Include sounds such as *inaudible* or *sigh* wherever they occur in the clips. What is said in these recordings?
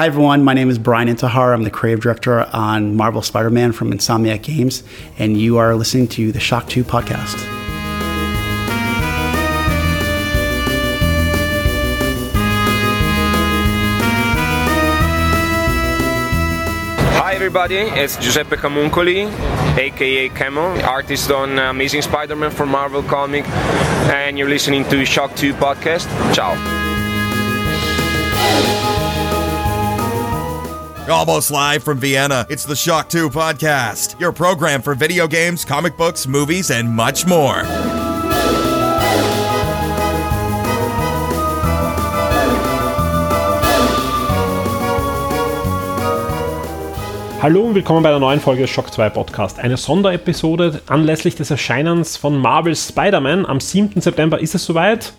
Hi, everyone. My name is Brian Intihar. I'm the creative director on Marvel Spider Man from Insomniac Games, and you are listening to the Shock 2 podcast. Hi everybody, it's Giuseppe Camuncoli, aka Camo, artist on Amazing Spider-Man for Marvel Comic, and you're listening to Shock 2 podcast. Ciao. Almost live from Vienna, it's the Shock 2 podcast, your program for video games, comic books, movies, and much more. Hallo und willkommen bei einer neuen Folge des Shock 2 Podcast. Eine Sonderepisode anlässlich des Erscheinens von Marvel's Spider-Man. Am 7. September ist es soweit.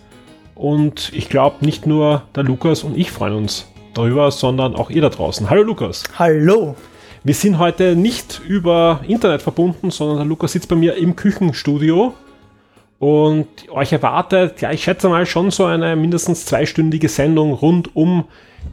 Und ich glaube, nicht nur der Lukas und ich freuen uns darüber, sondern auch ihr da draußen. Hallo Lukas. Hallo. Wir sind heute nicht über Internet verbunden, sondern der Lukas sitzt bei mir im Küchenstudio und euch erwartet, ja, ich schätze mal schon so eine mindestens zweistündige Sendung rund um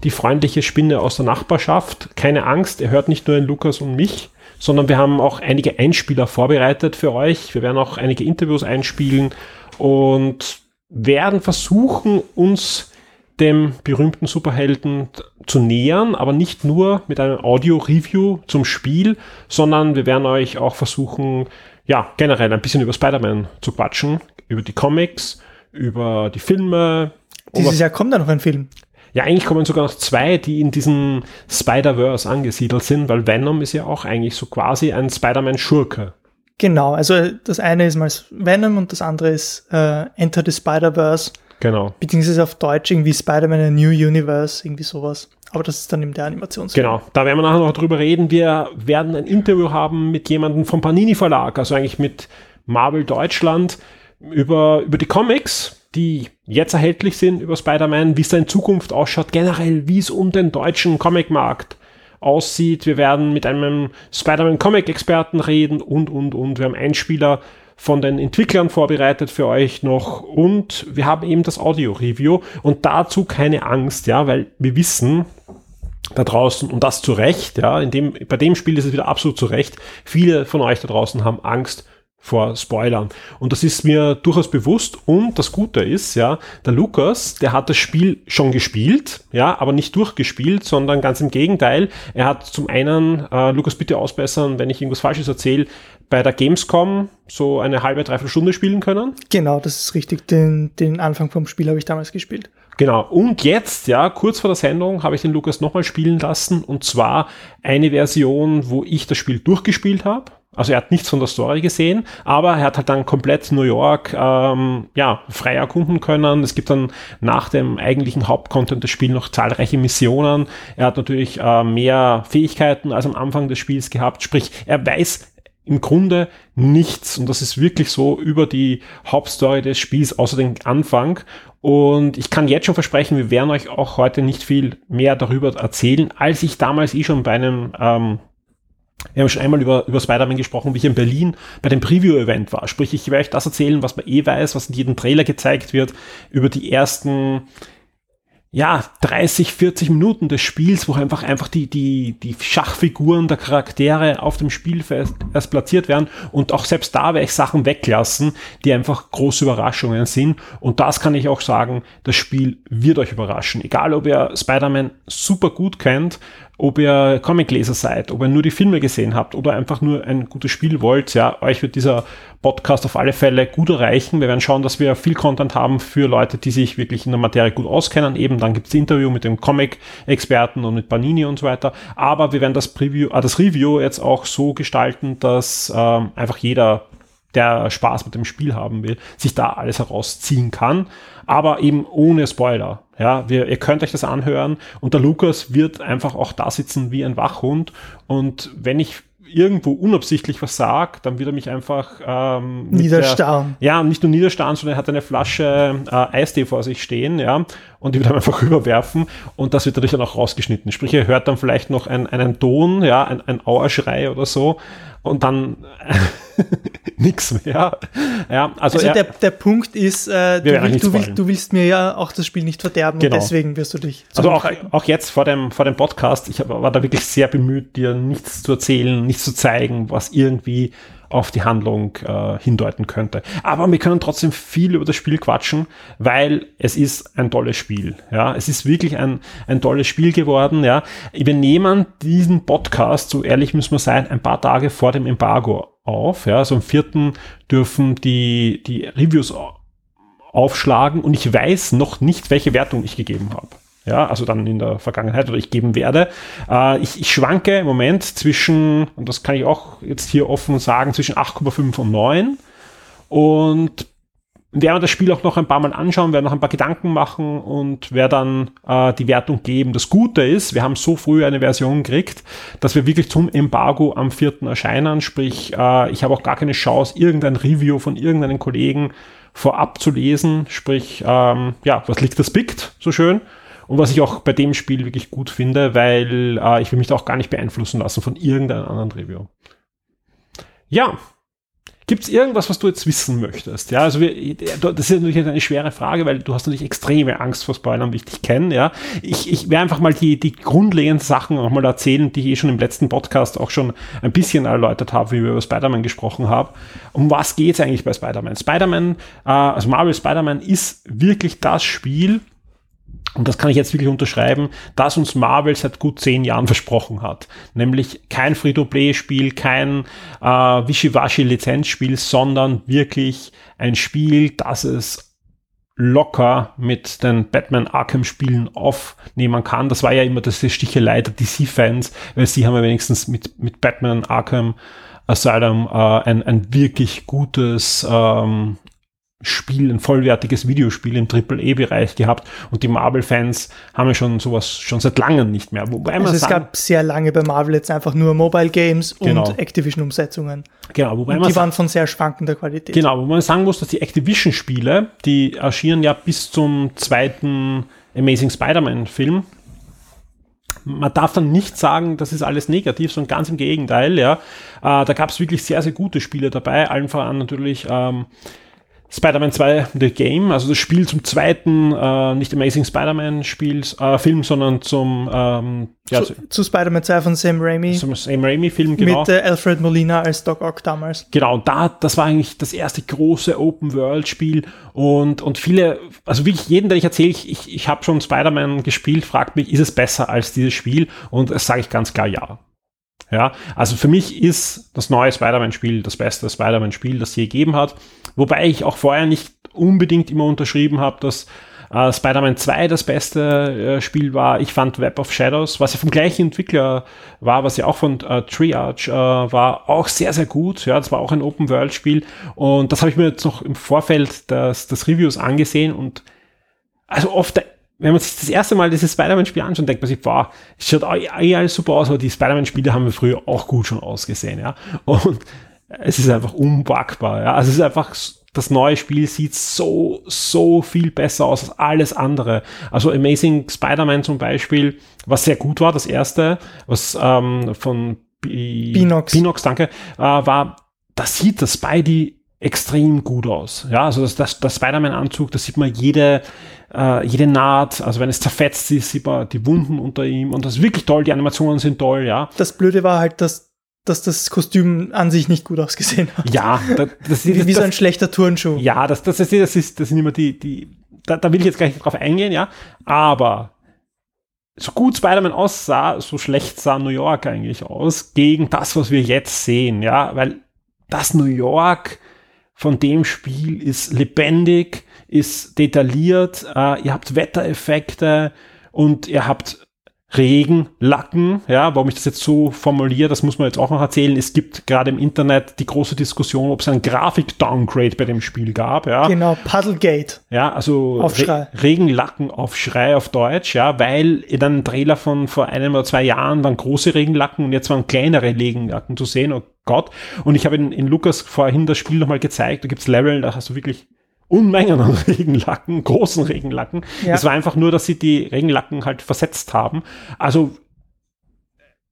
die freundliche Spinne aus der Nachbarschaft. Keine Angst, ihr hört nicht nur den Lukas und mich, sondern wir haben auch einige Einspieler vorbereitet für euch. Wir werden auch einige Interviews einspielen und werden versuchen, uns dem berühmten Superhelden zu nähern, aber nicht nur mit einem Audio-Review zum Spiel, sondern wir werden euch auch versuchen, ja, generell ein bisschen über Spider-Man zu quatschen, über die Comics, über die Filme. Dieses Jahr kommt da noch ein Film. Ja, eigentlich kommen sogar noch zwei, die in diesem Spider-Verse angesiedelt sind, weil Venom ist ja auch eigentlich so quasi ein Spider-Man-Schurke. Genau, also das eine ist mal Venom und das andere ist äh, Enter the Spider-Verse. Genau. Beziehungsweise auf Deutsch irgendwie Spider-Man A New Universe, irgendwie sowas. Aber das ist dann in der Animationsfilm. Genau, da werden wir nachher noch drüber reden. Wir werden ein Interview haben mit jemandem vom Panini Verlag, also eigentlich mit Marvel Deutschland, über, über die Comics, die jetzt erhältlich sind über Spider-Man, wie es da in Zukunft ausschaut, generell, wie es um den deutschen Comicmarkt aussieht. Wir werden mit einem Spider-Man-Comic-Experten reden und, und, und. Wir haben Einspieler von den Entwicklern vorbereitet für euch noch. Und wir haben eben das Audio-Review. Und dazu keine Angst, ja, weil wir wissen, da draußen, und das zu Recht, ja, in dem, bei dem Spiel ist es wieder absolut zu Recht, viele von euch da draußen haben Angst vor Spoilern. Und das ist mir durchaus bewusst. Und das Gute ist, ja, der Lukas, der hat das Spiel schon gespielt, ja, aber nicht durchgespielt, sondern ganz im Gegenteil. Er hat zum einen, äh, Lukas, bitte ausbessern, wenn ich irgendwas Falsches erzähle, bei der Gamescom so eine halbe, dreiviertel Stunde spielen können. Genau, das ist richtig. Den, den Anfang vom Spiel habe ich damals gespielt. Genau. Und jetzt, ja, kurz vor der Sendung habe ich den Lukas nochmal spielen lassen. Und zwar eine Version, wo ich das Spiel durchgespielt habe. Also er hat nichts von der Story gesehen, aber er hat halt dann komplett New York ähm, ja, frei erkunden können. Es gibt dann nach dem eigentlichen Hauptcontent des Spiels noch zahlreiche Missionen. Er hat natürlich äh, mehr Fähigkeiten als am Anfang des Spiels gehabt. Sprich, er weiß im Grunde nichts, und das ist wirklich so, über die Hauptstory des Spiels, außer den Anfang. Und ich kann jetzt schon versprechen, wir werden euch auch heute nicht viel mehr darüber erzählen, als ich damals eh schon bei einem ähm, wir haben schon einmal über, über Spider-Man gesprochen, wie ich in Berlin bei dem Preview-Event war. Sprich, ich werde euch das erzählen, was man eh weiß, was in jedem Trailer gezeigt wird, über die ersten, ja, 30, 40 Minuten des Spiels, wo einfach, einfach die, die, die Schachfiguren der Charaktere auf dem Spielfeld erst platziert werden. Und auch selbst da werde ich Sachen weglassen, die einfach große Überraschungen sind. Und das kann ich auch sagen, das Spiel wird euch überraschen. Egal, ob ihr Spider-Man super gut kennt, ob ihr Comicleser seid, ob ihr nur die Filme gesehen habt oder einfach nur ein gutes Spiel wollt, ja, euch wird dieser Podcast auf alle Fälle gut erreichen. Wir werden schauen, dass wir viel Content haben für Leute, die sich wirklich in der Materie gut auskennen. Eben dann gibt's Interview mit dem Comic-Experten und mit Panini und so weiter. Aber wir werden das Preview, äh, das Review jetzt auch so gestalten, dass ähm, einfach jeder der Spaß mit dem Spiel haben will, sich da alles herausziehen kann, aber eben ohne Spoiler. Ja, wir, ihr könnt euch das anhören und der Lukas wird einfach auch da sitzen wie ein Wachhund und wenn ich irgendwo unabsichtlich was sage, dann wird er mich einfach ähm, niederstarren. Der, ja, nicht nur niederstarren, sondern er hat eine Flasche äh, Eistee vor sich stehen, ja, und die wird dann einfach *laughs* rüberwerfen und das wird dadurch dann auch rausgeschnitten. Sprich, ihr hört dann vielleicht noch ein, einen Ton, ja, ein, ein Auerschrei oder so und dann *laughs* nichts mehr. Ja, also, Also er, der, der Punkt ist, äh, du, will, du, willst, du willst mir ja auch das Spiel nicht verderben Genau. und deswegen wirst du dich also auch, auch jetzt vor dem, vor dem Podcast, ich hab, war da wirklich sehr bemüht, dir nichts zu erzählen, nichts zu zeigen, was irgendwie auf die Handlung äh, hindeuten könnte. Aber wir können trotzdem viel über das Spiel quatschen, weil es ist ein tolles Spiel. Ja, es ist wirklich ein, ein tolles Spiel geworden. Ja, wir nehmen diesen Podcast, so ehrlich müssen wir sein, ein paar Tage vor dem Embargo auf. Ja, so am vierten dürfen die, die Reviews au- aufschlagen und ich weiß noch nicht, welche Wertung ich gegeben habe. Ja, also dann in der Vergangenheit oder ich geben werde. Äh, ich, ich schwanke im Moment zwischen, und das kann ich auch jetzt hier offen sagen, zwischen 8,5 und 9. Und werden wir das Spiel auch noch ein paar Mal anschauen, werden noch ein paar Gedanken machen und werde dann äh, die Wertung geben. Das Gute ist, wir haben so früh eine Version gekriegt, dass wir wirklich zum Embargo am 4. erscheinen. Sprich, äh, ich habe auch gar keine Chance, irgendein Review von irgendeinem Kollegen vorab zu lesen. Sprich, ähm, ja, was liegt das pickt, so schön. Und was ich auch bei dem Spiel wirklich gut finde, weil äh, ich will mich da auch gar nicht beeinflussen lassen von irgendeinem anderen Review. Ja, Gibt es irgendwas, was du jetzt wissen möchtest? Ja, also wir, das ist natürlich eine schwere Frage, weil du hast natürlich extreme Angst vor Spoilern, wie ich dich kenne. Ja, ich, ich werde einfach mal die, die grundlegenden Sachen nochmal erzählen, die ich eh schon im letzten Podcast auch schon ein bisschen erläutert habe, wie wir über Spider-Man gesprochen haben. Um was geht es eigentlich bei Spider-Man? Spider-Man, äh, also Marvel Spider-Man ist wirklich das Spiel, und das kann ich jetzt wirklich unterschreiben, das uns Marvel seit gut zehn Jahren versprochen hat. Nämlich kein Free-to-Play-Spiel, kein äh, Wischiwaschi-Lizenzspiel, sondern wirklich ein Spiel, das es locker mit den Batman Arkham-Spielen aufnehmen kann. Das war ja immer das Stichelei der DC-Fans, weil sie haben ja wenigstens mit, mit Batman Arkham Asylum äh, ein, ein wirklich gutes ähm, Spiel, ein vollwertiges Videospiel im Triple-E-Bereich gehabt und die Marvel-Fans haben ja schon sowas schon seit langem nicht mehr. Wobei man Also es sagen, gab sehr lange bei Marvel jetzt einfach nur Mobile Games Genau. und Activision-Umsetzungen. genau, wobei Und man die waren von sehr schwankender Qualität. Genau, wo man sagen muss, dass die Activision-Spiele, die erschienen ja bis zum zweiten Amazing Spider-Man-Film. Man darf dann nicht sagen, das ist alles negativ, sondern ganz im Gegenteil, ja. Äh, da gab es wirklich sehr, sehr gute Spiele dabei, allen voran natürlich ähm, Spider-Man 2 The Game, also das Spiel zum zweiten, äh, nicht Amazing Spider-Man-Spiel, äh, Film, sondern zum, ähm, ja, zu, zu Spider-Man 2 von Sam Raimi zum Sam Raimi-Film, genau. mit äh, Alfred Molina als Doc Ock damals. Genau, und da, das war eigentlich das erste große Open-World-Spiel und, und viele, also wirklich jeden, den ich erzähle, ich, ich, ich habe schon Spider-Man gespielt, fragt mich, ist es besser als dieses Spiel? Und das sage ich ganz klar ja. Ja, also für mich ist das neue Spider-Man-Spiel das beste Spider-Man-Spiel, das je gegeben hat. Wobei ich auch vorher nicht unbedingt immer unterschrieben habe, dass äh, Spider-Man 2 das beste äh, Spiel war. Ich fand Web of Shadows, was ja vom gleichen Entwickler war, was ja auch von äh, Triage äh, war, auch sehr, sehr gut. Ja, das war auch ein Open-World-Spiel. Und das habe ich mir jetzt noch im Vorfeld des, des Reviews angesehen und also oft, wenn man sich das erste Mal dieses Spider-Man-Spiel anschaut, denkt man sich, boah, es schaut eh alles super aus, aber die Spider-Man-Spiele haben wir früher auch gut schon ausgesehen, ja. Und es ist einfach unpackbar, ja. Also es ist einfach, das neue Spiel sieht so, so viel besser aus als alles andere. Also Amazing Spider-Man zum Beispiel, was sehr gut war, das erste, was ähm, von Bi- Binox. Binox, danke, äh, war, das sieht das Spidey extrem gut aus. Ja, also das, das, das Spider-Man-Anzug, da sieht man jede, äh, jede Naht, also wenn es zerfetzt ist, sieht man die Wunden unter ihm und das ist wirklich toll, die Animationen sind toll, ja. Das Blöde war halt, dass, dass das Kostüm an sich nicht gut ausgesehen hat. Ja, da, das, *laughs* Wie, das, wie so das, ein schlechter Turnschuh. ja, das, das, ist, das, ist, das sind immer die, die da, da will ich jetzt gleich drauf eingehen, ja, aber so gut Spider-Man aussah, so schlecht sah New York eigentlich aus, gegen das, was wir jetzt sehen, ja, weil das New York von dem Spiel ist lebendig, ist detailliert, äh, ihr habt Wettereffekte und ihr habt Regenlacken, ja, warum ich das jetzt so formuliere, das muss man jetzt auch noch erzählen. Es gibt gerade im Internet die große Diskussion, ob es ein Grafik-Downgrade bei dem Spiel gab, ja. Genau, Puddlegate. Ja, also Aufschrei. Re Regenlacken auf Schrei auf Deutsch, ja, weil in einem Trailer von vor einem oder zwei Jahren waren große Regenlacken und jetzt waren kleinere Regenlacken zu sehen, oh Gott. Und ich habe in, in Lukas vorhin das Spiel nochmal gezeigt, da gibt's Level, da hast du wirklich Unmengen an *laughs* Regenlacken, großen Regenlacken. Ja. Es war einfach nur, dass sie die Regenlacken halt versetzt haben. Also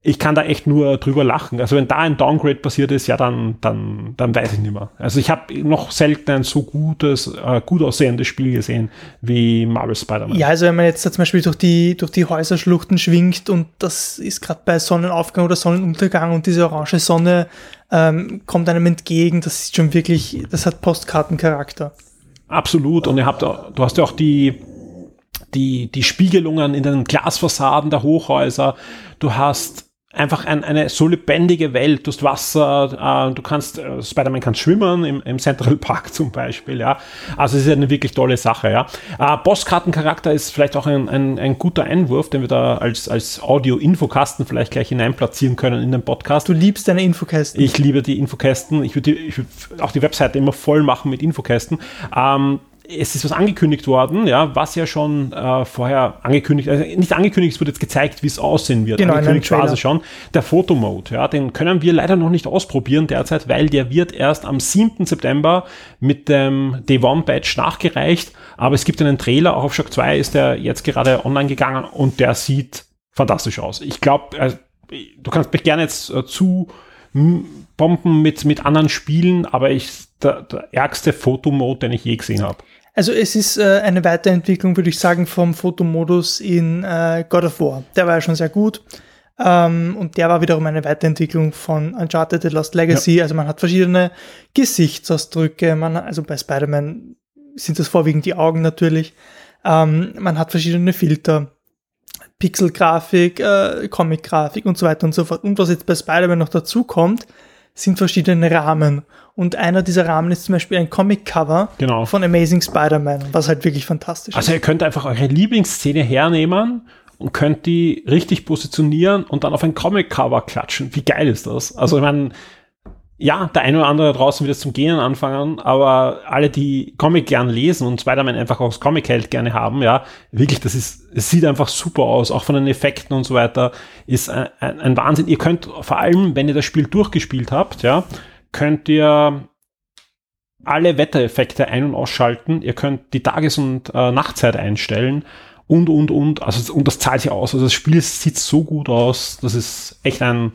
ich kann da echt nur drüber lachen. Also wenn da ein Downgrade passiert ist, ja, dann, dann, dann weiß ich nicht mehr. Also ich habe noch selten ein so gutes, äh, gut aussehendes Spiel gesehen wie Marvel Spider-Man. Ja, also wenn man jetzt zum Beispiel durch die, durch die Häuserschluchten schwingt und das ist gerade bei Sonnenaufgang oder Sonnenuntergang und diese orange Sonne ähm, kommt einem entgegen, das ist schon wirklich, das hat Postkartencharakter. Absolut. Und ihr habt, du hast ja auch die, die, die Spiegelungen in den Glasfassaden der Hochhäuser. Du hast einfach ein, eine so lebendige Welt. Du hast Wasser, äh, du kannst, äh, Spider-Man kann schwimmen im, im Central Park *laughs* zum Beispiel, ja. Also es ist eine wirklich tolle Sache, ja. Äh, Bosskartencharakter ist vielleicht auch ein, ein, ein guter Einwurf, den wir da als, als Audio-Infokasten vielleicht gleich hineinplatzieren können in den Podcast. Du liebst deine Infokästen. Ich liebe die Infokästen. Ich würde würd auch die Webseite immer voll machen mit Infokästen. Ähm, es ist was angekündigt worden, ja, was ja schon äh, vorher angekündigt, also nicht angekündigt, es wurde jetzt gezeigt, wie es aussehen wird. Genau, angekündigt war es schon. Der Fotomode, ja, den können wir leider noch nicht ausprobieren derzeit, weil der wird erst am 7. September mit dem D1-Badge nachgereicht. Aber es gibt einen Trailer, auch auf Shock 2 ist der jetzt gerade online gegangen und der sieht fantastisch aus. Ich glaube, äh, du kannst mich gerne jetzt äh, zu bomben mit, mit anderen Spielen, aber ich, der, der ärgste Fotomode, den ich je gesehen habe. Also es ist äh, eine Weiterentwicklung, würde ich sagen, vom Fotomodus in äh, God of War. Der war ja schon sehr gut. Ähm, und der war wiederum eine Weiterentwicklung von Uncharted The Lost Legacy. Also man hat verschiedene Gesichtsausdrücke. Man, also bei Spider-Man sind das vorwiegend die Augen natürlich. Ähm, man hat verschiedene Filter. Pixelgrafik, äh, Comic-Grafik und so weiter und so fort. Und was jetzt bei Spider-Man noch dazu kommt, sind verschiedene Rahmen. Und einer dieser Rahmen ist zum Beispiel ein Comic-Cover Genau. von Amazing Spider-Man, was halt wirklich fantastisch Also ihr könnt einfach eure Lieblingsszene hernehmen und könnt die richtig positionieren und dann auf ein Comic-Cover klatschen. Wie geil ist das? Also ich meine, ja, der eine oder andere draußen wird jetzt zum Genen anfangen, aber alle, die Comic gern lesen und Spider-Man einfach auch als Comic-Held gerne haben, ja, wirklich, das ist, es sieht einfach super aus, auch von den Effekten und so weiter, ist ein, ein, ein Wahnsinn. Ihr könnt vor allem, wenn ihr das Spiel durchgespielt habt, ja, könnt ihr alle Wettereffekte ein- und ausschalten. Ihr könnt die Tages- und äh, Nachtzeit einstellen und, und, und. Also, und das zahlt sich aus. Also das Spiel sieht so gut aus. Das ist echt ein,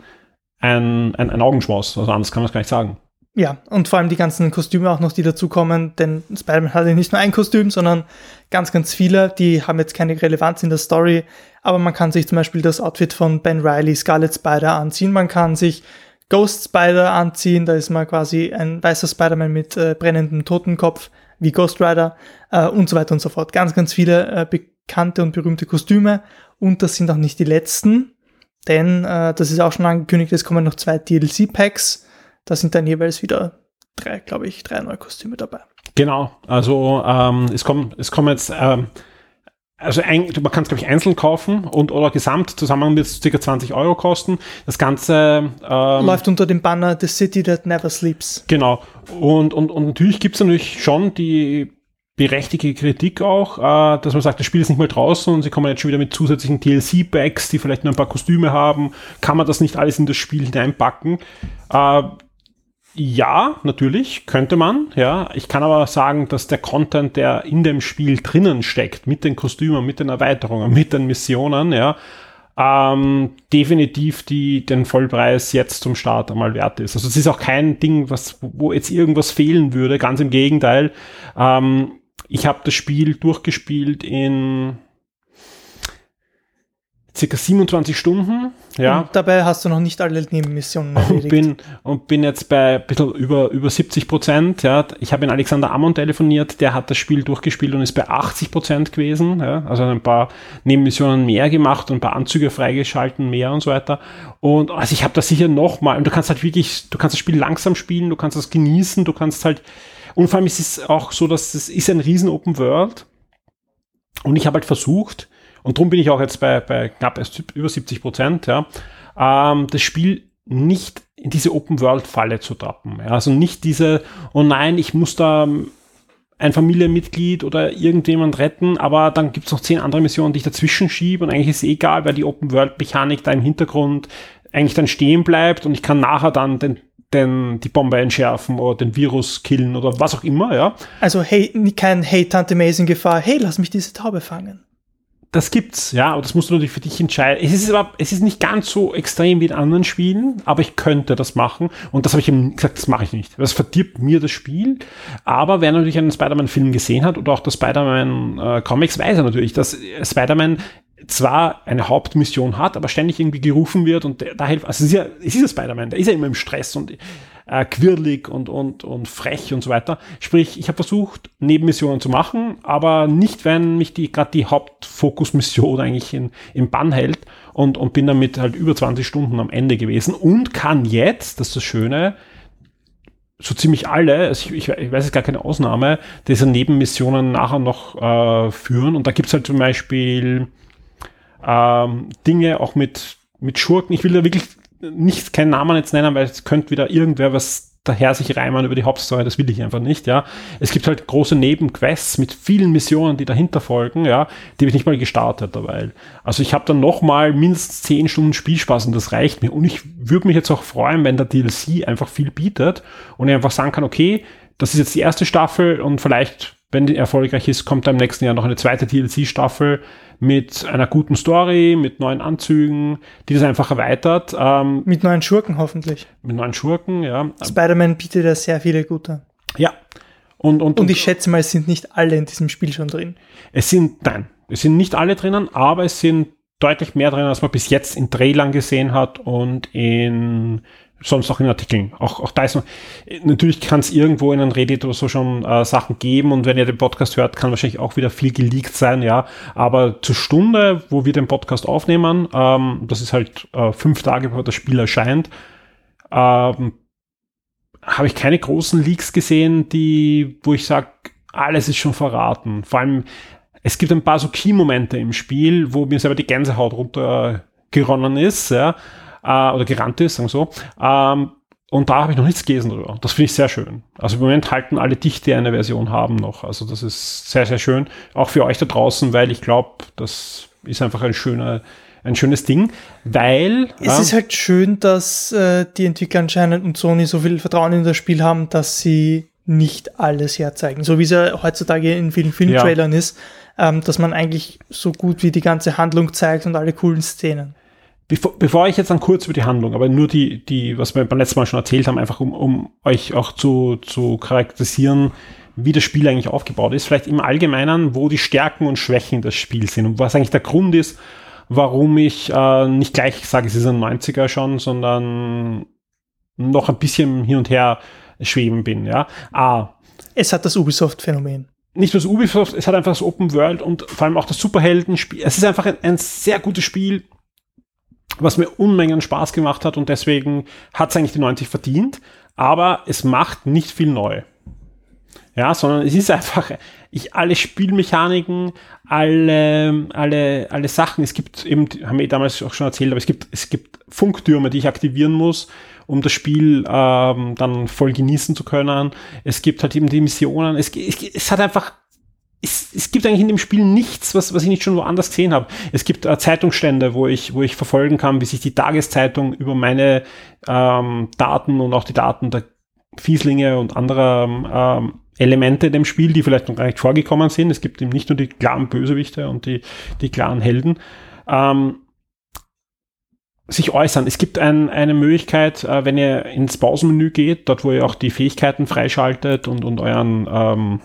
ein, ein, ein Augenschmaus. Also anders kann man es gar nicht sagen. Ja, und vor allem die ganzen Kostüme auch noch, die dazukommen, denn Spider-Man hat ja nicht nur ein Kostüm, sondern ganz, ganz viele, die haben jetzt keine Relevanz in der Story, aber man kann sich zum Beispiel das Outfit von Ben Riley, Scarlet Spider anziehen, man kann sich Ghost Spider anziehen, da ist man quasi ein weißer Spider-Man mit äh, brennendem Totenkopf, wie Ghost Rider äh, und so weiter und so fort. Ganz, ganz viele äh, bekannte und berühmte Kostüme und das sind auch nicht die letzten, denn äh, das ist auch schon angekündigt, es kommen noch zwei DLC-Packs, da sind dann jeweils wieder drei, glaube ich, drei neue Kostüme dabei. Genau. Also ähm, es kommen, es kommen jetzt, ähm, also ein, man kann es, glaube ich, einzeln kaufen und oder gesamt zusammen wird es ca. 20 Euro kosten. Das Ganze ähm, Läuft unter dem Banner The City That Never Sleeps. Genau. Und, und, und natürlich gibt es natürlich schon die berechtigte Kritik auch, äh, dass man sagt, das Spiel ist nicht mal draußen und sie kommen jetzt schon wieder mit zusätzlichen DLC-Packs, die vielleicht nur ein paar Kostüme haben. Kann man das nicht alles in das Spiel hineinpacken? Äh, ja, natürlich, könnte man, ja. Ich kann aber sagen, dass der Content, der in dem Spiel drinnen steckt, mit den Kostümen, mit den Erweiterungen, mit den Missionen, ja, ähm, definitiv die, den Vollpreis jetzt zum Start einmal wert ist. Also es ist auch kein Ding, was, wo jetzt irgendwas fehlen würde, ganz im Gegenteil. Ähm, ich habe das Spiel durchgespielt in circa 27 Stunden, ja. Und dabei hast du noch nicht alle Nebenmissionen Und erledigt. bin, und bin jetzt bei ein bisschen über, über 70 Prozent. Ja. Ich habe in Alexander Ammon telefoniert, der hat das Spiel durchgespielt und ist bei 80 Prozent gewesen. Ja. Also ein paar Nebenmissionen mehr gemacht und ein paar Anzüge freigeschalten mehr und so weiter. Und also ich habe das sicher nochmal. Und du kannst halt wirklich, du kannst das Spiel langsam spielen, du kannst das genießen, du kannst halt. Und vor allem ist es auch so, dass es ist ein riesen Open World. Und ich habe halt versucht, und darum bin ich auch jetzt bei, bei knapp erst über 70 Prozent, ja, ähm, das Spiel nicht in diese Open-World-Falle zu tappen. Ja, also nicht diese, oh nein, ich muss da ähm, ein Familienmitglied oder irgendjemand retten, aber dann gibt's noch zehn andere Missionen, die ich dazwischen schiebe und eigentlich ist es egal, weil die Open-World-Mechanik da im Hintergrund eigentlich dann stehen bleibt und ich kann nachher dann den den, die Bombe entschärfen oder den Virus killen oder was auch immer, ja. Also hey, kein Hey Tante May ist in Gefahr, hey, lass mich diese Taube fangen. Das gibt's, ja, aber das musst du natürlich für dich entscheiden. Es ist aber, es ist nicht ganz so extrem wie in anderen Spielen, aber ich könnte das machen. Und das habe ich ihm gesagt, das mache ich nicht. Das verdirbt mir das Spiel. Aber wer natürlich einen Spider-Man-Film gesehen hat oder auch das Spider-Man-Comics, weiß er natürlich, dass Spider-Man zwar eine Hauptmission hat, aber ständig irgendwie gerufen wird und da hilft, also es ist ja, es ist ja Spider-Man, der ist ja immer im Stress und äh, quirlig und, und, und frech und so weiter. Sprich, ich habe versucht, Nebenmissionen zu machen, aber nicht, wenn mich die gerade die Hauptfokusmission eigentlich in, im Bann hält und, und bin damit halt über 20 Stunden am Ende gewesen und kann jetzt, das ist das Schöne, so ziemlich alle, also ich, ich, weiß es gar keine Ausnahme, diese Nebenmissionen nachher noch äh, führen. Und da gibt es halt zum Beispiel ähm, Dinge auch mit, mit Schurken. Ich will da wirklich nicht keinen Namen jetzt nennen, weil es könnte wieder irgendwer was daher sich reimen über die Hauptstory, das will ich einfach nicht, ja. Es gibt halt große Nebenquests mit vielen Missionen, die dahinter folgen, ja, die habe ich nicht mal gestartet dabei. Also ich habe dann noch mal mindestens zehn Stunden Spielspaß und das reicht mir. Und ich würde mich jetzt auch freuen, wenn der DLC einfach viel bietet und ich einfach sagen kann, okay, das ist jetzt die erste Staffel und vielleicht, wenn die erfolgreich ist, kommt da im nächsten Jahr noch eine zweite DLC-Staffel mit einer guten Story, mit neuen Anzügen, die das einfach erweitert. Ähm, mit neuen Schurken hoffentlich. Mit neuen Schurken, ja. Spider-Man bietet ja sehr viele gute. Ja. Und, und, und ich schätze mal, es sind nicht alle in diesem Spiel schon drin. Es sind, nein, es sind nicht alle drinnen, aber es sind deutlich mehr drin, als man bis jetzt in Trailern gesehen hat und in sonst auch in Artikeln. Auch, auch da ist noch, natürlich kann es irgendwo in einem Reddit oder so schon äh, Sachen geben und wenn ihr den Podcast hört, kann wahrscheinlich auch wieder viel geleakt sein, ja. Aber zur Stunde, wo wir den Podcast aufnehmen, ähm, das ist halt äh, fünf Tage, bevor das Spiel erscheint, ähm, habe ich keine großen Leaks gesehen, die, wo ich sage, alles ist schon verraten. Vor allem, es gibt ein paar so Key-Momente im Spiel, wo mir selber die Gänsehaut runtergeronnen ist, ja äh, oder gerannt ist, sagen wir so. Ähm, und da habe ich noch nichts gelesen drüber. Das finde ich sehr schön. Also im Moment halten alle dicht, die eine Version haben noch. Also das ist sehr, sehr schön. Auch für euch da draußen, weil ich glaube, das ist einfach ein schöner, ein schönes Ding, weil. Es äh, ist halt schön, dass äh, die Entwickler anscheinend und Sony so viel Vertrauen in das Spiel haben, dass sie nicht alles herzeigen. So wie es ja heutzutage in vielen Filmtrailern ja. ist, ähm, dass man eigentlich so gut wie die ganze Handlung zeigt und alle coolen Szenen. Bevor, bevor ich jetzt dann kurz über die Handlung, aber nur die, die, was wir beim letzten Mal schon erzählt haben, einfach um, um euch auch zu, zu charakterisieren, wie das Spiel eigentlich aufgebaut ist, vielleicht im Allgemeinen, wo die Stärken und Schwächen des Spiels sind und was eigentlich der Grund ist, warum ich äh, nicht gleich sage, es ist ein 90er schon, sondern noch ein bisschen hin und her schweben bin. Ja. A. Es hat das Ubisoft-Phänomen. Nicht nur das Ubisoft, es hat einfach das Open World und vor allem auch das Superhelden-Spiel. Es ist einfach ein, ein sehr gutes Spiel, was mir Unmengen Spaß gemacht hat und deswegen hat es eigentlich die 90 verdient, aber es macht nicht viel neu. Ja, sondern es ist einfach, ich, alle Spielmechaniken, alle, alle, alle Sachen, es gibt eben, haben wir damals auch schon erzählt, aber es gibt, es gibt Funktürme, die ich aktivieren muss, um das Spiel ähm, dann voll genießen zu können. Es gibt halt eben die Missionen, es, es, es hat einfach es, es gibt eigentlich in dem Spiel nichts, was, was ich nicht schon woanders gesehen habe. Es gibt äh, Zeitungsstände, wo ich, wo ich verfolgen kann, wie sich die Tageszeitung über meine ähm, Daten und auch die Daten der Fieslinge und anderer ähm, Elemente in dem Spiel, die vielleicht noch gar nicht vorgekommen sind. Es gibt eben nicht nur die klaren Bösewichte und die, die klaren Helden. Ähm, sich äußern. Es gibt ein, eine Möglichkeit, äh, wenn ihr ins Pausenmenü geht, dort wo ihr auch die Fähigkeiten freischaltet und, und euren ähm,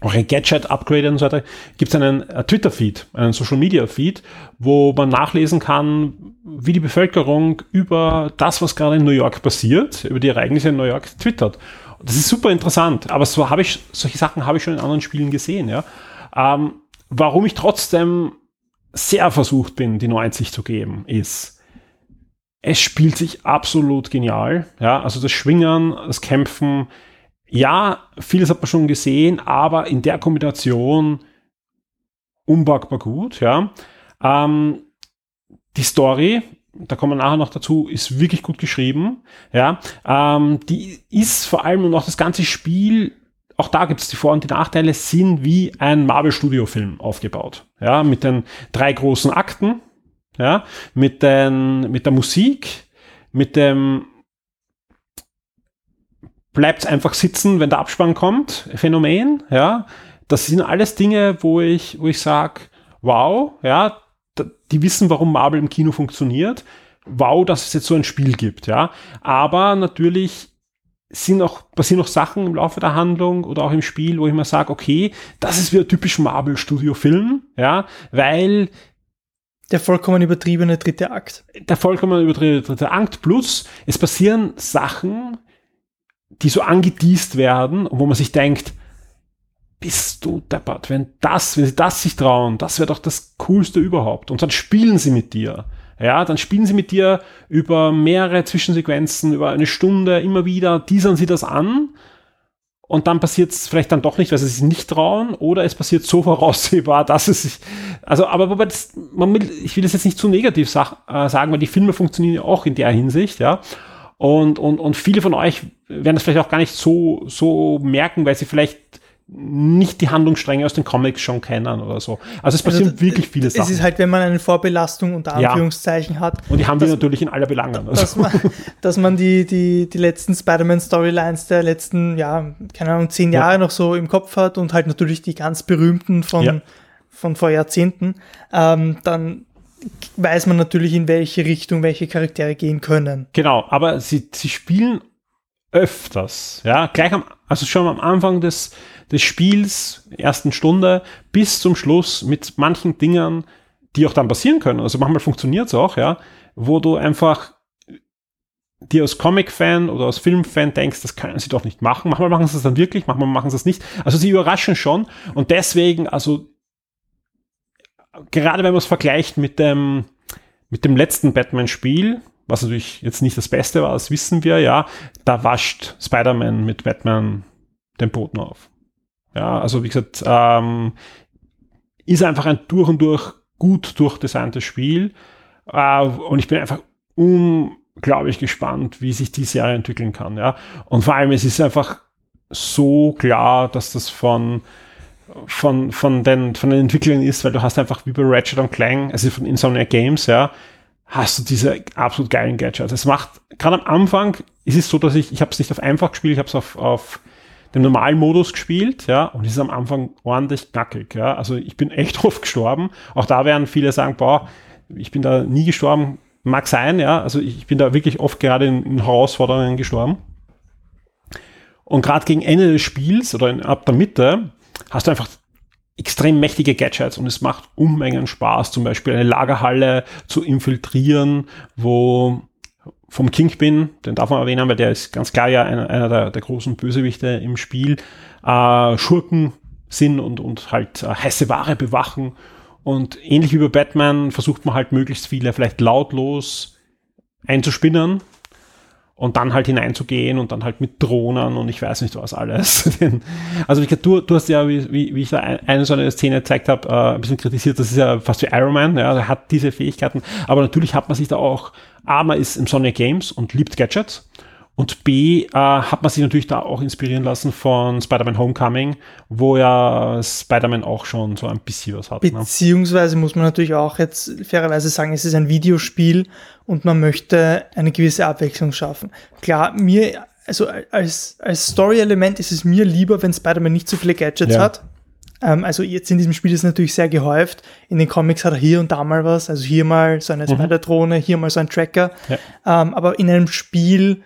auch ein Gadget-Upgrade und so weiter, gibt es einen äh, Twitter-Feed, einen Social-Media-Feed, wo man nachlesen kann, wie die Bevölkerung über das, was gerade in New York passiert, über die Ereignisse in New York twittert. Das ist super interessant, aber so habe ich, solche Sachen habe ich schon in anderen Spielen gesehen, ja. Ähm, warum ich trotzdem sehr versucht bin, die 90 zu geben, ist, es spielt sich absolut genial, ja. Also das Schwingen, das Kämpfen, ja, vieles hat man schon gesehen, aber in der Kombination unbackbar gut, ja. Ähm, die Story, da kommen wir nachher noch dazu, ist wirklich gut geschrieben, ja. Ähm, die ist vor allem und auch das ganze Spiel, auch da gibt es die Vor- und die Nachteile, sind wie ein Marvel-Studio-Film aufgebaut, ja, mit den drei großen Akten, ja, mit, den, mit der Musik, mit dem bleibt einfach sitzen, wenn der Abspann kommt, Phänomen, ja. Das sind alles Dinge, wo ich, wo ich sage, wow, ja, die wissen, warum Marvel im Kino funktioniert. Wow, dass es jetzt so ein Spiel gibt, ja. Aber natürlich sind auch, passieren noch Sachen im Laufe der Handlung oder auch im Spiel, wo ich mir sage, okay, das ist wieder typisch Marvel-Studio-Film, ja, weil der vollkommen übertriebene dritte Akt. Der vollkommen übertriebene dritte Akt plus es passieren Sachen, die so angeteased werden und wo man sich denkt, bist du deppert, wenn das, wenn sie das sich trauen, das wäre doch das Coolste überhaupt. Und dann spielen sie mit dir. Ja, dann spielen sie mit dir über mehrere Zwischensequenzen, über eine Stunde, immer wieder, teasern sie das an. Und dann passiert es vielleicht dann doch nicht, weil sie sich nicht trauen, oder es passiert so *laughs* voraussehbar, dass es sich, also, aber wobei das, man will, ich will das jetzt nicht zu negativ sag, äh, sagen, weil die Filme funktionieren ja auch in der Hinsicht, ja. Und, und, und viele von euch werden das vielleicht auch gar nicht so, so merken, weil sie vielleicht nicht die Handlungsstränge aus den Comics schon kennen oder so. Also es passieren also, wirklich viele Sachen. Es ist halt, wenn man eine Vorbelastung unter Anführungszeichen ja. hat. Und die haben wir natürlich in aller Belangen. Also. *laughs* Dass, man, dass man die, die, die letzten Spider-Man-Storylines der letzten, ja, keine Ahnung, zehn Jahre ja. noch so im Kopf hat und halt natürlich die ganz berühmten von, ja. von vor Jahrzehnten, ähm, dann weiß man natürlich, in welche Richtung welche Charaktere gehen können. Genau, aber sie, sie spielen öfters, ja, gleich am, also schon am Anfang des, des Spiels, ersten Stunde, bis zum Schluss mit manchen Dingen, die auch dann passieren können. Also manchmal funktioniert es auch, ja, wo du einfach dir als Comic-Fan oder als Film-Fan denkst, das können sie doch nicht machen. Manchmal machen sie es dann wirklich, manchmal machen sie es nicht. Also sie überraschen schon und deswegen, also gerade wenn man es vergleicht mit dem, mit dem letzten Batman-Spiel, was natürlich jetzt nicht das Beste war, das wissen wir, ja, da wascht Spider-Man mit Batman den Boden auf. Ja, also wie gesagt, ähm, ist einfach ein durch und durch gut durchdesigntes Spiel. Äh, und ich bin einfach unglaublich gespannt, wie sich die Serie entwickeln kann. Ja. Und vor allem, es ist einfach so klar, dass das von von, von, den, von den Entwicklern ist, weil du hast einfach wie bei Ratchet und Clank, also von Insomniac Games, ja, hast du diese absolut geilen Gadgets. Es macht, gerade am Anfang ist es so, dass ich, ich habe es nicht auf einfach gespielt, ich habe es auf, auf dem normalen Modus gespielt, ja, und es ist am Anfang ordentlich knackig, ja. Also ich bin echt *laughs* oft gestorben. Auch da werden viele sagen, boah, ich bin da nie gestorben. Mag sein, ja. Also ich bin da wirklich oft gerade in, in Herausforderungen gestorben. Und gerade gegen Ende des Spiels oder in, ab der Mitte hast du einfach extrem mächtige Gadgets und es macht Unmengen Spaß, zum Beispiel eine Lagerhalle zu infiltrieren, wo vom Kingpin, den darf man erwähnen, weil der ist ganz klar ja einer, einer der, der, großen Bösewichte im Spiel, äh, Schurken sind und, und halt äh, heiße Ware bewachen. Und ähnlich wie bei Batman versucht man halt möglichst viele vielleicht lautlos einzuspinnen und dann halt hineinzugehen und dann halt mit Drohnen und ich weiß nicht was alles. *laughs* also du, du hast ja, wie, wie ich da eine so eine Szene gezeigt habe, äh, ein bisschen kritisiert, das ist ja fast wie Iron Man, ja, er hat diese Fähigkeiten, aber natürlich hat man sich da auch, A, man ist im Sonic Games und liebt Gadgets und B, äh, hat man sich natürlich da auch inspirieren lassen von Spider-Man Homecoming, wo ja Spider-Man auch schon so ein bisschen was hat. Ne? Beziehungsweise ne? muss man natürlich auch jetzt fairerweise sagen, es ist ein Videospiel und man möchte eine gewisse Abwechslung schaffen. Klar, mir, also als, als Story-Element ist es mir lieber, wenn Spider-Man nicht so viele Gadgets ja. hat. Ähm, also jetzt in diesem Spiel ist es natürlich sehr gehäuft. In den Comics hat er hier und da mal was. Also hier mal so eine mhm. Spider-Drohne, hier mal so ein Tracker. Ja. Ähm, aber in einem Spiel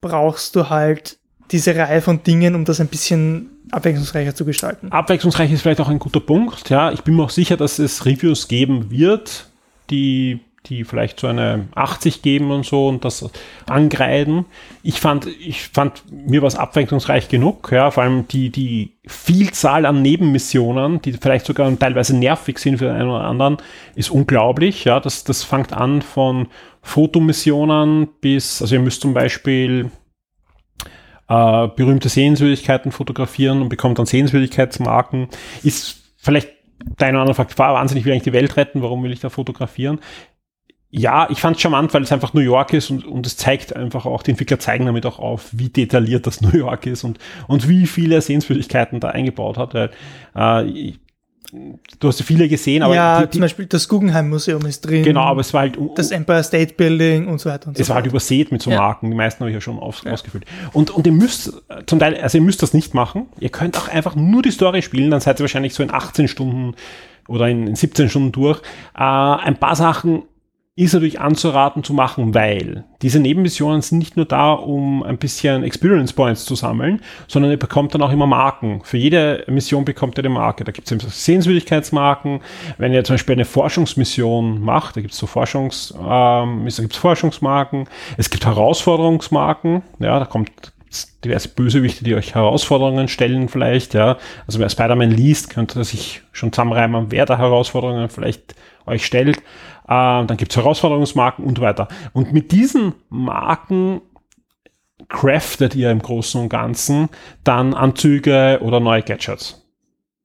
brauchst du halt diese Reihe von Dingen, um das ein bisschen abwechslungsreicher zu gestalten. Abwechslungsreich ist vielleicht auch ein guter Punkt. Ja, ich bin mir auch sicher, dass es Reviews geben wird, die die vielleicht so eine 80 geben und so und das angreifen. Ich fand, ich fand, mir was abwechslungsreich genug, ja, vor allem die, die Vielzahl an Nebenmissionen, die vielleicht sogar teilweise nervig sind für den einen oder anderen, ist unglaublich, ja, das, das fängt an von Fotomissionen bis, also ihr müsst zum Beispiel äh, berühmte Sehenswürdigkeiten fotografieren und bekommt dann Sehenswürdigkeitsmarken, ist vielleicht der oder andere fragt, wahnsinnig will eigentlich die Welt retten, warum will ich da fotografieren? ja, ich fand es charmant, weil es einfach New York ist und, und es zeigt einfach auch, die Entwickler zeigen damit auch auf, wie detailliert das *laughs* New York ist und, und wie viele Sehenswürdigkeiten da eingebaut hat. Weil, äh, du hast ja viele gesehen, aber ja, die, die, zum Beispiel das Guggenheim Museum ist drin. genau, aber es war halt das Empire State Building und so weiter und so es war halt übersät mit so Ja. Marken. Die meisten habe ich ja schon aus, ausgefüllt. Und, und ihr müsst äh, zum Teil, also ihr müsst das nicht machen. Ihr könnt auch einfach nur die Story spielen, dann seid ihr wahrscheinlich so in 18 Stunden oder in, in 17 Stunden durch. Äh, ein paar Sachen ist natürlich anzuraten zu machen, weil diese Nebenmissionen sind nicht nur da, um ein bisschen Experience Points zu sammeln, sondern ihr bekommt dann auch immer Marken. Für jede Mission bekommt ihr eine Marke. Da gibt es Sehenswürdigkeitsmarken. Wenn ihr zum Beispiel eine Forschungsmission macht, da gibt es so Forschungs, ähm, da gibt's Forschungsmarken. Es gibt Herausforderungsmarken. Ja, da kommt diverse Bösewichte, die euch Herausforderungen stellen vielleicht, ja. Also wer Spider-Man liest, könnte sich schon zusammenreimen, wer da Herausforderungen vielleicht euch stellt. Ähm, dann gibt's Herausforderungsmarken und so weiter. Und mit diesen Marken craftet ihr im Großen und Ganzen dann Anzüge oder neue Gadgets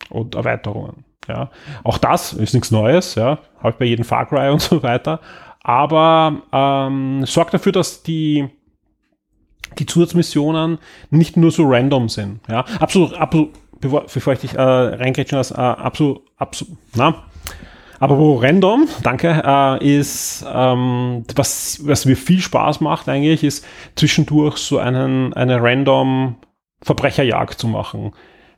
und Erweiterungen. Ja. Auch das ist nichts Neues, ja, halt bei jedem Far Cry und so weiter. Aber ähm, sorgt dafür, dass die die Zusatzmissionen nicht nur so random sind. Ja, absolut, absolut bevor, bevor ich dich äh, reingrätschen lasse, äh, absolut, absolut, na, aber wo random, danke, äh, ist, ähm, was, was mir viel Spaß macht eigentlich, ist zwischendurch so einen, eine random Verbrecherjagd zu machen.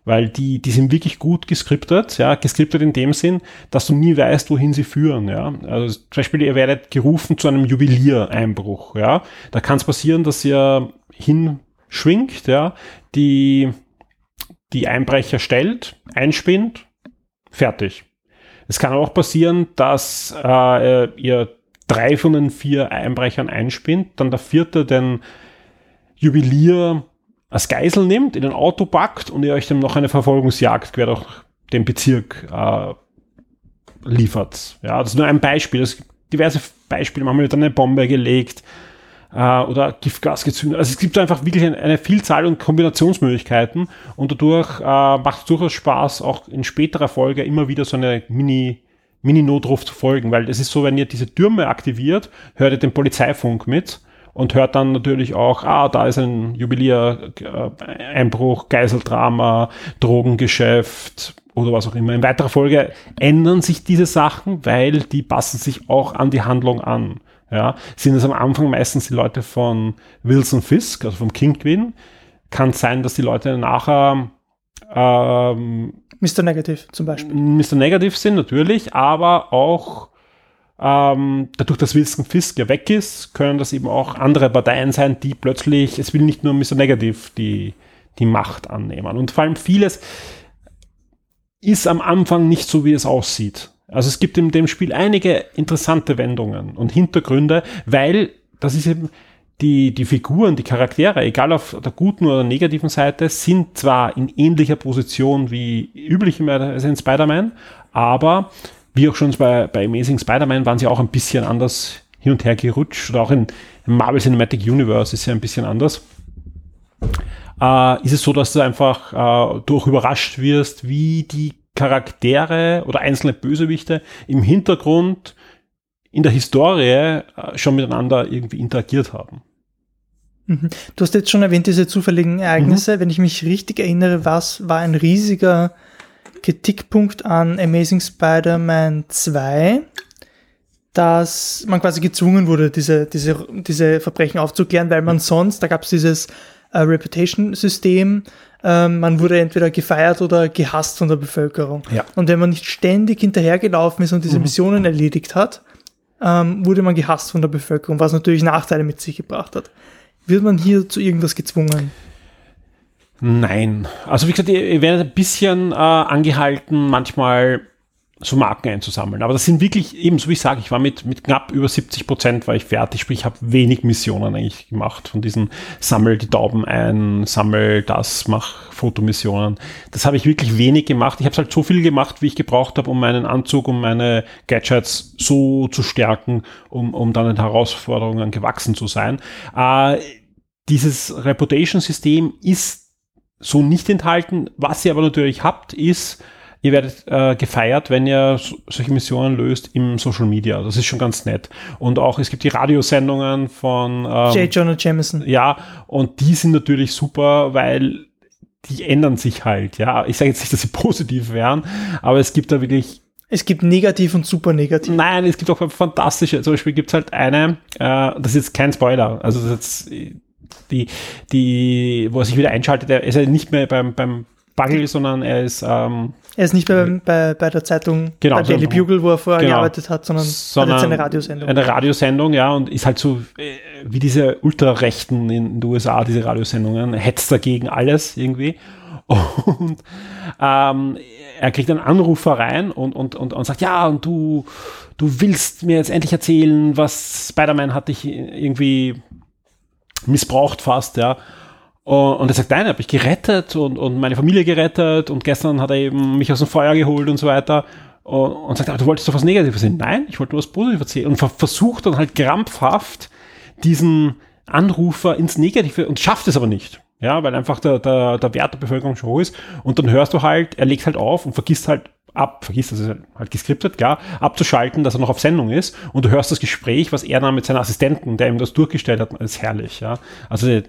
Weil die, die sind wirklich gut geskriptet, ja, geskriptet in dem Sinn, dass du nie weißt, wohin sie führen, ja. Also zum Beispiel, ihr werdet gerufen zu einem Juweliereinbruch, ja. Da kann es passieren, dass ihr hinschwingt, ja, die, die Einbrecher stellt, einspinnt, fertig. Es kann auch passieren, dass äh, ihr drei von den vier Einbrechern einspinnt, dann der vierte den Juwelier als Geisel nimmt, in ein Auto packt und ihr euch dann noch eine Verfolgungsjagd quer durch den Bezirk äh, liefert. Ja, das ist nur ein Beispiel. Es gibt diverse Beispiele. Manchmal wird eine Bombe gelegt äh, oder Giftgas gezündet. Also es gibt einfach wirklich eine, eine Vielzahl und Kombinationsmöglichkeiten und dadurch äh, macht es durchaus Spaß, auch in späterer Folge immer wieder so eine Mini- Mini-Notruf zu folgen, weil es ist so, wenn ihr diese Türme aktiviert, hört ihr den Polizeifunk mit und hört dann natürlich auch, ah, da ist ein Juwelier, äh, Einbruch, Geiseldrama, Drogengeschäft oder was auch immer. In weiterer Folge ändern sich diese Sachen, weil die passen sich auch an die Handlung an. Ja, sind es am Anfang meistens die Leute von Wilson Fisk, also vom Kingpin. Kann sein, dass die Leute nachher ähm, Mr. Negative zum Beispiel. Mr. Negative sind natürlich, aber auch ähm, dadurch, dass Wilson Fisk ja weg ist, können das eben auch andere Parteien sein, die plötzlich, es will nicht nur Mr. Negative die, die Macht annehmen. Und vor allem vieles ist am Anfang nicht so, wie es aussieht. Also es gibt in dem Spiel einige interessante Wendungen und Hintergründe, weil das ist eben die, die Figuren, die Charaktere, egal auf der guten oder negativen Seite, sind zwar in ähnlicher Position wie üblicherweise in Spider-Man, aber wie auch schon bei, bei Amazing Spider-Man waren sie auch ein bisschen anders hin und her gerutscht oder auch in, Marvel Cinematic Universe ist ja ein bisschen anders. Äh, ist es so, dass du einfach äh, durch überrascht wirst, wie die Charaktere oder einzelne Bösewichte im Hintergrund in der Historie äh, schon miteinander irgendwie interagiert haben. Mhm. Du hast jetzt schon erwähnt, diese zufälligen Ereignisse. Wenn ich mich richtig erinnere, was war ein riesiger Kritikpunkt an Amazing Spider-Man 2, dass man quasi gezwungen wurde, diese, diese, diese Verbrechen aufzuklären, weil man sonst, da gab es dieses äh, Reputation-System, ähm, man wurde entweder gefeiert oder gehasst von der Bevölkerung. Ja. Und wenn man nicht ständig hinterhergelaufen ist und diese Missionen erledigt hat, ähm, wurde man gehasst von der Bevölkerung, was natürlich Nachteile mit sich gebracht hat. Wird man hier zu irgendwas gezwungen? Nein. Also wie gesagt, ihr, ihr werdet ein bisschen äh, angehalten, manchmal so Marken einzusammeln. Aber das sind wirklich, eben so wie ich sage, ich war mit, mit knapp über 70 Prozent war ich fertig, sprich, ich habe wenig Missionen eigentlich gemacht von diesen Sammel die Tauben ein, Sammel das, mach Fotomissionen. Das habe ich wirklich wenig gemacht. Ich habe halt so viel gemacht, wie ich gebraucht habe, um meinen Anzug, um meine Gadgets so zu stärken, um, um dann den Herausforderungen gewachsen zu sein. Äh, dieses Reputation-System ist so nicht enthalten. Was ihr aber natürlich habt, ist, ihr werdet äh, gefeiert, wenn ihr so, solche Missionen löst im Social Media. Das ist schon ganz nett. Und auch, es gibt die Radiosendungen von J. ähm, Jonah Jameson. ja, und die sind natürlich super, weil die ändern sich halt, ja. Ich sage jetzt nicht, dass sie *laughs* positiv wären, aber es gibt da wirklich es gibt negativ und super negativ. Nein, es gibt auch fantastische. Zum Beispiel gibt es halt eine, äh, das ist jetzt kein Spoiler, also das ist jetzt die, die, wo er sich wieder einschaltet, er ist ja nicht mehr beim, beim Buggle, sondern er ist. Ähm, er ist nicht mehr bei, bei, bei der Zeitung, genau, bei Daily so, Bugle, wo er vorher genau, gearbeitet hat, sondern, sondern hat jetzt eine Radiosendung. Eine Radiosendung, ja, und ist halt so äh, wie diese Ultrarechten in den USA, diese Radiosendungen, hetzt dagegen alles irgendwie. *laughs* Und ähm, er kriegt einen Anrufer rein und, und, und, und sagt, ja, und du, du willst mir jetzt endlich erzählen, was Spider-Man hat dich irgendwie missbraucht fast, ja. Und er sagt, nein, habe ich gerettet und, und meine Familie gerettet und gestern hat er eben mich aus dem Feuer geholt und so weiter. Und, und sagt, aber du wolltest doch was Negatives sehen. Nein, ich wollte nur was Positives erzählen. Und versucht dann halt krampfhaft diesen Anrufer ins Negative und schafft es aber nicht. Ja, weil einfach der, der, der Wert der Bevölkerung schon hoch ist. Und dann hörst du halt, er legt halt auf und vergisst halt ab, vergisst, das ist halt geskriptet, klar, abzuschalten, dass er noch auf Sendung ist und du hörst das Gespräch, was er dann mit seinem Assistenten, der ihm das durchgestellt hat, ist herrlich, ja. Also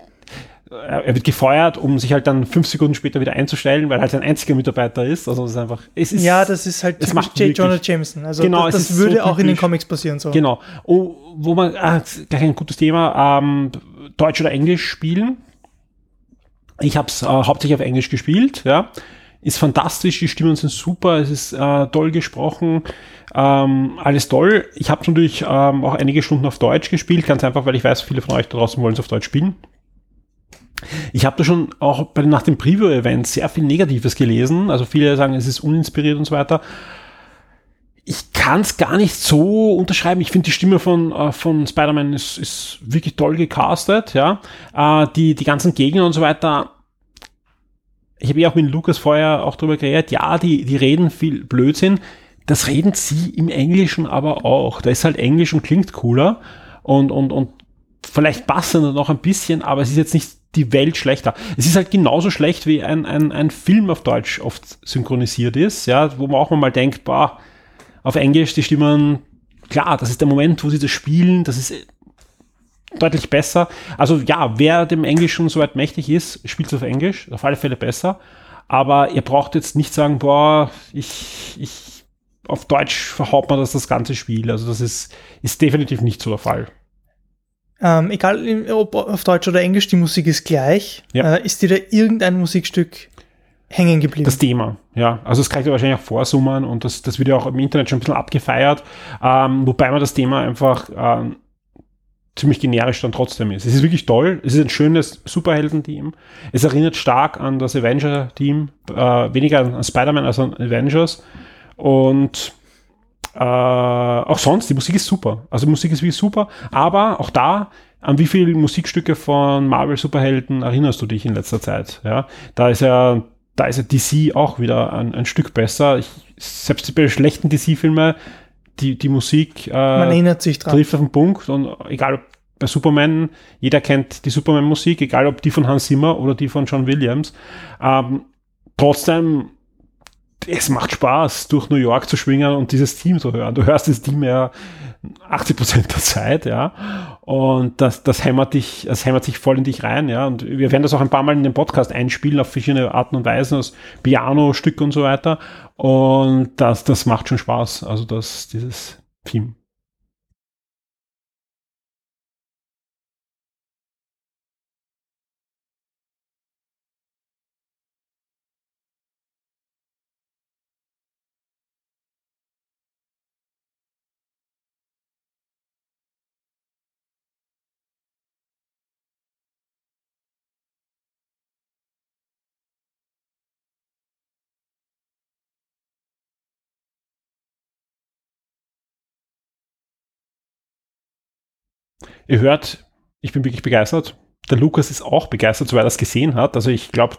er wird gefeuert, um sich halt dann fünf Sekunden später wieder einzustellen, weil er halt sein einziger Mitarbeiter ist. Also es ist einfach, es ist. Ja, das ist halt es macht J. Jonah Jameson. Also genau, das, das würde so auch in den Comics passieren. So. Genau. Oh, wo man, ah, gleich ein gutes Thema, ähm, Deutsch oder Englisch spielen. Ich habe es äh, hauptsächlich auf Englisch gespielt, ja. Ist fantastisch, die Stimmen sind super, es ist äh, toll gesprochen, ähm, alles toll. Ich habe natürlich ähm, auch einige Stunden auf Deutsch gespielt, ganz einfach, weil ich weiß, viele von euch da draußen wollen es auf Deutsch spielen. Ich habe da schon auch bei, nach dem Preview-Event sehr viel Negatives gelesen. Also viele sagen, es ist uninspiriert und so weiter. Ich kann es gar nicht so unterschreiben. Ich finde die Stimme von, äh, von Spider-Man ist, ist wirklich toll gecastet. Ja, äh, die, die ganzen Gegner und so weiter. Ich habe ja auch mit Lukas vorher auch drüber geredet. Ja, die, die reden viel Blödsinn. Das reden sie im Englischen aber auch. Da ist halt Englisch und klingt cooler und, und, und vielleicht passender noch ein bisschen, aber es ist jetzt nicht die Welt schlechter. Es ist halt genauso schlecht, wie ein, ein, ein Film auf Deutsch oft synchronisiert ist, ja, wo man auch mal denkt, boah, auf Englisch die Stimmen, klar, das ist der Moment, wo sie das spielen, das ist deutlich besser. Also ja, wer dem Englischen soweit mächtig ist, spielt es auf Englisch, auf alle Fälle besser. Aber ihr braucht jetzt nicht sagen, boah, ich, ich, auf Deutsch verhaut man das das ganze Spiel. Also das ist, ist definitiv nicht so der Fall. Ähm, egal ob auf Deutsch oder Englisch, die Musik ist gleich. Ja. Äh, ist dir da irgendein Musikstück hängen geblieben? Das Thema, ja. Also das kann ich dir wahrscheinlich auch vorsummen und das, das wird ja auch im Internet schon ein bisschen abgefeiert, ähm, wobei man das Thema einfach ähm, ziemlich generisch dann trotzdem ist. Es ist wirklich toll, es ist ein schönes Superhelden-Team. Es erinnert stark an das Avenger-Team, äh, weniger an Spider-Man als an Avengers und äh, auch sonst, die Musik ist super. Also Musik ist wirklich super, aber auch da, an wie viele Musikstücke von Marvel Superhelden erinnerst du dich in letzter Zeit? Ja, da ist ja, da ist ja DC auch wieder ein, ein Stück besser. Ich, selbst bei schlechten DC-Filmen, die, die Musik äh, Man erinnert sich dran. trifft auf den Punkt und egal ob bei Superman, jeder kennt die Superman-Musik, egal ob die von Hans Zimmer oder die von John Williams. Ähm, trotzdem es macht Spaß, durch New York zu schwingen und dieses Team zu hören. Du hörst das Team ja 80 Prozent der Zeit, ja. Und das, das hämmert dich, das hämmert sich voll in dich rein, ja. Und wir werden das auch ein paar Mal in den Podcast einspielen auf verschiedene Arten und Weisen, aus Piano-Stück und so weiter. Und das, das macht schon Spaß. Also das, dieses Team. Ihr hört, ich bin wirklich begeistert. Der Lukas ist auch begeistert, soweit er es gesehen hat. Also ich glaube,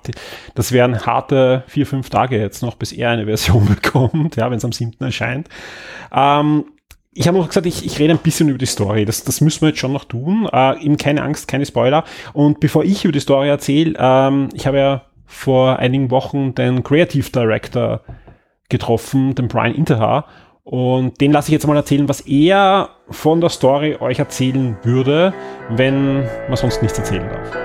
das wären harte vier, fünf Tage jetzt noch, bis er eine *laughs* Version bekommt, ja, wenn es am 7. erscheint. Ähm, ich habe noch gesagt, ich, ich rede ein bisschen über die Story. Das, das müssen wir jetzt schon noch tun. Äh, eben keine Angst, keine Spoiler. Und bevor ich über die Story erzähle, ähm, ich habe ja vor einigen Wochen den Creative Director getroffen, den Brian Interhaar. Und den lasse ich jetzt mal erzählen, was er von der Story euch erzählen würde, wenn man sonst nichts erzählen darf.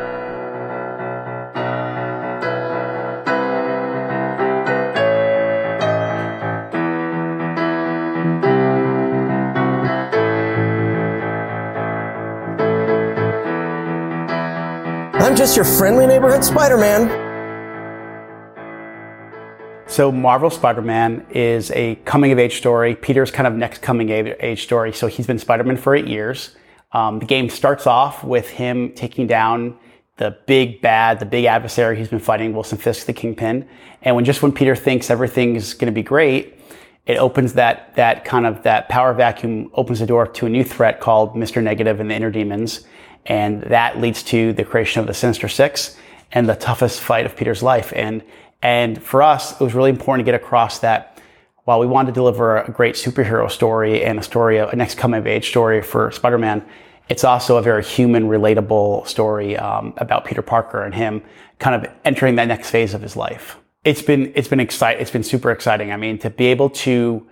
I'm just your friendly neighborhood Spider-Man. So, Marvel Spider Man is a coming of age story. Peter's kind of next coming of age story. So, he's been Spider Man for eight years. Um, the game starts off with him taking down the big bad, the big adversary he's been fighting, Wilson Fisk, the Kingpin. And when just when Peter thinks everything's going to be great, it opens that that kind of that power vacuum opens the door to a new threat called Mr. Negative and the Inner Demons, and that leads to the creation of the Sinister Six and the toughest fight of Peter's life. And and for us, it was really important to get across that while we wanted to deliver a great superhero story and a story, a next coming of age story for Spider-Man, it's also a very human, relatable story um, about Peter Parker and him kind of entering that next phase of his life. It's been it's been exciting. It's been super exciting. I mean, to be able to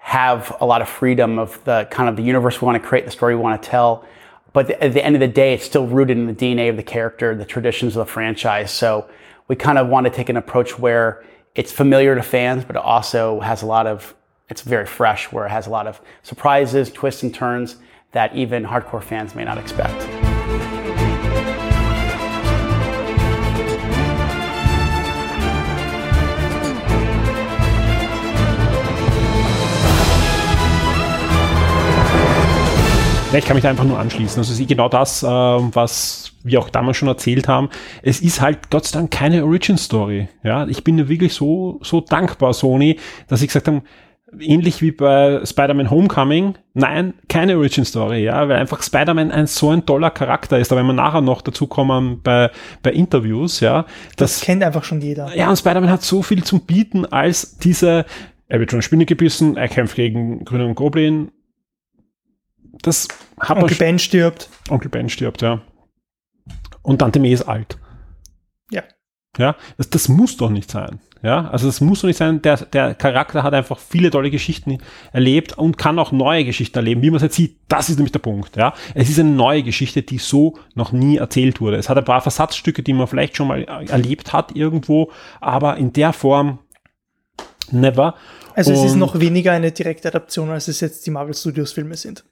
have a lot of freedom of the kind of the universe we want to create, the story we want to tell, but at the end of the day, it's still rooted in the DNA of the character, the traditions of the franchise. So we kind of want to take an approach where it's familiar to fans, but it also has a lot of, it's very fresh, where it has a lot of surprises, twists, and turns that even hardcore fans may not expect. Ja, ich kann mich da einfach nur anschließen. Also genau das, äh, was wir auch damals schon erzählt haben. Es ist halt Gott sei Dank keine Origin Story. Ja, ich bin wirklich so, so dankbar, Sony, dass ich gesagt habe, ähnlich wie bei Spider-Man Homecoming, nein, keine Origin Story, ja, weil einfach Spider-Man ein so ein toller Charakter ist, da werden wir nachher noch dazu kommen bei, bei Interviews, ja. Das, das kennt einfach schon jeder. Ja, und Spider-Man hat so viel zum Bieten als diese, er wird schon Spinne gebissen, er kämpft gegen Grünen Goblin, das hat Onkel Ben stirbt. Onkel Ben stirbt, ja. Und Tante May ist alt. Ja. Ja, das, das muss doch nicht sein. Ja, also es muss doch nicht sein, der, der Charakter hat einfach viele tolle Geschichten erlebt und kann auch neue Geschichten erleben, wie man es jetzt sieht. Das ist nämlich der Punkt. Ja, es ist eine neue Geschichte, die so noch nie erzählt wurde. Es hat ein paar Versatzstücke, die man vielleicht schon mal erlebt hat irgendwo, aber in der Form never. Also es ist noch weniger eine direkte Adaption, als es jetzt die Marvel Studios Filme sind.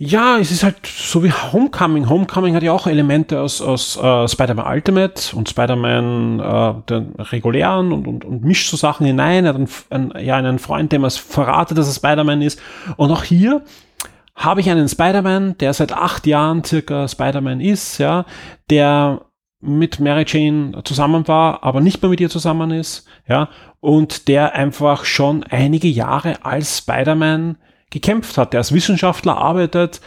Ja, es ist halt so wie Homecoming. Homecoming hat ja auch Elemente aus, aus uh, Spider-Man Ultimate und Spider-Man uh, den regulären und, und, und mischt so Sachen hinein. Er hat einen, einen, ja, einen Freund, dem er verratet, dass er Spider-Man ist. Und auch hier habe ich einen Spider-Man, der seit acht Jahren circa Spider-Man ist, ja, der mit Mary Jane zusammen war, aber nicht mehr mit ihr zusammen ist, ja, und der einfach schon einige Jahre als Spider-Man gekämpft hat, der als Wissenschaftler arbeitet,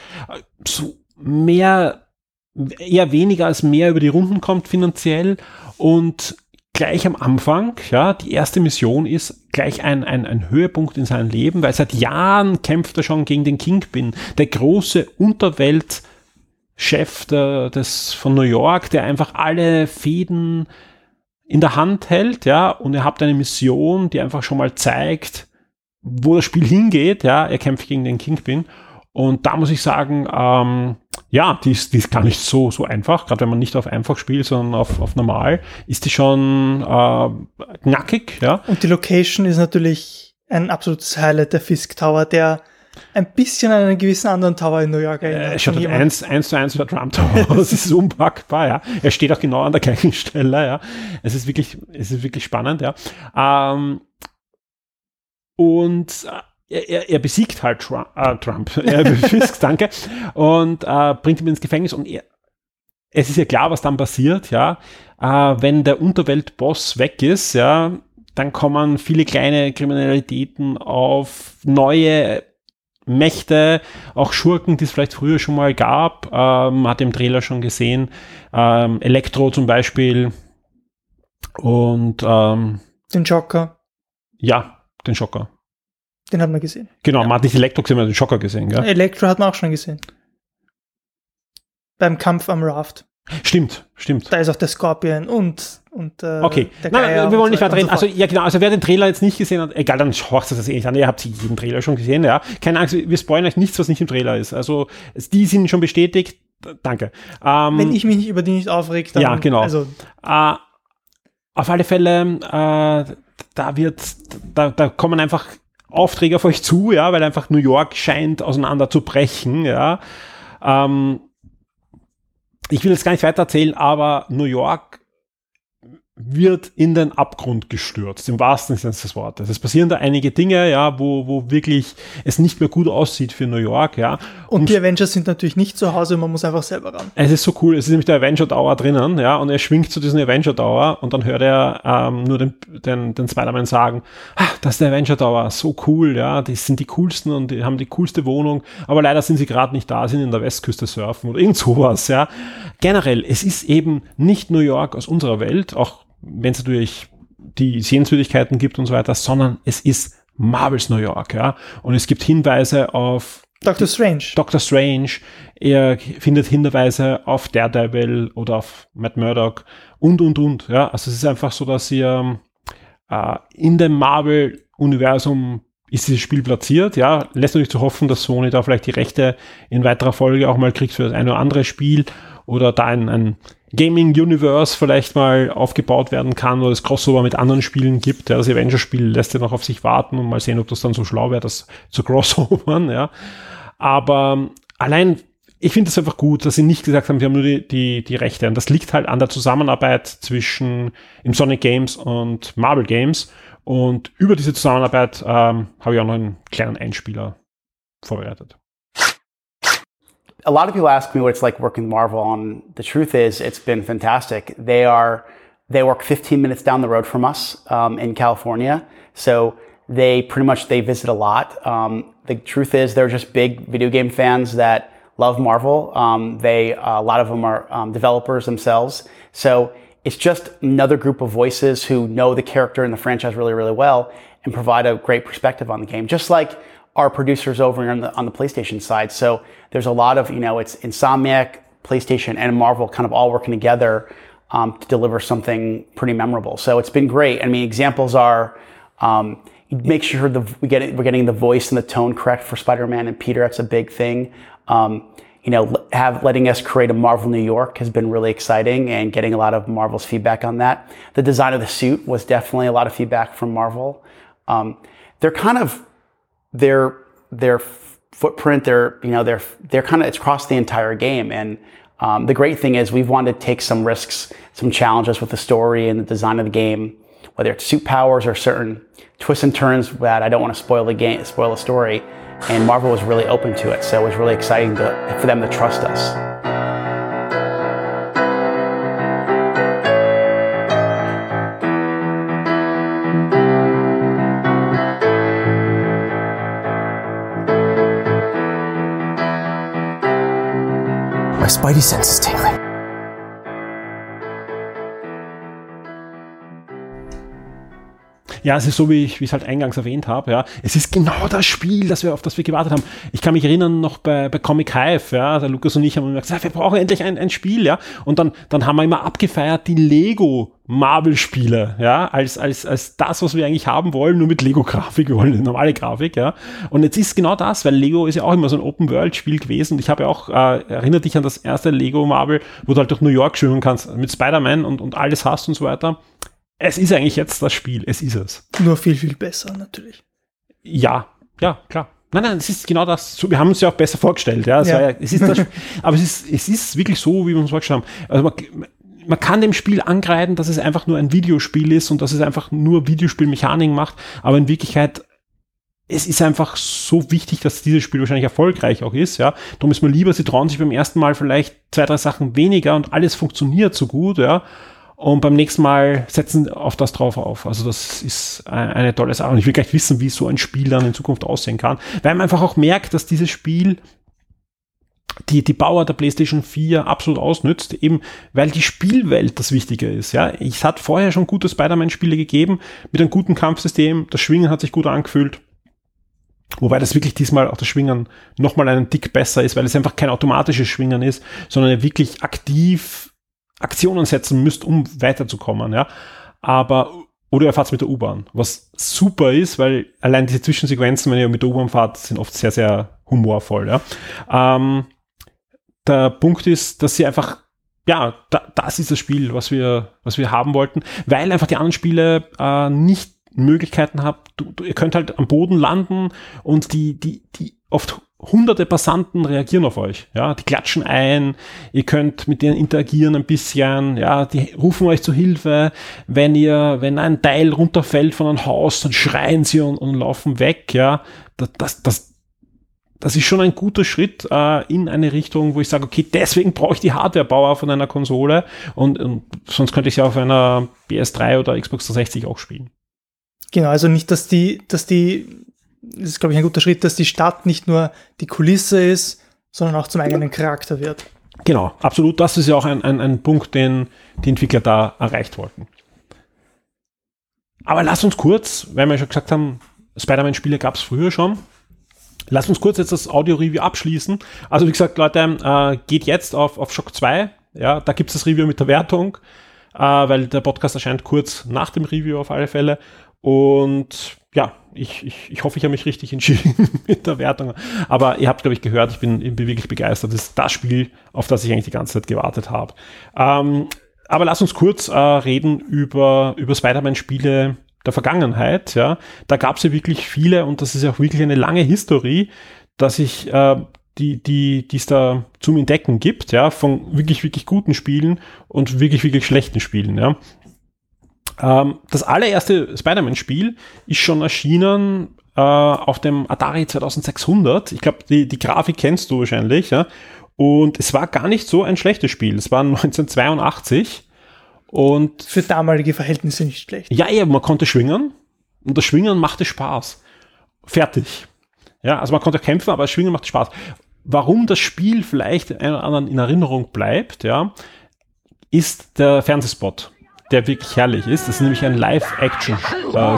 so mehr, eher weniger als mehr über die Runden kommt finanziell und gleich am Anfang, ja, die erste Mission ist gleich ein, ein, ein Höhepunkt in seinem Leben, weil seit Jahren kämpft er schon gegen den Kingpin, der große Unterweltchef der, des, von New York, der einfach alle Fäden in der Hand hält, ja, und ihr habt eine Mission, die einfach schon mal zeigt, wo das Spiel hingeht, ja, er kämpft gegen den Kingpin. Und da muss ich sagen, ähm, ja, die ist, die ist gar nicht so, so einfach, gerade wenn man nicht auf einfach spielt, sondern auf, auf normal, ist die schon äh, knackig, ja. Und die Location ist natürlich ein absolutes Highlight, der Fisk Tower, der ein bisschen an einen gewissen anderen Tower in New York erinnert. Äh, schaut halt eins, eins zu eins der Trump Tower. *laughs* das ist unpackbar, ja. Er steht auch genau an der gleichen *laughs* Stelle, ja. Es ist wirklich, es ist wirklich spannend, ja. Ähm, und äh, er, er, besiegt halt Trump, äh, Trump. *laughs* er Fisk, danke, und äh, bringt ihn ins Gefängnis und er, es ist ja klar, was dann passiert, ja. Äh, wenn der Unterweltboss weg ist, ja, dann kommen viele kleine Kriminalitäten auf neue Mächte, auch Schurken, die es vielleicht früher schon mal gab, ähm, hat im Trailer schon gesehen, ähm, Elektro zum Beispiel und ähm, den Joker. Ja, den Schocker. Den hat man gesehen. Genau, ja. man hat nicht Elektro gesehen, man hat den Schocker gesehen, gell? Elektro hat man auch schon gesehen. Beim Kampf am Raft. Stimmt, stimmt. Da ist auch der Scorpion und, und äh, okay. der Nein, Geier wir wollen nicht weiter reden. So also, ja, genau. Also, wer den Trailer jetzt nicht gesehen hat, egal, dann schaut das eh nicht an. Ihr habt jeden Trailer schon gesehen, ja. Keine Angst, wir spoilern euch nichts, was nicht im Trailer ist. Also, die sind schon bestätigt. Danke. Ähm, Wenn ich mich nicht über die nicht aufregt, dann. Ja, genau. Also, äh, auf alle Fälle, äh, da wird, da, da kommen einfach Aufträge auf euch zu, ja, weil einfach New York scheint auseinanderzubrechen, ja. Ähm, ich will jetzt gar nicht weiter erzählen, aber New York wird in den Abgrund gestürzt, im wahrsten Sinne des Wortes. Es passieren da einige Dinge, ja, wo, wo wirklich es nicht mehr gut aussieht für New York, ja. Und, und die Avengers sind natürlich nicht zu Hause, man muss einfach selber ran. Es ist so cool, es ist nämlich der Avenger Tower drinnen, ja, und er schwingt zu diesem Avenger Tower und dann hört er ähm, nur den, den, den Spider-Man sagen, ah, das ist der Avenger Tower, so cool, ja, die sind die coolsten und die haben die coolste Wohnung, aber leider sind sie gerade nicht da, sind in der Westküste surfen oder irgend sowas, ja. Generell, es ist eben nicht New York aus unserer Welt, auch wenn es natürlich die Sehenswürdigkeiten gibt und so weiter, sondern es ist Marvels New York, ja. Und es gibt Hinweise auf Doctor Strange. Doctor Strange. Er findet Hinweise auf Daredevil oder auf Matt Murdock und, und, und, ja. Also es ist einfach so, dass ihr äh, in dem Marvel-Universum ist dieses Spiel platziert, ja. Lässt natürlich zu hoffen, dass Sony da vielleicht die Rechte in weiterer Folge auch mal kriegt für das eine oder andere Spiel oder da ein, ein Gaming Universe vielleicht mal aufgebaut werden kann oder es Crossover mit anderen Spielen gibt. Ja, das Avenger-Spiel lässt ja noch auf sich warten und mal sehen, ob das dann so schlau wäre, das zu *laughs* crossovern. Ja. Aber allein, ich finde es einfach gut, dass sie nicht gesagt haben, wir haben nur die, die, die Rechte. Und das liegt halt an der Zusammenarbeit zwischen im Sonic Games und Marvel Games. Und über diese Zusammenarbeit ähm, habe ich auch noch einen kleinen Einspieler vorbereitet. A lot of people ask me what it's like working Marvel on. The truth is, it's been fantastic. They are they work 15 minutes down the road from us um, in California, so they pretty much they visit a lot. Um, the truth is, they're just big video game fans that love Marvel. Um, they uh, a lot of them are um, developers themselves, so it's just another group of voices who know the character and the franchise really, really well and provide a great perspective on the game. Just like our producers over on the, on the PlayStation side. So there's a lot of, you know, it's Insomniac, PlayStation, and Marvel kind of all working together um, to deliver something pretty memorable. So it's been great. I mean, examples are um, make sure the, we get we're getting the voice and the tone correct for Spider-Man and Peter. That's a big thing. Um, you know, have letting us create a Marvel New York has been really exciting and getting a lot of Marvel's feedback on that. The design of the suit was definitely a lot of feedback from Marvel. Um, they're kind of their their footprint, their you know their they're kind of it's across the entire game. And um, the great thing is we've wanted to take some risks, some challenges with the story and the design of the game, whether it's suit powers or certain twists and turns that I don't want to spoil the game, spoil the story. And Marvel was really open to it, so it was really exciting to, for them to trust us. Spidey sense is tingling. Ja, es ist so, wie ich es halt eingangs erwähnt habe. Ja, es ist genau das Spiel, das wir auf das wir gewartet haben. Ich kann mich erinnern noch bei, bei Comic Hive. Ja, der Lukas und ich haben immer gesagt, wir brauchen endlich ein, ein Spiel. Ja, und dann dann haben wir immer abgefeiert die Lego Marvel-Spiele, ja, als, als, als das, was wir eigentlich haben wollen, nur mit Lego-Grafik, wir wollen eine normale Grafik, ja. Und jetzt ist genau das, weil Lego ist ja auch immer so ein Open-World-Spiel gewesen und ich habe ja auch, äh, erinnert dich an das erste Lego Marvel, wo du halt durch New York schwimmen kannst, mit Spider-Man und, und alles hast und so weiter es ist eigentlich jetzt das Spiel, es ist es. Nur viel, viel besser natürlich. Ja, ja, klar. Nein, nein, es ist genau das. Wir haben uns ja auch besser vorgestellt. Ja, es, ja. ja es ist das, *laughs* aber es ist, es ist wirklich so, wie wir uns vorgestellt haben. Also man, man kann dem Spiel angreifen, dass es einfach nur ein Videospiel ist und dass es einfach nur Videospielmechanik macht, aber in Wirklichkeit es ist einfach so wichtig, dass dieses Spiel wahrscheinlich erfolgreich auch ist, ja. Darum ist man lieber, sie trauen sich beim ersten Mal vielleicht zwei, drei Sachen weniger und alles funktioniert so gut, ja und beim nächsten Mal setzen auf das drauf auf. Also das ist eine tolle Sache. Und ich will gleich wissen, wie so ein Spiel dann in Zukunft aussehen kann. Weil man einfach auch merkt, dass dieses Spiel die, die Bauer der PlayStation 4 absolut ausnützt, eben weil die Spielwelt das Wichtige ist. Ja, es hat vorher schon gute Spider-Man-Spiele gegeben mit einem guten Kampfsystem. Das Schwingen hat sich gut angefühlt. Wobei das wirklich diesmal auch das Schwingen nochmal einen Tick besser ist, weil es einfach kein automatisches Schwingen ist, sondern wirklich aktiv Aktionen setzen müsst, um weiterzukommen, ja. Aber, oder ihr fahrt mit der U-Bahn, was super ist, weil allein diese Zwischensequenzen, wenn ihr mit der U-Bahn fahrt, sind oft sehr, sehr humorvoll, ja. Ähm, der Punkt ist, dass sie einfach ja, da, das ist das Spiel, was wir, was wir haben wollten, weil einfach die anderen Spiele äh, nicht Möglichkeiten habt. Du, du, ihr könnt halt am Boden landen und die, die, die oft hunderte Passanten reagieren auf euch. Ja, die klatschen ein, ihr könnt mit denen interagieren ein bisschen, ja, die rufen euch zu Hilfe. Wenn ihr, wenn ein Teil runterfällt von einem Haus, dann schreien sie und, und laufen weg, ja. Das, das, das, das ist schon ein guter Schritt äh, in eine Richtung, wo ich sage, okay, deswegen brauche ich die Hardware-Bauer von einer Konsole und, und sonst könnte ich sie auf einer PS3 oder Xbox 360 auch spielen. Genau, also nicht, dass die, dass die das ist, glaube ich, ein guter Schritt, dass die Stadt nicht nur die Kulisse ist, sondern auch zum eigenen Charakter wird. Genau, absolut. Das ist ja auch ein, ein, ein Punkt, den die Entwickler da erreicht wollten. Aber lass uns kurz, weil wir schon gesagt haben, Spider-Man-Spiele gab es früher schon. Lass uns kurz jetzt das Audio-Review abschließen. Also wie gesagt, Leute, äh, geht jetzt auf, auf Shock 2. Ja, da gibt es das Review mit der Wertung, äh, weil der Podcast erscheint kurz nach dem Review auf alle Fälle. Und ja, ich, ich, ich hoffe, ich habe mich richtig entschieden *laughs* mit der Wertung. Aber ihr habt, glaube ich, gehört, ich bin, ich bin wirklich begeistert. Das ist das Spiel, auf das ich eigentlich die ganze Zeit gewartet habe. Ähm, aber lass uns kurz äh, reden über, über Spider-Man-Spiele der Vergangenheit. Ja. Da gab es ja wirklich viele und das ist ja auch wirklich eine lange Historie, dass ich äh, die, die, die es da zum Entdecken gibt, ja, von wirklich, wirklich guten Spielen und wirklich, wirklich schlechten Spielen, ja. Ähm, das allererste Spider-Man-Spiel ist schon erschienen äh, auf dem Atari 2600. Ich glaube, die, die Grafik kennst du wahrscheinlich. Ja? Und es war gar nicht so ein schlechtes Spiel. Es war *laughs* 1982. Und Für damalige Verhältnisse nicht schlecht. Ja, ja, man konnte schwingen. Und das Schwingen machte Spaß. Fertig. Ja, also man konnte kämpfen, aber das Schwingen macht Spaß. Warum das Spiel vielleicht einen oder anderen in Erinnerung bleibt, ja, ist der Fernsehspot der wirklich herrlich ist. Das ist nämlich ein Live-Action-Spot.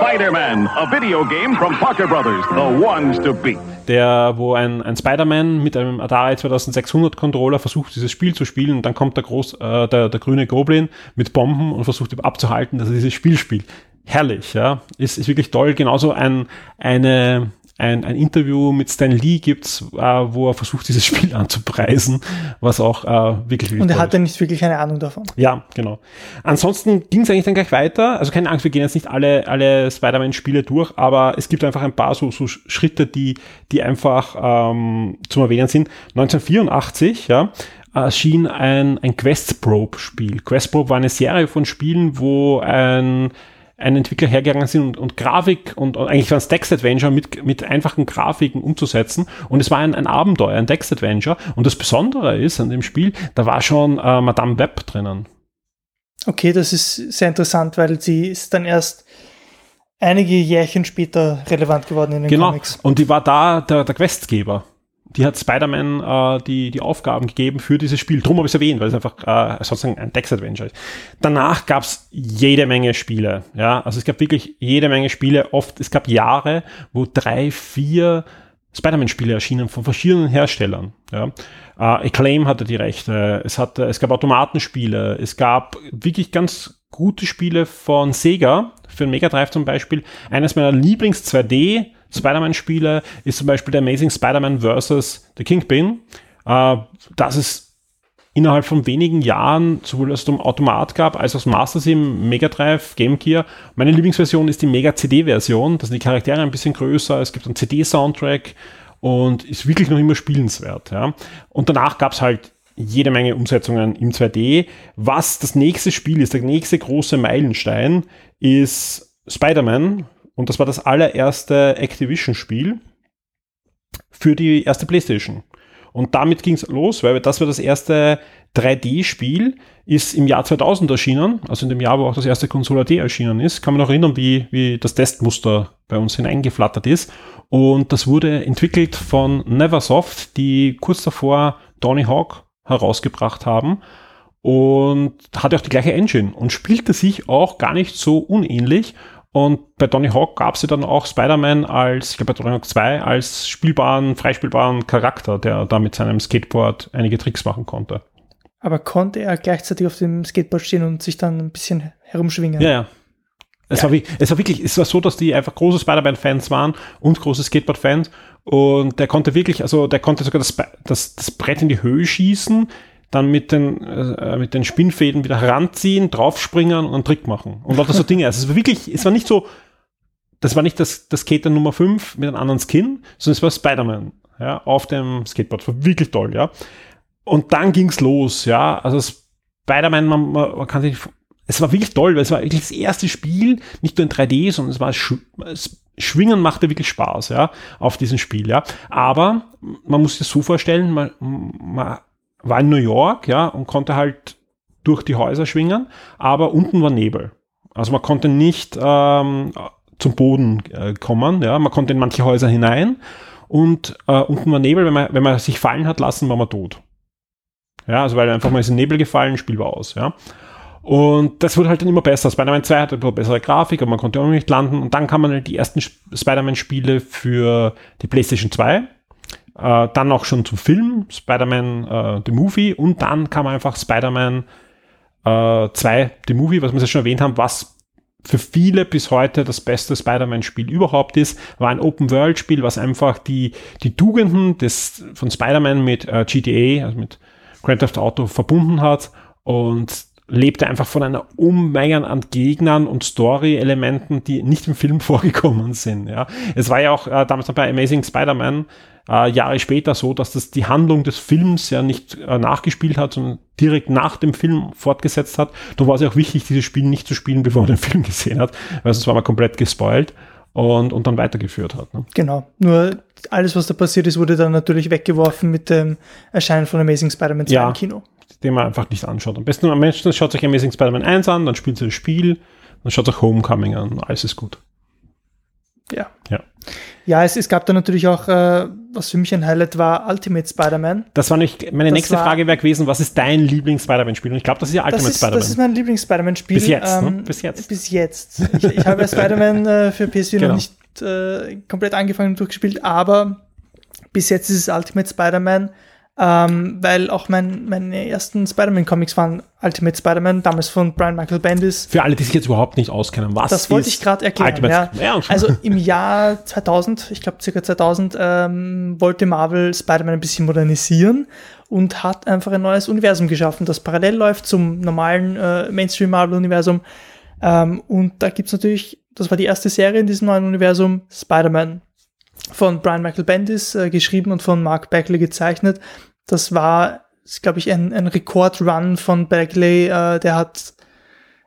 Spider-Man, a video game from Parker Brothers, the ones to beat. Der, wo ein, ein Spider-Man mit einem Atari 2600 Controller versucht, dieses Spiel zu spielen und dann kommt der, groß, äh, der, der grüne Goblin mit Bomben und versucht abzuhalten, dass er dieses Spiel spielt. Herrlich, ja. Ist, ist wirklich toll. Genauso ein, eine, ein, ein Interview mit Stan Lee gibt's, äh, wo er versucht, dieses Spiel *laughs* anzupreisen, was auch äh, wirklich, Und er hatte nicht wirklich eine Ahnung davon. Ja, genau. Ansonsten ging es eigentlich dann gleich weiter. Also keine Angst, wir gehen jetzt nicht alle, alle Spider-Man-Spiele durch, aber es gibt einfach ein paar so, so Schritte, die, die einfach ähm, zum Erwähnen sind. 1984, ja, erschien ein, ein Quest Probe-Spiel. Quest Probe war eine Serie von Spielen, wo ein ein Entwickler hergegangen sind und, und Grafik und, und eigentlich war es Text-Adventure mit, mit einfachen Grafiken umzusetzen. Und es war ein, ein Abenteuer, ein Text-Adventure. Und das Besondere ist an dem Spiel, da war schon äh, Madame Web drinnen. Okay, das ist sehr interessant, weil sie ist dann erst einige Jährchen später relevant geworden in den genau. Comics. Und die war da der, der Questgeber die hat Spider-Man äh, die, die Aufgaben gegeben für dieses Spiel. Drum habe ich es erwähnt, weil es einfach äh, sozusagen ein Text-Adventure ist. Danach gab es jede Menge Spiele. Ja, also es gab wirklich jede Menge Spiele. Oft, es gab Jahre, wo drei, vier Spider-Man-Spiele erschienen von verschiedenen Herstellern. Ja. Äh, Acclaim hatte die Rechte. Es, hatte, es gab Automatenspiele. Es gab wirklich ganz gute Spiele von Sega, für den Mega Drive zum Beispiel. Eines meiner Lieblings-2D- Spider-Man-Spiele ist zum Beispiel der Amazing Spider-Man vs. The Kingpin. Äh, das es innerhalb von wenigen Jahren sowohl als Automat gab, als auch Master System, Mega Drive, Game Gear. Meine Lieblingsversion ist die Mega CD-Version. Da sind die Charaktere ein bisschen größer. Es gibt einen CD-Soundtrack und ist wirklich noch immer spielenswert. Ja. Und danach gab es halt jede Menge Umsetzungen im 2D. Was das nächste Spiel ist, der nächste große Meilenstein, ist Spider-Man und das war das allererste Activision-Spiel für die erste PlayStation. Und damit ging es los, weil das war das erste 3D-Spiel, ist im Jahr 2000 erschienen, also in dem Jahr, wo auch das erste Console AD erschienen ist. Kann man noch erinnern, wie, wie das Testmuster bei uns hineingeflattert ist. Und das wurde entwickelt von Neversoft, die kurz davor Tony Hawk herausgebracht haben und hatte auch die gleiche Engine und spielte sich auch gar nicht so unähnlich und bei Tony Hawk gab es ja dann auch Spider-Man als, ich glaube bei Tony Hawk 2, als spielbaren, freispielbaren Charakter, der da mit seinem Skateboard einige Tricks machen konnte. Aber konnte er gleichzeitig auf dem Skateboard stehen und sich dann ein bisschen herumschwingen? Ja, ja. Es, ja. War, es war wirklich, es war so, dass die einfach große Spider-Man-Fans waren und große Skateboard-Fans. Und der konnte wirklich, also der konnte sogar das, das, das Brett in die Höhe schießen, dann mit den, äh, mit den Spinnfäden wieder heranziehen, draufspringen und einen Trick machen. Und lauter so Dinge. Also es war wirklich, es war nicht so das war nicht das, das Skater Nummer 5 mit einem anderen Skin, sondern es war Spider-Man, ja, auf dem Skateboard. War wirklich toll, ja. Und dann ging's los, ja. Also Spider-Man, man, man kann sich, es war wirklich toll, weil es war wirklich das erste Spiel, nicht nur in 3D, sondern es war Sch es, Schwingen machte wirklich Spaß, ja, auf diesem Spiel, ja. Aber man muss sich das so vorstellen, man, man war in New York, ja, und konnte halt durch die Häuser schwingen, aber unten war Nebel. Also man konnte nicht ähm, zum Boden äh, kommen, ja, man konnte in manche Häuser hinein und äh, unten war Nebel, wenn man, wenn man sich fallen hat lassen, war man tot. Ja, also weil einfach mal ist in Nebel gefallen, Spiel war aus, ja. Und das wurde halt dann immer besser. Spider-Man 2 hatte eine bessere Grafik, aber man konnte auch nicht landen. Und dann kam man halt die ersten Spider-Man-Spiele für die PlayStation 2. Äh, dann auch schon zum Film, Spider-Man äh, The Movie. Und dann kam einfach Spider-Man äh, 2 The Movie, was wir ja schon erwähnt haben, was für viele bis heute das beste Spider-Man-Spiel überhaupt ist, war ein Open-World-Spiel, was einfach die, die Tugenden des, von Spider-Man mit äh, GTA, also mit Grand Theft Auto verbunden hat und lebte einfach von einer Unmenge an Gegnern und Story-Elementen, die nicht im Film *laughs* vorgekommen sind. Ja. Es war ja auch äh, damals noch bei Amazing Spider-Man äh, Jahre später so, dass das die Handlung des Films ja nicht äh, nachgespielt hat, sondern direkt nach dem Film fortgesetzt hat. Da war es ja auch wichtig, dieses Spiel nicht zu spielen, *laughs* bevor man den Film gesehen hat, weil sonst war man komplett gespoilt und, und dann weitergeführt hat. Ne? Genau. Nur alles, was da passiert ist, wurde dann natürlich weggeworfen mit dem Erscheinen von Amazing Spider-Man 2 Ja. im Kino. den man einfach nicht anschaut. Am besten am Menschen schaut sich Amazing Spider-Man 1 an, dann spielt sie das Spiel, dann schaut sich Homecoming an, alles ist gut. Ja. Ja. Ja, es, es gab da natürlich auch, äh, was für mich ein Highlight war, Ultimate Spider-Man. Das war nicht, meine Das nächste war- Frage wäre gewesen, was ist dein Lieblings-Spider-Man-Spiel? Und ich glaube, das ist ja Ultimate ist, das ist Spider-Man. mein Lieblings-Spider-Man-Spiel. Bis jetzt, ne? Bis jetzt. Bis jetzt. Ich, ich habe ja Spider-Man äh, für PS4 Genau. noch nicht äh, komplett angefangen und durchgespielt, aber bis jetzt ist es Ultimate Spider-Man, ähm, weil auch mein, meine ersten Spider-Man-Comics waren Ultimate Spider-Man, damals von Brian Michael Bendis. Für alle, die sich jetzt überhaupt nicht auskennen, was Das wollte ich gerade erklären. Ja. Ja, Also im Jahr 2000, ich glaube circa 2000, ähm, wollte Marvel Spider-Man ein bisschen modernisieren und hat einfach ein neues Universum geschaffen, das parallel läuft zum normalen äh, Mainstream-Marvel-Universum. Ähm, und da gibt's natürlich, das war die erste Serie in diesem neuen Universum, Spider-Man. Von Brian Michael Bendis äh, geschrieben und von Mark Bagley gezeichnet. Das war, glaube ich, ein, ein Rekordrun von Bagley. Äh, der hat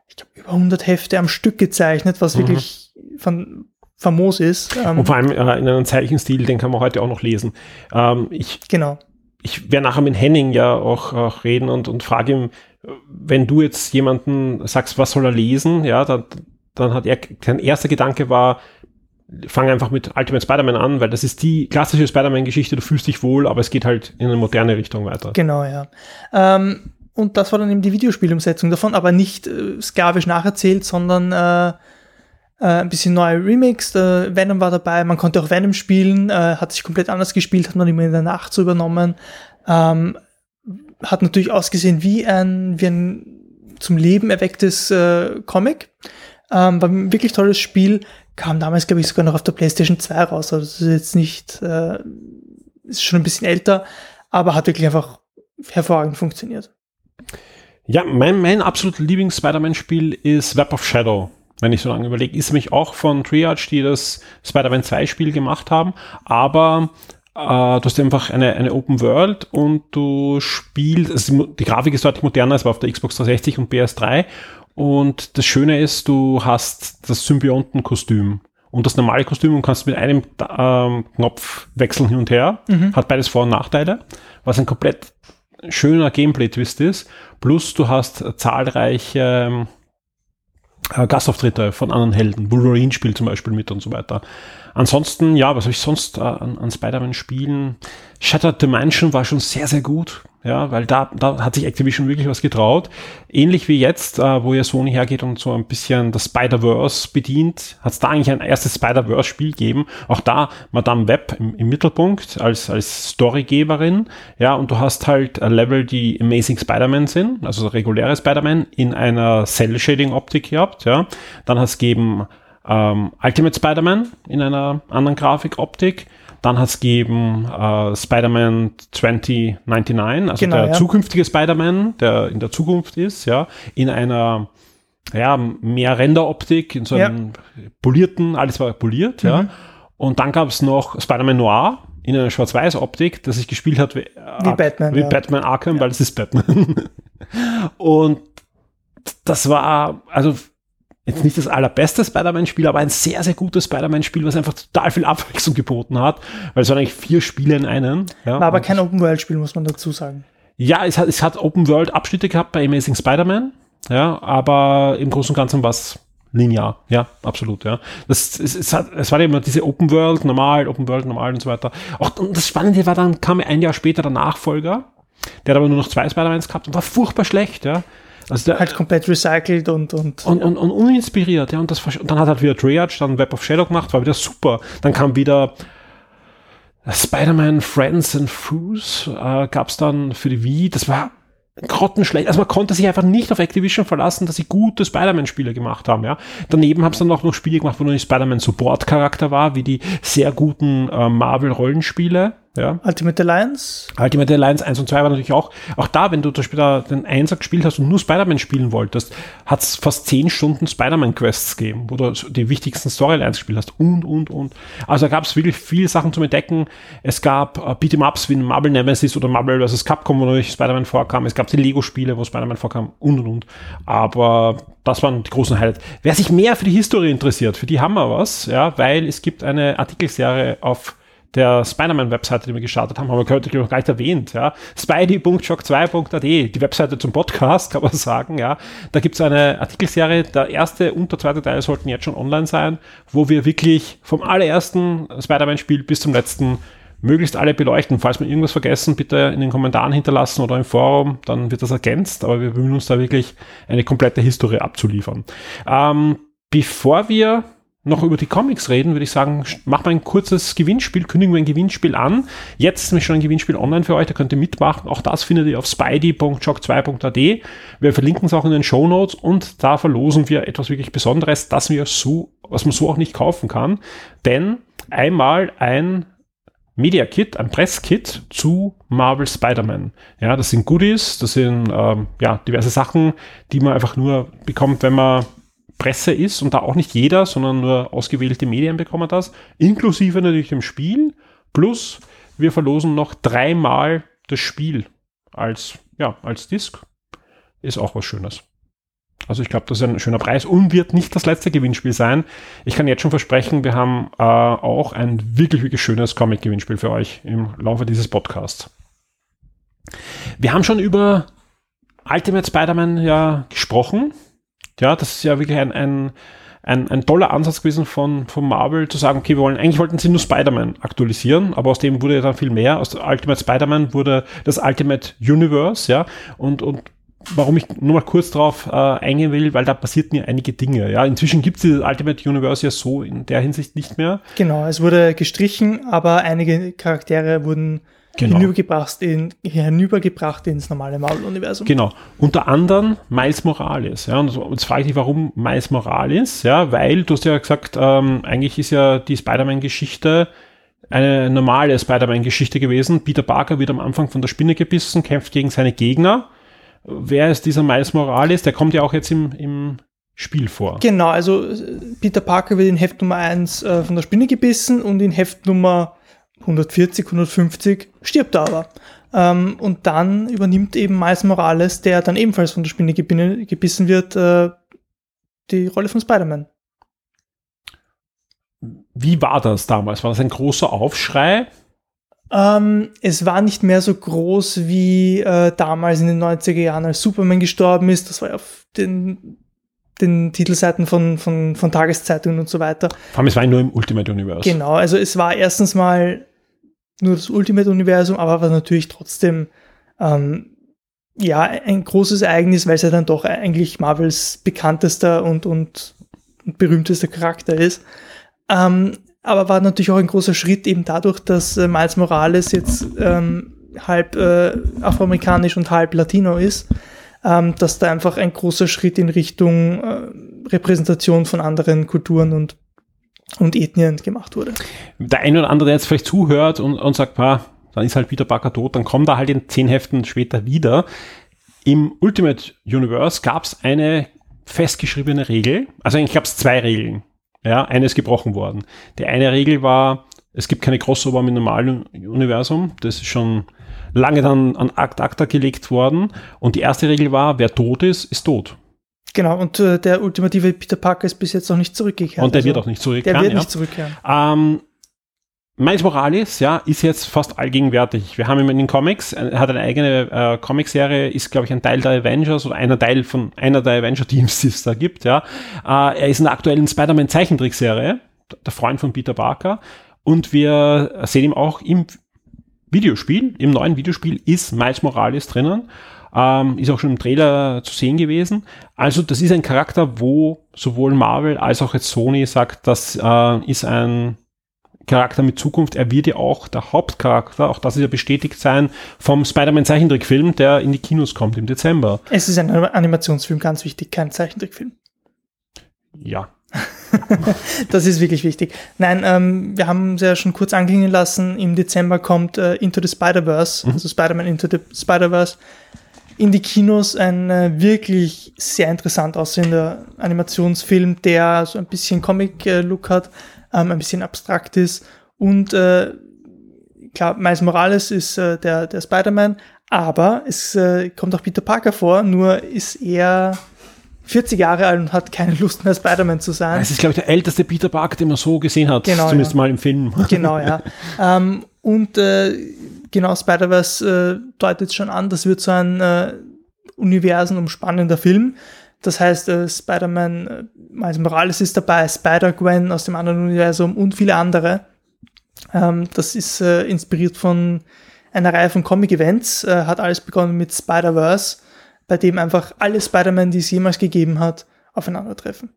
ich glaube, über 100 Hefte am Stück gezeichnet, was wirklich von, famos ist. Ähm, Mhm. Und vor allem äh, in einem Zeichenstil, den kann man heute auch noch lesen. Ähm, ich genau. ich werde nachher mit Henning ja auch, auch reden und, und frage ihm, wenn du jetzt jemanden sagst, was soll er lesen, ja, dann, dann hat er, sein erster Gedanke war, fang einfach mit Ultimate Spider-Man an, weil das ist die klassische Spider-Man-Geschichte, du fühlst dich wohl, aber es geht halt in eine moderne Richtung weiter. Genau, ja. Ähm, und das war dann eben die Videospielumsetzung davon, aber nicht äh, sklavisch nacherzählt, sondern äh, äh, ein bisschen neu remixed. Äh, Venom war dabei, man konnte auch Venom spielen, äh, hat sich komplett anders gespielt, hat man immer in der Nacht so übernommen. Ähm, hat natürlich ausgesehen wie ein, wie ein zum Leben erwecktes äh, Comic. Ähm, war ein wirklich tolles Spiel. Kam damals, glaube ich, sogar noch auf der PlayStation 2 raus. Also das ist jetzt nicht, äh, ist schon ein bisschen älter, aber hat wirklich einfach hervorragend funktioniert. Ja, mein, mein absolut Lieblings-Spider-Man-Spiel ist Web of Shadow. Wenn ich so lange überlege, ist mich auch von Triage, die das Spider-Man 2-Spiel gemacht haben, aber äh, du hast einfach eine, eine Open World und du spielst, also die Grafik ist deutlich moderner als auf der Xbox 360 und PS3 und das Schöne ist, du hast das Symbiontenkostüm und das normale Kostüm und kannst mit einem ähm, Knopf wechseln hin und her. Hat beides Vor- und Nachteile, was ein komplett schöner Gameplay-Twist ist. Plus du hast zahlreiche ähm, äh, Gastauftritte von anderen Helden. Wolverine spielt zum Beispiel mit und so weiter. Ansonsten, ja, was habe ich sonst äh, an, an Spider-Man-Spielen? Shattered Dimension war schon sehr, sehr gut. Ja, weil da, da hat sich Activision wirklich was getraut. Ähnlich wie jetzt, äh, wo ja Sony hergeht und so ein bisschen das Spider-Verse bedient, hat es da eigentlich ein erstes Spider-Verse-Spiel gegeben. Auch da Madame Web im, im Mittelpunkt als, als Storygeberin. Ja, und du hast halt Level, die Amazing Spider-Man sind, also reguläre Spider-Man in einer Cell-Shading-Optik gehabt. Ja, dann hast gegeben ähm, Ultimate Spider-Man in einer anderen Grafikoptik. Dann hat es gegeben äh, Spider-Man 2099, also Genau, der ja. zukünftige Spider-Man, der in der Zukunft ist, ja, in einer ja, mehr Renderoptik, in so einem polierten, alles war poliert, ja. Und dann gab es noch Spider-Man Noir in einer Schwarz-Weiß-Optik, das sich gespielt hat wie, Wie Batman, wie ja. Batman Arkham, weil es ist Batman. *laughs* Und das war, also jetzt nicht das allerbeste Spider-Man-Spiel, aber ein sehr, sehr gutes Spider-Man-Spiel, was einfach total viel Abwechslung geboten hat, weil es waren eigentlich vier Spiele in einem. Ja. War aber kein Open-World-Spiel, muss man dazu sagen. Ja, es hat, es hat Open-World-Abschnitte gehabt bei Amazing Spider-Man, ja, aber im Großen und Ganzen war es linear, ja, absolut, ja. Das, es, es, hat, es war immer diese Open-World, normal, Open-World, normal und so weiter. Auch, und das Spannende war, dann kam ein Jahr später der Nachfolger, der hat aber nur noch zwei Spider-Mans gehabt und war furchtbar schlecht, ja. Also der, Halt komplett recycelt und, und, und, und, und uninspiriert, ja. Und, das, und dann hat halt wieder Triage, dann Web of Shadow gemacht, war wieder super. Dann kam wieder Spider-Man Friends and Foos, äh, gab es dann für die Wii. Das war grottenschlecht. Also man konnte sich einfach nicht auf Activision verlassen, dass sie gute Spider-Man-Spiele gemacht haben, ja. Daneben haben sie dann auch noch Spiele gemacht, wo nur nicht Spider-Man Support-Charakter war, wie die sehr guten äh, Marvel-Rollenspiele, ja. Ultimate Alliance. Ultimate Alliance 1 und 2 war natürlich auch, auch da, wenn du zum Beispiel da den Einser gespielt hast und nur Spider-Man spielen wolltest, hat es fast 10 Stunden Spider-Man-Quests gegeben, wo du die wichtigsten Storylines gespielt hast und, und, und. Also da gab es wirklich viele Sachen zum Entdecken. Es gab äh, Beat'em-Ups wie Marvel Nemesis oder Marvel vs. Capcom, wo natürlich Spider-Man vorkam. Es gab die Lego-Spiele, wo Spider-Man vorkam und, und, und. Aber das waren die großen Highlights. Wer sich mehr für die Historie interessiert, für die haben wir was, ja, weil es gibt eine Artikelserie auf der Spider-Man-Webseite, die wir gestartet haben, haben wir heute noch gar nicht erwähnt, ja. Spidey.shock2.at, die Webseite zum Podcast, *laughs* kann man sagen, ja. Da gibt's eine Artikelserie, der erste und der zweite Teil sollten jetzt schon online sein, wo wir wirklich vom allerersten Spider-Man-Spiel bis zum letzten möglichst alle beleuchten. Falls wir irgendwas vergessen, bitte in den Kommentaren hinterlassen oder im Forum, dann wird das ergänzt, aber wir bemühen uns da wirklich eine komplette Historie abzuliefern. Ähm, bevor wir noch über die Comics reden, würde ich sagen, mach mal ein kurzes Gewinnspiel, kündigen wir ein Gewinnspiel an. Jetzt ist nämlich schon ein Gewinnspiel online für euch, da könnt ihr mitmachen. Auch das findet ihr auf spidey.shock2.at. Wir verlinken es auch in den Show Notes und da verlosen wir etwas wirklich Besonderes, das wir so, was man so auch nicht kaufen kann. Denn einmal ein Media Kit, ein Presskit zu Marvel Spider-Man. Ja, das sind Goodies, das sind ähm, ja diverse Sachen, die man einfach nur bekommt, wenn man Presse ist und da auch nicht jeder, sondern nur ausgewählte Medien bekommen das, inklusive natürlich dem Spiel. Plus wir verlosen noch dreimal das Spiel als ja als Disc. Ist auch was Schönes. Also ich glaube, das ist ein schöner Preis und wird nicht das letzte Gewinnspiel sein. Ich kann jetzt schon versprechen, wir haben äh, auch ein wirklich, wirklich schönes Comic-Gewinnspiel für euch im Laufe dieses Podcasts. Wir haben schon über Ultimate Spider-Man ja gesprochen. Ja, das ist ja wirklich ein, ein, ein, ein toller Ansatz gewesen von, von Marvel zu sagen, okay, wir wollen, eigentlich wollten sie nur Spider-Man aktualisieren, aber aus dem wurde ja dann viel mehr. Aus Ultimate Spider-Man wurde das Ultimate Universe, ja, und, und warum ich nur mal kurz drauf äh, eingehen will, weil da passierten ja einige Dinge. Ja, inzwischen gibt es dieses Ultimate Universe ja so in der Hinsicht nicht mehr. Genau, es wurde gestrichen, aber einige Charaktere wurden Genau. hinübergebracht, in, hinübergebracht ins normale Marvel-Universum. Genau. Unter anderem Miles Morales. Ja, und jetzt frage ich dich, warum Miles Morales? Ja, weil du hast ja gesagt, ähm, eigentlich ist ja die Spider-Man-Geschichte eine normale Spider-Man-Geschichte gewesen. Peter Parker wird am Anfang von der Spinne gebissen, kämpft gegen seine Gegner. Wer ist dieser Miles Morales? Der kommt ja auch jetzt im, im Spiel vor. Genau, also äh, Peter Parker wird in Heft Nummer 1 äh, von der Spinne gebissen und in Heft Nummer 140, 150 stirbt er aber. Ähm, und dann übernimmt eben Miles Morales, der dann ebenfalls von der Spinne gebissen wird, äh, die Rolle von Spider-Man. Wie war das damals? War das ein großer Aufschrei? Ähm, es war nicht mehr so groß wie äh, damals in den 90er Jahren, als Superman gestorben ist. Das war ja auf den, den Titelseiten von, von, von Tageszeitungen und so weiter. Vor allem, es war nur im Ultimate Universe. Genau, also es war erstens mal nur das Ultimate-Universum, aber war natürlich trotzdem ähm, ja ein großes Ereignis, weil es ja dann doch eigentlich Marvels bekanntester und, und berühmtester Charakter ist. Ähm, aber war natürlich auch ein großer Schritt eben dadurch, dass äh, Miles Morales jetzt ähm, halb äh, afroamerikanisch und halb Latino ist, ähm, dass da einfach ein großer Schritt in Richtung äh, Repräsentation von anderen Kulturen und, und Ethnien gemacht wurde. der eine oder andere, der jetzt vielleicht zuhört und, und sagt, "Pa, dann ist halt Peter Parker tot, dann kommt er halt in zehn Heften später wieder. Im Ultimate Universe gab es eine festgeschriebene Regel. Also eigentlich gab es zwei Regeln. Ja, eine ist gebrochen worden. Die eine Regel war, es gibt keine Crossover dem normalen Universum. Das ist schon lange dann an Akt Acta gelegt worden. Und die erste Regel war, wer tot ist, ist tot. Genau, und äh, der ultimative Peter Parker ist bis jetzt noch nicht zurückgekehrt. Und der Also, wird auch nicht zurückkehren. Der wird ja. nicht zurückkehren. Ähm, Miles Morales, ja, ist jetzt fast allgegenwärtig. Wir haben ihn in den Comics, er hat eine eigene äh, Comicserie, ist, glaube ich, ein Teil der Avengers oder einer Teil von einer der Avenger-Teams, *laughs* die es da gibt, ja. Äh, er ist in der aktuellen Spider-Man-Zeichentrickserie, der Freund von Peter Parker. Und wir sehen ihn auch im Videospiel, im neuen Videospiel ist Miles Morales drinnen. Ähm, ist auch schon im Trailer zu sehen gewesen. Also das ist ein Charakter, wo sowohl Marvel als auch jetzt Sony sagt, das äh, ist ein Charakter mit Zukunft. Er wird ja auch der Hauptcharakter, auch das ist ja bestätigt sein, vom Spider-Man Zeichentrickfilm, der in die Kinos kommt im Dezember. Es ist ein Animationsfilm, ganz wichtig, kein Zeichentrickfilm. Ja. *laughs* Das ist wirklich wichtig. Nein, ähm, wir haben es ja schon kurz anklingen lassen, im Dezember kommt äh, Into the Spider-Verse, also Spider-Man Into the Spider-Verse, in die Kinos ein äh, wirklich sehr interessant aussehender Animationsfilm, der so ein bisschen Comic-Look hat, ähm, ein bisschen abstrakt ist und äh, klar, Miles Morales ist äh, der, der Spider-Man, aber es äh, kommt auch Peter Parker vor, nur ist er 40 Jahre alt und hat keine Lust mehr Spider-Man zu sein. Es ist, glaube ich, der älteste Peter Parker, den man so gesehen hat, Genau, zumindest ja. mal im Film. Genau, ja. *laughs* ähm, und äh, genau, Spider-Verse äh, deutet schon an, das wird so ein äh, universumspannender Film. Das heißt, äh, Spider-Man, äh, Miles Morales ist dabei, Spider-Gwen aus dem anderen Universum und viele andere. Ähm, das ist äh, inspiriert von einer Reihe von Comic-Events, äh, hat alles begonnen mit Spider-Verse, bei dem einfach alle Spider-Man, die es jemals gegeben hat, aufeinandertreffen.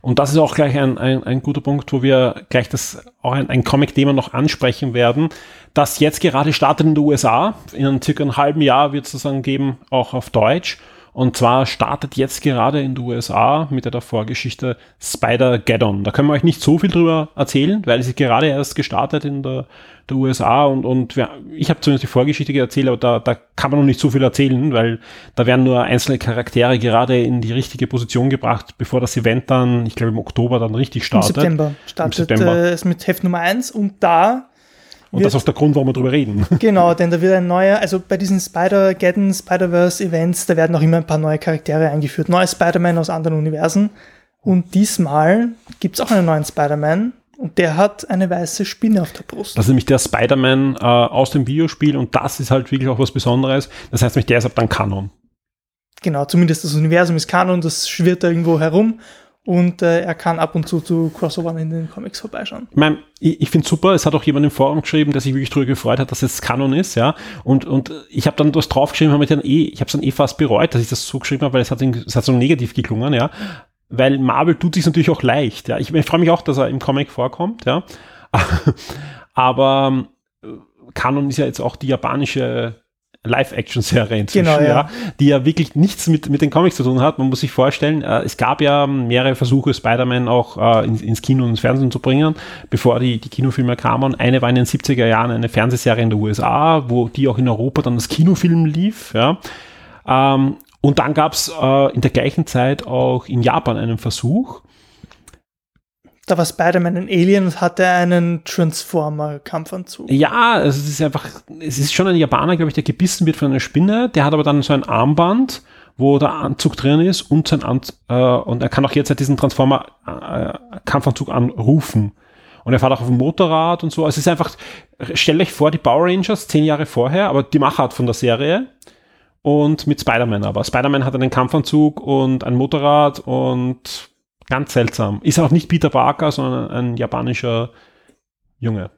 Und das ist auch gleich ein, ein, ein guter Punkt, wo wir gleich das auch ein, ein Comic-Thema noch ansprechen werden, das jetzt gerade startet in den USA. In circa einem halben Jahr wird es dann geben, auch auf Deutsch. Und zwar startet jetzt gerade in den USA mit der Vorgeschichte Spider-Geddon. Da können wir euch nicht so viel drüber erzählen, weil es ist gerade erst gestartet in der, der USA und, und wir, ich habe zumindest die Vorgeschichte erzählt, aber da, da kann man noch nicht so viel erzählen, weil da werden nur einzelne Charaktere gerade in die richtige Position gebracht, bevor das Event dann, ich glaube im Oktober dann richtig Im startet. September startet September. Äh, es mit Heft Nummer 1 und da Und das ist auch der Grund, warum wir drüber reden. *laughs* Genau, denn da wird ein neuer, also bei diesen Spider-Geddon, Spider-Verse-Events, da werden auch immer ein paar neue Charaktere eingeführt. Neue Spider-Man aus anderen Universen. Und diesmal gibt es auch einen neuen Spider-Man und der hat eine weiße Spinne auf der Brust. Das ist nämlich der Spider-Man äh, aus dem Videospiel und das ist halt wirklich auch was Besonderes. Das heißt nämlich, der ist ab dann Kanon. genau, zumindest das Universum ist Kanon, das schwirrt da irgendwo herum und äh, er kann ab und zu zu Crossovern in den Comics vorbeischauen. Ich meine, ich, ich finde super, es hat auch jemand im Forum geschrieben, der sich wirklich darüber gefreut hat, dass es Kanon ist, ja. Und, und ich habe dann was draufgeschrieben, habe ich dann eh, ich habe es dann eh fast bereut, dass ich das so geschrieben habe, weil es hat, es hat so negativ geklungen, ja. Weil Marvel tut sich natürlich auch leicht, ja. Ich, ich freue mich auch, dass er im Comic vorkommt, ja. *laughs* Aber äh, Kanon ist ja jetzt auch die japanische Live-Action-Serie inzwischen, Genau, ja. ja, die ja wirklich nichts mit, mit den Comics zu tun hat. Man muss sich vorstellen, äh, es gab ja mehrere Versuche, Spider-Man auch äh, ins, ins Kino und ins Fernsehen zu bringen, bevor die, die Kinofilme kamen. Eine war in den 70er Jahren eine Fernsehserie in den USA, wo die auch in Europa dann das Kinofilm lief, ja. Ähm, und dann gab es äh, in der gleichen Zeit auch in Japan einen Versuch, Da war Spider-Man ein Alien und hatte einen Transformer-Kampfanzug. Ja, es ist einfach, es ist schon ein Japaner, glaube ich, der gebissen wird von einer Spinne. Der hat aber dann so ein Armband, wo der Anzug drin ist und sein Anz äh, und er kann auch jetzt diesen Transformer äh, anrufen. Und er fährt auch auf dem Motorrad und so. Also es ist einfach, stellt euch vor, die Power Rangers zehn Jahre vorher, aber die Machart von der Serie und mit Spider-Man aber. Spider-Man hat einen Kampfanzug und ein Motorrad und ganz seltsam. Ist auch nicht Peter Parker, sondern ein japanischer Junge.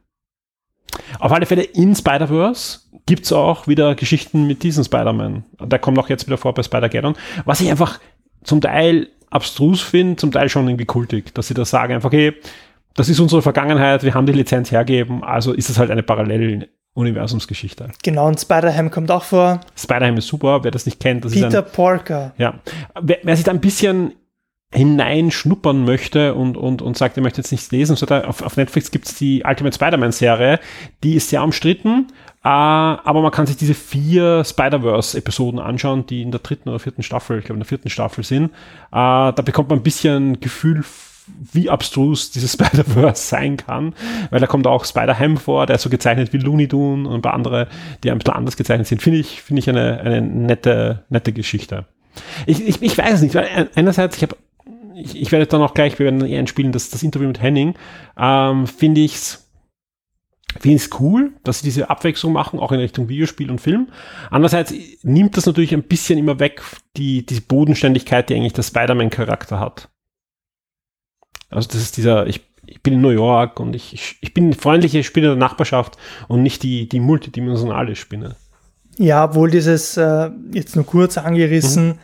Auf alle Fälle in Spider-Verse gibt es auch wieder Geschichten mit diesem Spider-Man. Der kommt auch jetzt wieder vor bei Spider-Geddon. Was ich einfach zum Teil abstrus finde, zum Teil schon irgendwie kultig, dass sie das sagen, einfach, okay, das ist unsere Vergangenheit, wir haben die Lizenz hergeben, also ist es halt eine Parallel-Universumsgeschichte. Genau, und Spider-Ham kommt auch vor. Spider-Man ist super, wer das nicht kennt, das ist Peter Porker. ja. Wer, wer sich da ein bisschen hineinschnuppern möchte und, und, und sagt, er möchte jetzt nichts lesen, so da, auf, auf Netflix gibt es die Ultimate Spider-Man-Serie, die ist sehr umstritten, Äh, aber man kann sich diese vier Spider-Verse-Episoden anschauen, die in der dritten oder vierten Staffel, ich glaube in der vierten Staffel sind. Äh, da bekommt man ein bisschen Gefühl, wie abstrus dieses *laughs* Spider-Verse sein kann, weil da kommt auch Spider-Ham vor, der ist so gezeichnet wie Looney Tunes und ein paar andere, die ein bisschen anders gezeichnet sind. Finde ich, finde ich eine, eine nette, nette Geschichte. Ich, ich, ich weiß es nicht, weil einerseits, ich habe ich, ich werde dann auch gleich, wir werden einspielen, das, das Interview mit Henning, ähm, finde ich es finde ich es cool, dass sie diese Abwechslung machen, auch in Richtung Videospiel und Film. Andererseits nimmt das natürlich ein bisschen immer weg, die, die Bodenständigkeit, die eigentlich der Spider-Man-Charakter hat. Also das ist dieser, ich, ich bin in New York und ich, ich, bin freundliche Spinne der Nachbarschaft und nicht die, die multidimensionale Spinne. Ja, wohl dieses, äh, jetzt nur kurz angerissen, mhm.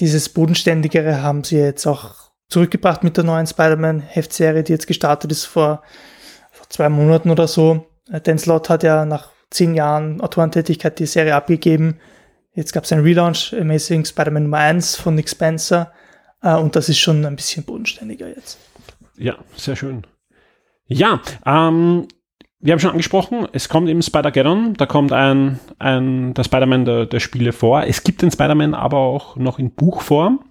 dieses Bodenständigere haben sie jetzt auch zurückgebracht mit der neuen Spider-Man-Heftserie, die jetzt gestartet ist vor zwei Monaten oder so. Äh, Dan Slott hat ja nach zehn Jahren Autorentätigkeit die Serie abgegeben. Jetzt gab es einen Relaunch, Amazing Spider-Man Nummer 1 von Nick Spencer. Äh, und das ist schon ein bisschen bodenständiger jetzt. Ja, sehr schön. Ja, ähm, wir haben schon angesprochen, es kommt eben Spider-Geddon, da kommt ein, ein der Spider-Man der, der Spiele vor. Es gibt den Spider-Man aber auch noch in Buchform.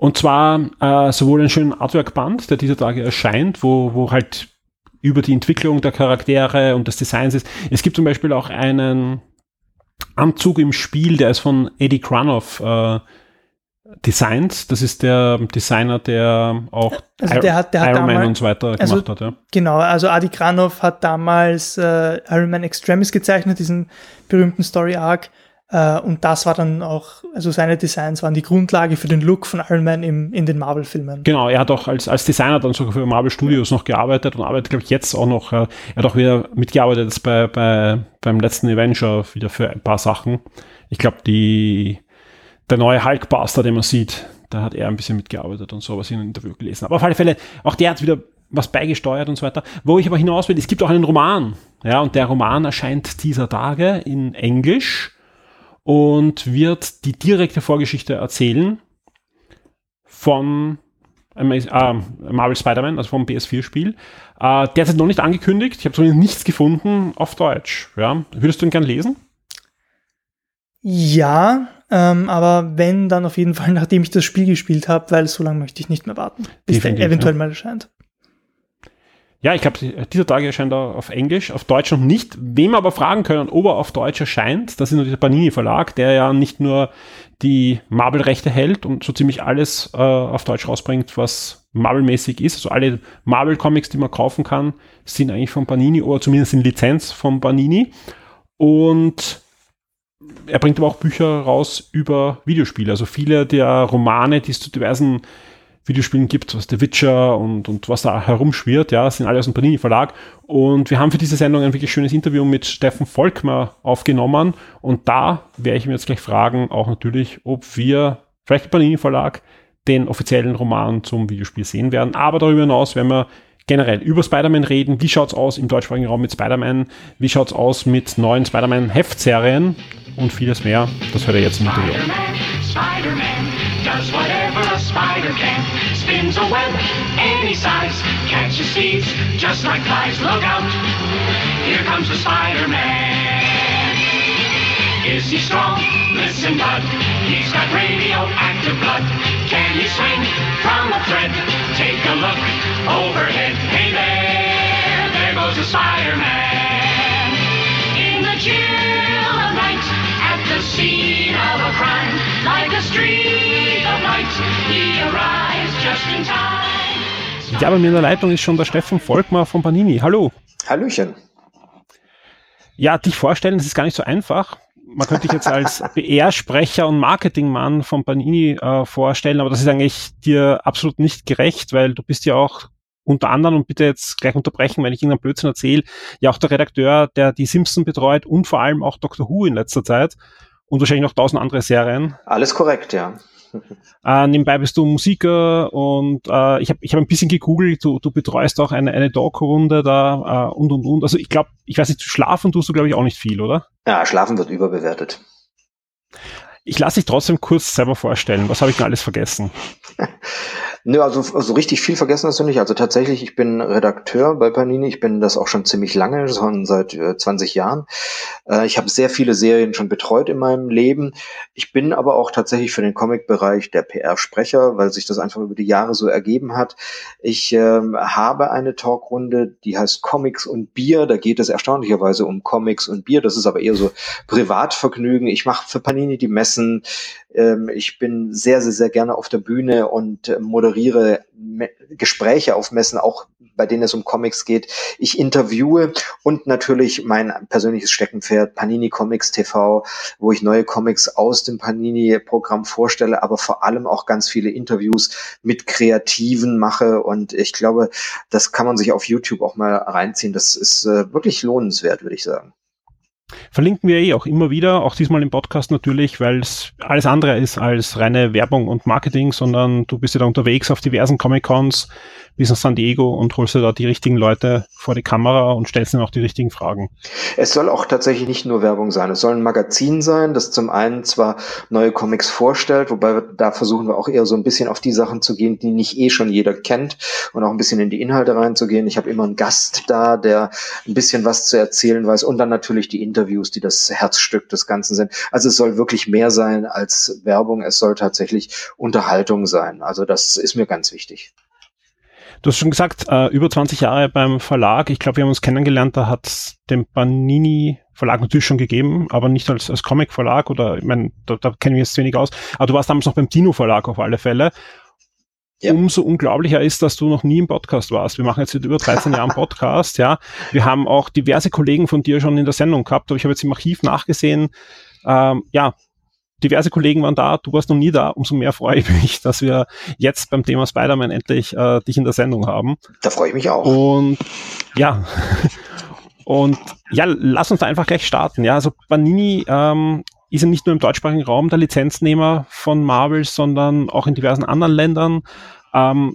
Und zwar äh, sowohl einen schönen Artwork-Band, der dieser Tage erscheint, wo, wo halt über die Entwicklung der Charaktere und des Designs ist. Es gibt zum Beispiel auch einen Anzug im Spiel, der ist von Eddie Kranoff äh, designt. Das ist der Designer, der auch also der hat, der Iron Man und so weiter also, gemacht hat. Ja. Genau, also Adi Kranoff hat damals äh, Iron Man Extremis gezeichnet, diesen berühmten Story Arc. Uh, und das war dann auch, also seine Designs waren die Grundlage für den Look von Iron Man im, in den Marvel-Filmen. Genau, er hat auch als, als Designer dann sogar für Marvel Studios noch gearbeitet und arbeitet, glaube ich, jetzt auch noch. Äh, er hat auch wieder mitgearbeitet bei, bei, beim letzten Avenger wieder für ein paar Sachen. Ich glaube, die, der neue Hulkbuster, den man sieht, da hat er ein bisschen mitgearbeitet und so, was ich in einem Interview gelesen habe. Aber auf alle Fälle, auch der hat wieder was beigesteuert und so weiter. Wo ich aber hinaus will, es gibt auch einen Roman. Ja, und der Roman erscheint dieser Tage in Englisch und wird die direkte Vorgeschichte erzählen von äh, Marvel Spider-Man, also vom PS4-Spiel. Äh, derzeit noch nicht angekündigt. Ich habe zumindest nichts gefunden auf Deutsch. Ja. Würdest du ihn gern lesen? Ja, ähm, aber wenn, dann auf jeden Fall, nachdem ich das Spiel gespielt habe, weil so lange möchte ich nicht mehr warten, bis Definitiv, der eventuell ja. mal erscheint. Ja, ich glaube, dieser Tag erscheint er auf Englisch, auf Deutsch noch nicht. Wem aber fragen können, ob er auf Deutsch erscheint, das ist natürlich der Panini Verlag, der ja nicht nur die Marvel-Rechte hält und so ziemlich alles äh, auf Deutsch rausbringt, was Marvel-mäßig ist. Also alle Marvel-Comics, die man kaufen kann, sind eigentlich von Panini oder zumindest in Lizenz von Panini. Und er bringt aber auch Bücher raus über Videospiele. Also viele der Romane, die es zu diversen Videospielen gibt, was The Witcher und, und was da herumschwirrt, ja, sind alle aus dem Panini Verlag. Und wir haben für diese Sendung ein wirklich schönes Interview mit Steffen Volkmer aufgenommen. Und da werde ich mir jetzt gleich fragen, auch natürlich, ob wir, vielleicht der Panini Verlag, den offiziellen Roman zum Videospiel sehen werden. Aber darüber hinaus werden wir generell über Spider-Man reden. Wie schaut es aus im deutschsprachigen Raum mit Spider-Man? Wie schaut es aus mit neuen Spider-Man-Heftserien? Und vieles mehr. Das hört ihr jetzt im Interview. Spider-Man, a spider can. Spins a web any size, catches thieves just like flies. Look out, here comes the Spider-Man. Is he strong? Listen, bud. He's got radioactive blood. Can he swing from a thread? Take a look overhead. Hey there, there goes the Spider-Man. In the chill of night, at the scene of a crime, like a streak of light, he arrives just in time. Ja, bei mir in der Leitung ist schon der Steffen Volkmar von Panini. Hallo. Hallöchen. Ja, dich vorstellen, das ist gar nicht so einfach man könnte dich jetzt als *laughs* PR-Sprecher und Marketingmann von Panini äh, vorstellen, aber das ist eigentlich dir absolut nicht gerecht, weil du bist ja auch unter anderem, und bitte jetzt gleich unterbrechen, wenn ich irgendeinen Blödsinn erzähle, ja auch der Redakteur, der die Simpson betreut und vor allem auch Doctor Who in letzter Zeit und wahrscheinlich noch tausend andere Serien. Alles korrekt, ja. *laughs* Äh, nebenbei bist du Musiker und äh, ich habe ich hab ein bisschen gegoogelt, du, du betreust auch eine, eine Talkrunde da äh, und und und. Also ich glaube, ich weiß nicht, schlafen tust du, glaube ich, auch nicht viel, oder? Ja, schlafen wird überbewertet. Ich lasse dich trotzdem kurz selber vorstellen. Was habe ich denn alles vergessen? *laughs* Nö, also so richtig viel vergessen hast du nicht. Also tatsächlich, ich bin Redakteur bei Panini. Ich bin das auch schon ziemlich lange, schon seit äh, 20 Jahren. Äh, ich habe sehr viele Serien schon betreut in meinem Leben. Ich bin aber auch tatsächlich für den Comic-Bereich der PR-Sprecher, weil sich das einfach über die Jahre so ergeben hat. Ich ähm, habe eine Talkrunde, die heißt Comics und Bier. Da geht es erstaunlicherweise um Comics und Bier. Das ist aber eher so Privatvergnügen. Ich mache für Panini die Messen. Ähm, ich bin sehr, sehr, sehr gerne auf der Bühne und äh, moderiere Gespräche auf Messen, auch bei denen es um Comics geht. Ich interviewe und natürlich mein persönliches Steckenpferd Panini Comics TV, wo ich neue Comics aus dem Panini-Programm vorstelle, aber vor allem auch ganz viele Interviews mit Kreativen mache. Und ich glaube, das kann man sich auf YouTube auch mal reinziehen. Das ist äh, wirklich lohnenswert, würde ich sagen. Verlinken wir eh auch immer wieder, auch diesmal im Podcast natürlich, weil es alles andere ist als reine Werbung und Marketing, sondern du bist ja da unterwegs auf diversen Comic-Cons, bis nach San Diego und holst dir da die richtigen Leute vor die Kamera und stellst ihnen auch die richtigen Fragen. Es soll auch tatsächlich nicht nur Werbung sein. Es soll ein Magazin sein, das zum einen zwar neue Comics vorstellt, wobei wir, da versuchen wir auch eher so ein bisschen auf die Sachen zu gehen, die nicht eh schon jeder kennt und auch ein bisschen in die Inhalte reinzugehen. Ich habe immer einen Gast da, der ein bisschen was zu erzählen weiß und dann natürlich die Interviews, die das Herzstück des Ganzen sind. Also es soll wirklich mehr sein als Werbung. Es soll tatsächlich Unterhaltung sein. Also das ist mir ganz wichtig. Du hast schon gesagt, äh, über 20 Jahre beim Verlag. Ich glaube, wir haben uns kennengelernt, da hat es den Panini Verlag natürlich schon gegeben, aber nicht als, als Comic-Verlag oder, ich meine, da, da kennen wir jetzt wenig aus. Aber du warst damals noch beim Dino Verlag auf alle Fälle. Ja. Umso unglaublicher ist, dass du noch nie im Podcast warst. Wir machen jetzt seit über 13 Jahren Podcast, ja. Wir haben auch diverse Kollegen von dir schon in der Sendung gehabt, aber ich habe jetzt im Archiv nachgesehen. Ähm, ja, diverse Kollegen waren da, du warst noch nie da, umso mehr freue ich mich, dass wir jetzt beim Thema Spider-Man endlich äh, dich in der Sendung haben. Da freue ich mich auch. Und ja, und ja, lass uns da einfach gleich starten. Ja, also Panini ähm, ist ja nicht nur im deutschsprachigen Raum der Lizenznehmer von Marvel, sondern auch in diversen anderen Ländern. Ähm,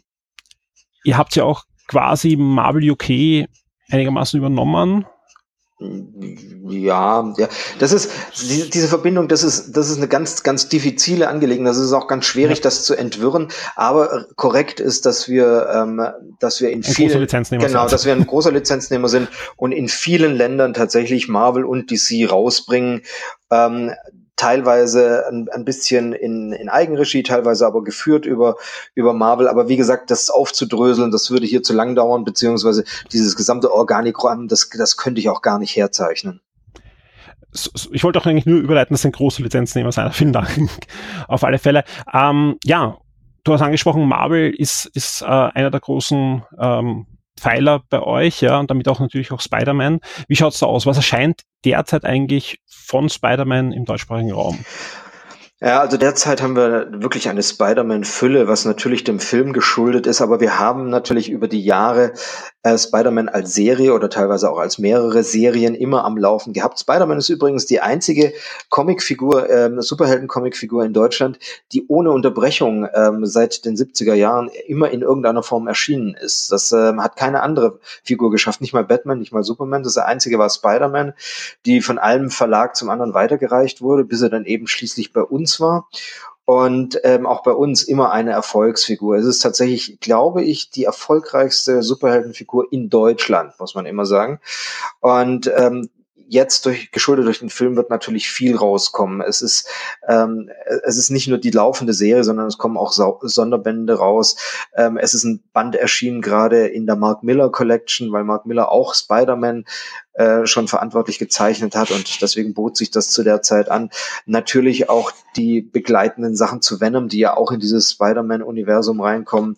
ihr habt ja auch quasi Marvel UK einigermaßen übernommen ja, ja, das ist diese Verbindung, das ist das ist eine ganz ganz diffizile Angelegenheit. Das ist auch ganz schwierig, das zu entwirren. Aber korrekt ist, dass wir ähm, dass wir in ein vielen genau, sind. dass wir ein großer Lizenznehmer sind und in vielen Ländern tatsächlich Marvel und DC rausbringen. Ähm, teilweise ein, ein bisschen in, in Eigenregie, teilweise aber geführt über, über Marvel. Aber wie gesagt, das aufzudröseln, das würde hier zu lang dauern, beziehungsweise dieses gesamte Organigramm, das, das könnte ich auch gar nicht herzeichnen. Ich wollte auch eigentlich nur überleiten, dass ein großer Lizenznehmer sein. *laughs* Vielen Dank. Auf alle Fälle. Ähm, ja, du hast angesprochen, Marvel ist, ist äh, einer der großen ähm, Pfeiler bei euch, ja, und damit auch natürlich auch Spider-Man. Wie schaut's da aus? Was erscheint derzeit eigentlich von Spider-Man im deutschsprachigen Raum? Ja, also derzeit haben wir wirklich eine Spider-Man-Fülle, was natürlich dem Film geschuldet ist, aber wir haben natürlich über die Jahre äh, Spider-Man als Serie oder teilweise auch als mehrere Serien immer am Laufen gehabt. Spider-Man ist übrigens die einzige Comicfigur, äh, Superhelden-Comicfigur in Deutschland, die ohne Unterbrechung ähm, seit den 70er Jahren immer in irgendeiner Form erschienen ist. Das ähm, hat keine andere Figur geschafft, nicht mal Batman, nicht mal Superman. Das einzige war Spider-Man, die von einem Verlag zum anderen weitergereicht wurde, bis er dann eben schließlich bei uns war und ähm, auch bei uns immer eine Erfolgsfigur. Es ist tatsächlich, glaube ich, die erfolgreichste Superheldenfigur in Deutschland, muss man immer sagen. Und ähm, jetzt durch geschuldet durch den Film wird natürlich viel rauskommen. Es ist ähm, es ist nicht nur die laufende Serie, sondern es kommen auch Sau Sonderbände raus. Ähm, es ist ein Band erschienen gerade in der Mark Miller Collection, weil Mark Miller auch Spider-Man äh, schon verantwortlich gezeichnet hat und deswegen bot sich das zu der Zeit an. Natürlich auch die begleitenden Sachen zu Venom, die ja auch in dieses Spider-Man-Universum reinkommen.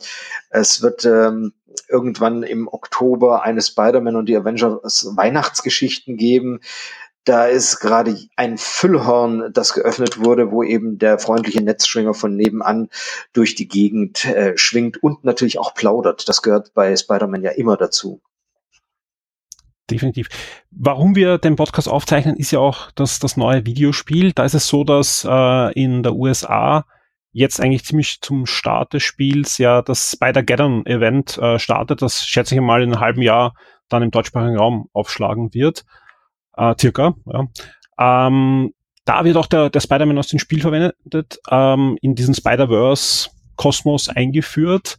Es wird ähm, irgendwann im Oktober eine Spider-Man und die Avengers Weihnachtsgeschichten geben. Da ist gerade ein Füllhorn, das geöffnet wurde, wo eben der freundliche Netzschwinger von nebenan durch die Gegend äh, schwingt und natürlich auch plaudert. Das gehört bei Spider-Man ja immer dazu definitiv. Warum wir den Podcast aufzeichnen, ist ja auch das, das neue Videospiel. Da ist es so, dass äh, in der USA jetzt eigentlich ziemlich zum Start des Spiels ja das Spider-Geddon-Event äh, startet, das schätze ich mal in einem halben Jahr dann im deutschsprachigen Raum aufschlagen wird. Äh, circa, ja. Ähm, da wird auch der, der Spider-Man aus dem Spiel verwendet, ähm, in diesen Spider-Verse Kosmos eingeführt.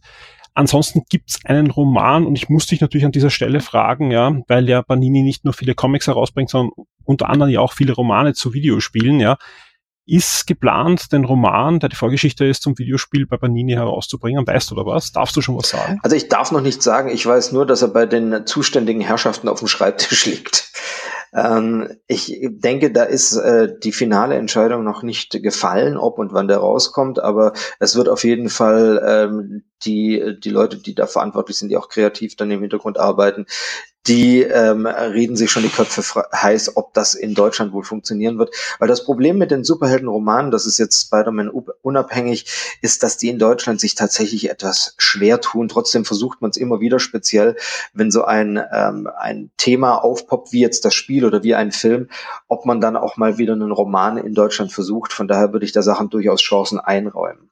Ansonsten gibt's einen Roman und ich muss dich natürlich an dieser Stelle fragen, ja, weil ja Panini nicht nur viele Comics herausbringt, sondern unter anderem ja auch viele Romane zu Videospielen, ja. Ist geplant, den Roman, der die Vorgeschichte ist, zum Videospiel bei Panini herauszubringen? Weißt du oder was? Darfst du schon was sagen? Also ich darf noch nichts sagen. Ich weiß nur, dass er bei den zuständigen Herrschaften auf dem Schreibtisch *laughs* liegt. Ähm, ich denke, da ist äh, die finale Entscheidung noch nicht gefallen, ob und wann der rauskommt, aber es wird auf jeden Fall ähm, die, die Leute, die da verantwortlich sind, die auch kreativ dann im Hintergrund arbeiten, die ähm, reden sich schon die Köpfe heiß, ob das in Deutschland wohl funktionieren wird. Weil das Problem mit den Superheldenromanen, das ist jetzt Spider-Man unabhängig, ist, dass die in Deutschland sich tatsächlich etwas schwer tun. Trotzdem versucht man es immer wieder speziell, wenn so ein, ähm, ein Thema aufpoppt, wie jetzt das Spiel oder wie ein Film, ob man dann auch mal wieder einen Roman in Deutschland versucht. Von daher würde ich der Sachen durchaus Chancen einräumen.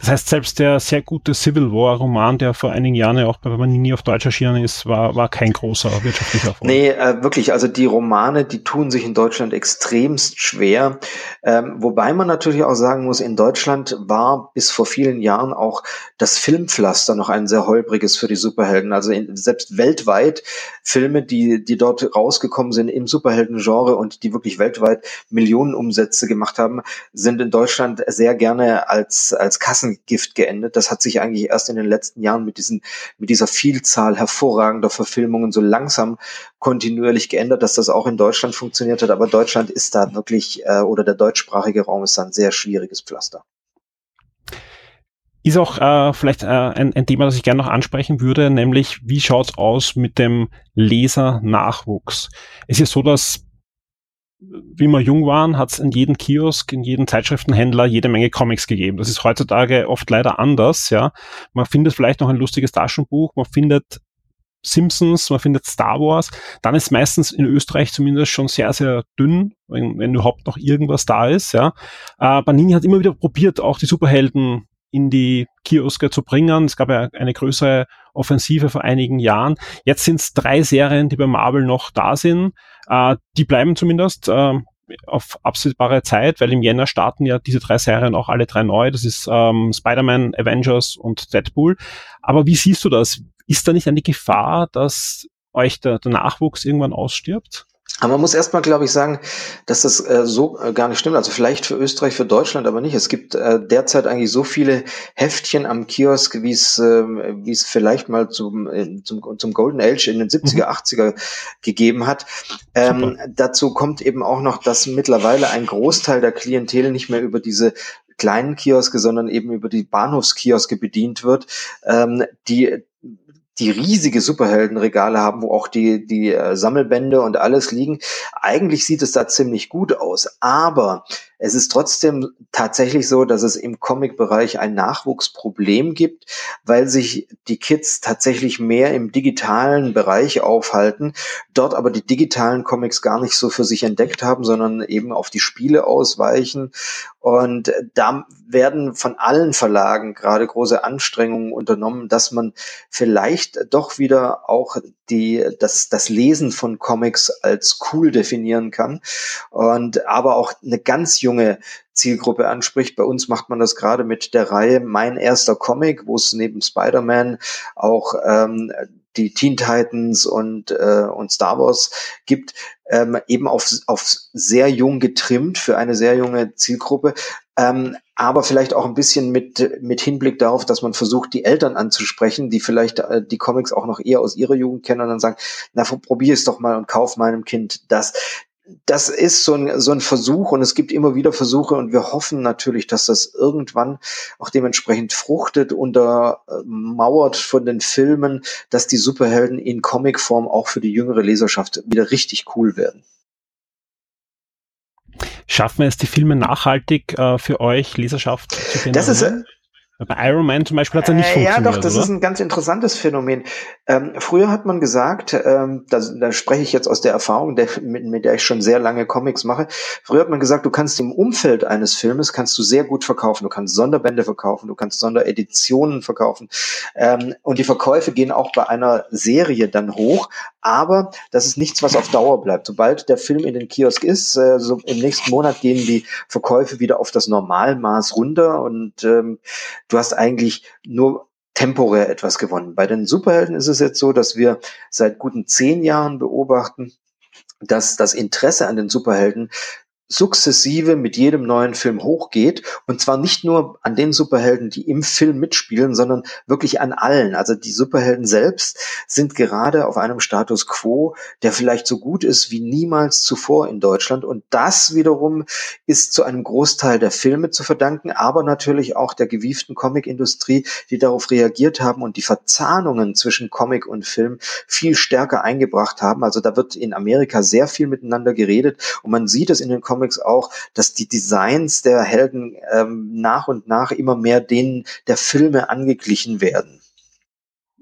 Das heißt, selbst der sehr gute Civil War Roman, der vor einigen Jahren ja auch bei Manini auf Deutsch erschienen ist, war, war kein großer wirtschaftlicher Erfolg. Nee, äh, wirklich. Also die Romane, die tun sich in Deutschland extremst schwer. Ähm, wobei man natürlich auch sagen muss, in Deutschland war bis vor vielen Jahren auch das Filmpflaster noch ein sehr holpriges für die Superhelden. Also in, selbst weltweit Filme, die, die dort rausgekommen sind im Superhelden-Genre und die wirklich weltweit Millionen Umsätze gemacht haben, sind in Deutschland sehr gerne als, als Kassen Gift geendet. Das hat sich eigentlich erst in den letzten Jahren mit diesen, mit dieser Vielzahl hervorragender Verfilmungen so langsam kontinuierlich geändert, dass das auch in Deutschland funktioniert hat. Aber Deutschland ist da wirklich, äh, oder der deutschsprachige Raum ist da ein sehr schwieriges Pflaster. Ist auch äh, vielleicht äh, ein, ein Thema, das ich gerne noch ansprechen würde, nämlich wie schaut's aus mit dem Lesernachwuchs? Es ist so, dass wie wir jung waren, hat es in jedem Kiosk, in jedem Zeitschriftenhändler jede Menge Comics gegeben. Das ist heutzutage oft leider anders, ja. Man findet vielleicht noch ein lustiges Taschenbuch, man findet Simpsons, man findet Star Wars, dann ist meistens in Österreich zumindest schon sehr, sehr dünn, wenn, wenn überhaupt noch irgendwas da ist, ja. Äh, Banini hat immer wieder probiert, auch die Superhelden in die Kioske zu bringen. Es gab ja eine größere Offensive vor einigen Jahren. Jetzt sind es drei Serien, die bei Marvel noch da sind. Äh, die bleiben zumindest äh, auf absehbare Zeit, weil im Jänner starten ja diese drei Serien auch alle drei neu. Das ist ähm, Spider-Man, Avengers und Deadpool. Aber wie siehst du das? Ist da nicht eine Gefahr, dass euch der, der Nachwuchs irgendwann ausstirbt? Aber man muss erstmal, glaube ich, sagen, dass das äh, so äh, gar nicht stimmt. Also vielleicht für Österreich, für Deutschland, aber nicht. Es gibt äh, derzeit eigentlich so viele Heftchen am Kiosk, wie es äh, wie es vielleicht mal zum, äh, zum, zum Golden Age in den 70er, mhm. 80er gegeben hat. Ähm, dazu kommt eben auch noch, dass mittlerweile ein Großteil der Klientel nicht mehr über diese kleinen Kioske, sondern eben über die Bahnhofskioske bedient wird, ähm, die die riesige Superheldenregale haben, wo auch die, die äh, Sammelbände und alles liegen. Eigentlich sieht es da ziemlich gut aus, aber es ist trotzdem tatsächlich so, dass es im Comic-Bereich ein Nachwuchsproblem gibt, weil sich die Kids tatsächlich mehr im digitalen Bereich aufhalten, dort aber die digitalen Comics gar nicht so für sich entdeckt haben, sondern eben auf die Spiele ausweichen. Und da werden von allen Verlagen gerade große Anstrengungen unternommen, dass man vielleicht doch wieder auch die, das, das Lesen von Comics als cool definieren kann und aber auch eine ganz junge Zielgruppe anspricht. Bei uns macht man das gerade mit der Reihe Mein erster Comic, wo es neben Spider-Man auch ähm, die Teen Titans und, äh, und Star Wars gibt, ähm, eben auf, auf sehr jung getrimmt für eine sehr junge Zielgruppe. Ähm, aber vielleicht auch ein bisschen mit, mit Hinblick darauf, dass man versucht, die Eltern anzusprechen, die vielleicht äh, die Comics auch noch eher aus ihrer Jugend kennen und dann sagen, na, probier es doch mal und kauf meinem Kind das das ist so ein, so ein Versuch und es gibt immer wieder Versuche und wir hoffen natürlich, dass das irgendwann auch dementsprechend fruchtet, untermauert von den Filmen, dass die Superhelden in Comicform auch für die jüngere Leserschaft wieder richtig cool werden. Schaffen wir es, die Filme nachhaltig äh, für euch, Leserschaft, zu generieren? Das ist, bei Iron Man zum Beispiel hat es ja nicht äh, funktioniert. Ja, doch, das oder? ist ein ganz interessantes Phänomen. Ähm, früher hat man gesagt, ähm, da, da spreche ich jetzt aus der Erfahrung, der, mit, mit der ich schon sehr lange Comics mache. Früher hat man gesagt, du kannst im Umfeld eines Filmes kannst du sehr gut verkaufen. Du kannst Sonderbände verkaufen, du kannst Sondereditionen verkaufen. Ähm, und die Verkäufe gehen auch bei einer Serie dann hoch. Aber das ist nichts, was auf Dauer bleibt. Sobald der Film in den Kiosk ist, äh, so im nächsten Monat gehen die Verkäufe wieder auf das Normalmaß runter und ähm, du hast eigentlich nur temporär etwas gewonnen. Bei den Superhelden ist es jetzt so, dass wir seit guten zehn Jahren beobachten, dass das Interesse an den Superhelden sukzessive mit jedem neuen Film hochgeht. Und zwar nicht nur an den Superhelden, die im Film mitspielen, sondern wirklich an allen. Also die Superhelden selbst sind gerade auf einem Status quo, der vielleicht so gut ist wie niemals zuvor in Deutschland. Und das wiederum ist zu einem Großteil der Filme zu verdanken, aber natürlich auch der gewieften Comicindustrie, die darauf reagiert haben und die Verzahnungen zwischen Comic und Film viel stärker eingebracht haben. Also da wird in Amerika sehr viel miteinander geredet und man sieht es in den Comics Comics auch, dass die Designs der Helden ähm, nach und nach immer mehr denen der Filme angeglichen werden.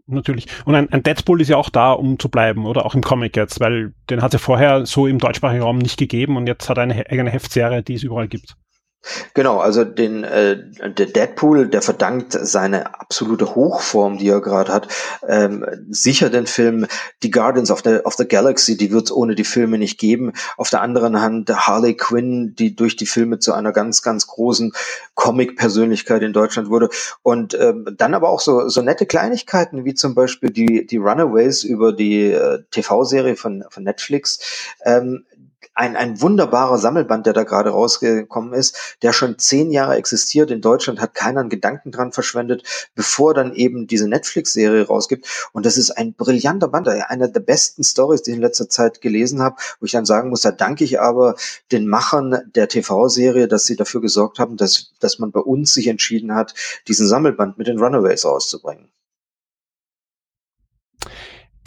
Natürlich. Und ein, ein Deadpool ist ja auch da, um zu bleiben, oder auch im Comic jetzt, weil den hat es ja vorher so im deutschsprachigen Raum nicht gegeben und jetzt hat er eine eigene Heftserie, die es überall gibt. Genau, also den äh, der Deadpool, der verdankt seine absolute Hochform, die er gerade hat, ähm, sicher den Film Die Guardians of the, of the Galaxy, die wird es ohne die Filme nicht geben. Auf der anderen Hand Harley Quinn, die durch die Filme zu einer ganz, ganz großen Comic-Persönlichkeit in Deutschland wurde. Und ähm, dann aber auch so, so nette Kleinigkeiten, wie zum Beispiel die, die Runaways über die äh, TV-Serie von, von Netflix, ähm, ein, ein wunderbarer Sammelband, der da gerade rausgekommen ist, der schon zehn Jahre existiert. In Deutschland hat keiner einen Gedanken dran verschwendet, bevor dann eben diese Netflix-Serie rausgibt. Und das ist ein brillanter Band, einer der besten Stories, die ich in letzter Zeit gelesen habe, wo ich dann sagen muss, da danke ich aber den Machern der TV-Serie, dass sie dafür gesorgt haben, dass, dass man bei uns sich entschieden hat, diesen Sammelband mit den Runaways rauszubringen.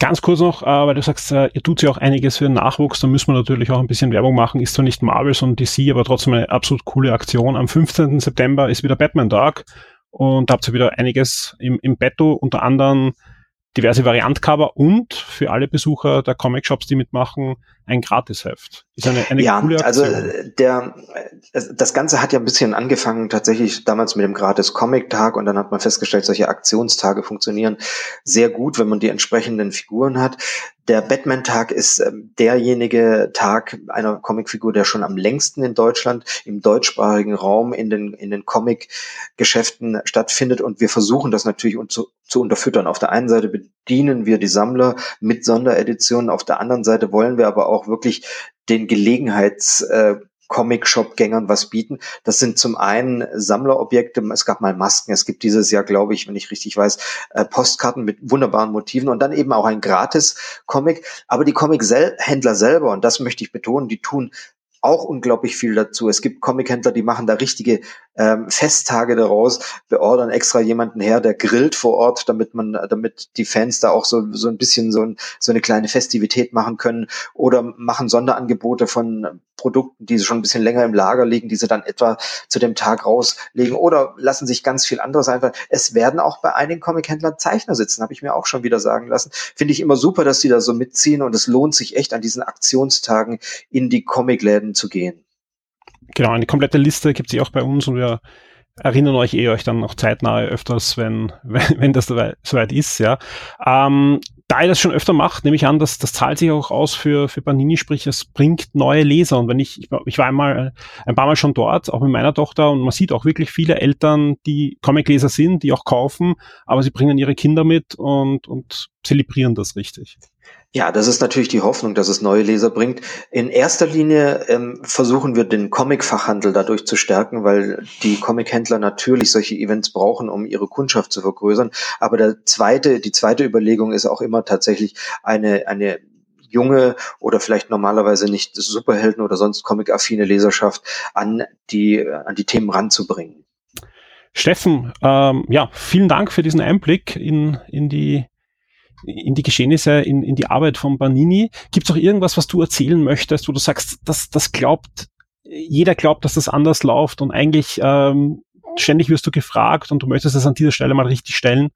Ganz kurz noch, äh, weil du sagst, äh, ihr tut ja auch einiges für den Nachwuchs, da müssen wir natürlich auch ein bisschen Werbung machen. Ist zwar nicht Marvel, sondern DC, aber trotzdem eine absolut coole Aktion. Am 15. September ist wieder Batman-Tag und da habt ihr wieder einiges im, im Betto, unter anderem diverse Variantcover und für alle Besucher der Comic-Shops, die mitmachen, ein Gratisheft. Ist eine, eine ja, coole also, Aktion. also der, das Ganze hat ja ein bisschen angefangen tatsächlich damals mit dem Gratis Comic Tag und dann hat man festgestellt, solche Aktionstage funktionieren sehr gut, wenn man die entsprechenden Figuren hat. Der Batman-Tag ist ähm, derjenige Tag einer Comicfigur, der schon am längsten in Deutschland im deutschsprachigen Raum in den, in den Comic-Geschäften stattfindet. Und wir versuchen das natürlich zu, zu unterfüttern. Auf der einen Seite bedienen wir die Sammler mit Sondereditionen, auf der anderen Seite wollen wir aber auch wirklich den Gelegenheits- äh, Comic-Shop-Gängern was bieten. Das sind zum einen Sammlerobjekte, es gab mal Masken, es gibt dieses Jahr, glaube ich, wenn ich richtig weiß, äh, Postkarten mit wunderbaren Motiven und dann eben auch ein Gratis-Comic. Aber die Comic-Händler selber, und das möchte ich betonen, die tun auch unglaublich viel dazu. Es gibt Comic-Händler, die machen da richtige ähm, Festtage daraus, beordern extra jemanden her, der grillt vor Ort, damit man, damit die Fans da auch so, so ein bisschen so, ein, so eine kleine Festivität machen können oder machen Sonderangebote von Produkten, die schon ein bisschen länger im Lager liegen, die sie dann etwa zu dem Tag rauslegen oder lassen sich ganz viel anderes einfallen. Es werden auch bei einigen Comic-Händlern Zeichner sitzen, habe ich mir auch schon wieder sagen lassen. Finde ich immer super, dass die da so mitziehen und es lohnt sich echt an diesen Aktionstagen in die Comicläden zu gehen. Genau, eine komplette Liste gibt es eh auch bei uns und wir erinnern euch eh euch dann noch zeitnah öfters, wenn, *laughs* wenn, wenn das soweit ist, ja. Ähm, da ihr das schon öfter macht, nehme ich an, dass das zahlt sich auch aus für, für Panini, sprich, es bringt neue Leser. Und wenn ich, ich, ich war einmal, ein paar Mal schon dort, auch mit meiner Tochter, und man sieht auch wirklich viele Eltern, die Comicleser sind, die auch kaufen, aber sie bringen ihre Kinder mit und, und zelebrieren das richtig. Ja, das ist natürlich die Hoffnung, dass es neue Leser bringt. In erster Linie ähm, versuchen wir den Comic-Fachhandel dadurch zu stärken, weil die Comic-Händler natürlich solche Events brauchen, um ihre Kundschaft zu vergrößern. Aber der zweite, die zweite Überlegung ist auch immer tatsächlich eine, eine junge oder vielleicht normalerweise nicht Superhelden oder sonst comic-affine Leserschaft an die, an die Themen ranzubringen. Steffen, ähm, ja, vielen Dank für diesen Einblick in, in die in die Geschehnisse, in, in die Arbeit von Banini. Gibt es auch irgendwas, was du erzählen möchtest, wo du sagst, das, das glaubt, jeder glaubt, dass das anders läuft und eigentlich ähm, ständig wirst du gefragt und du möchtest es an dieser Stelle mal richtig stellen?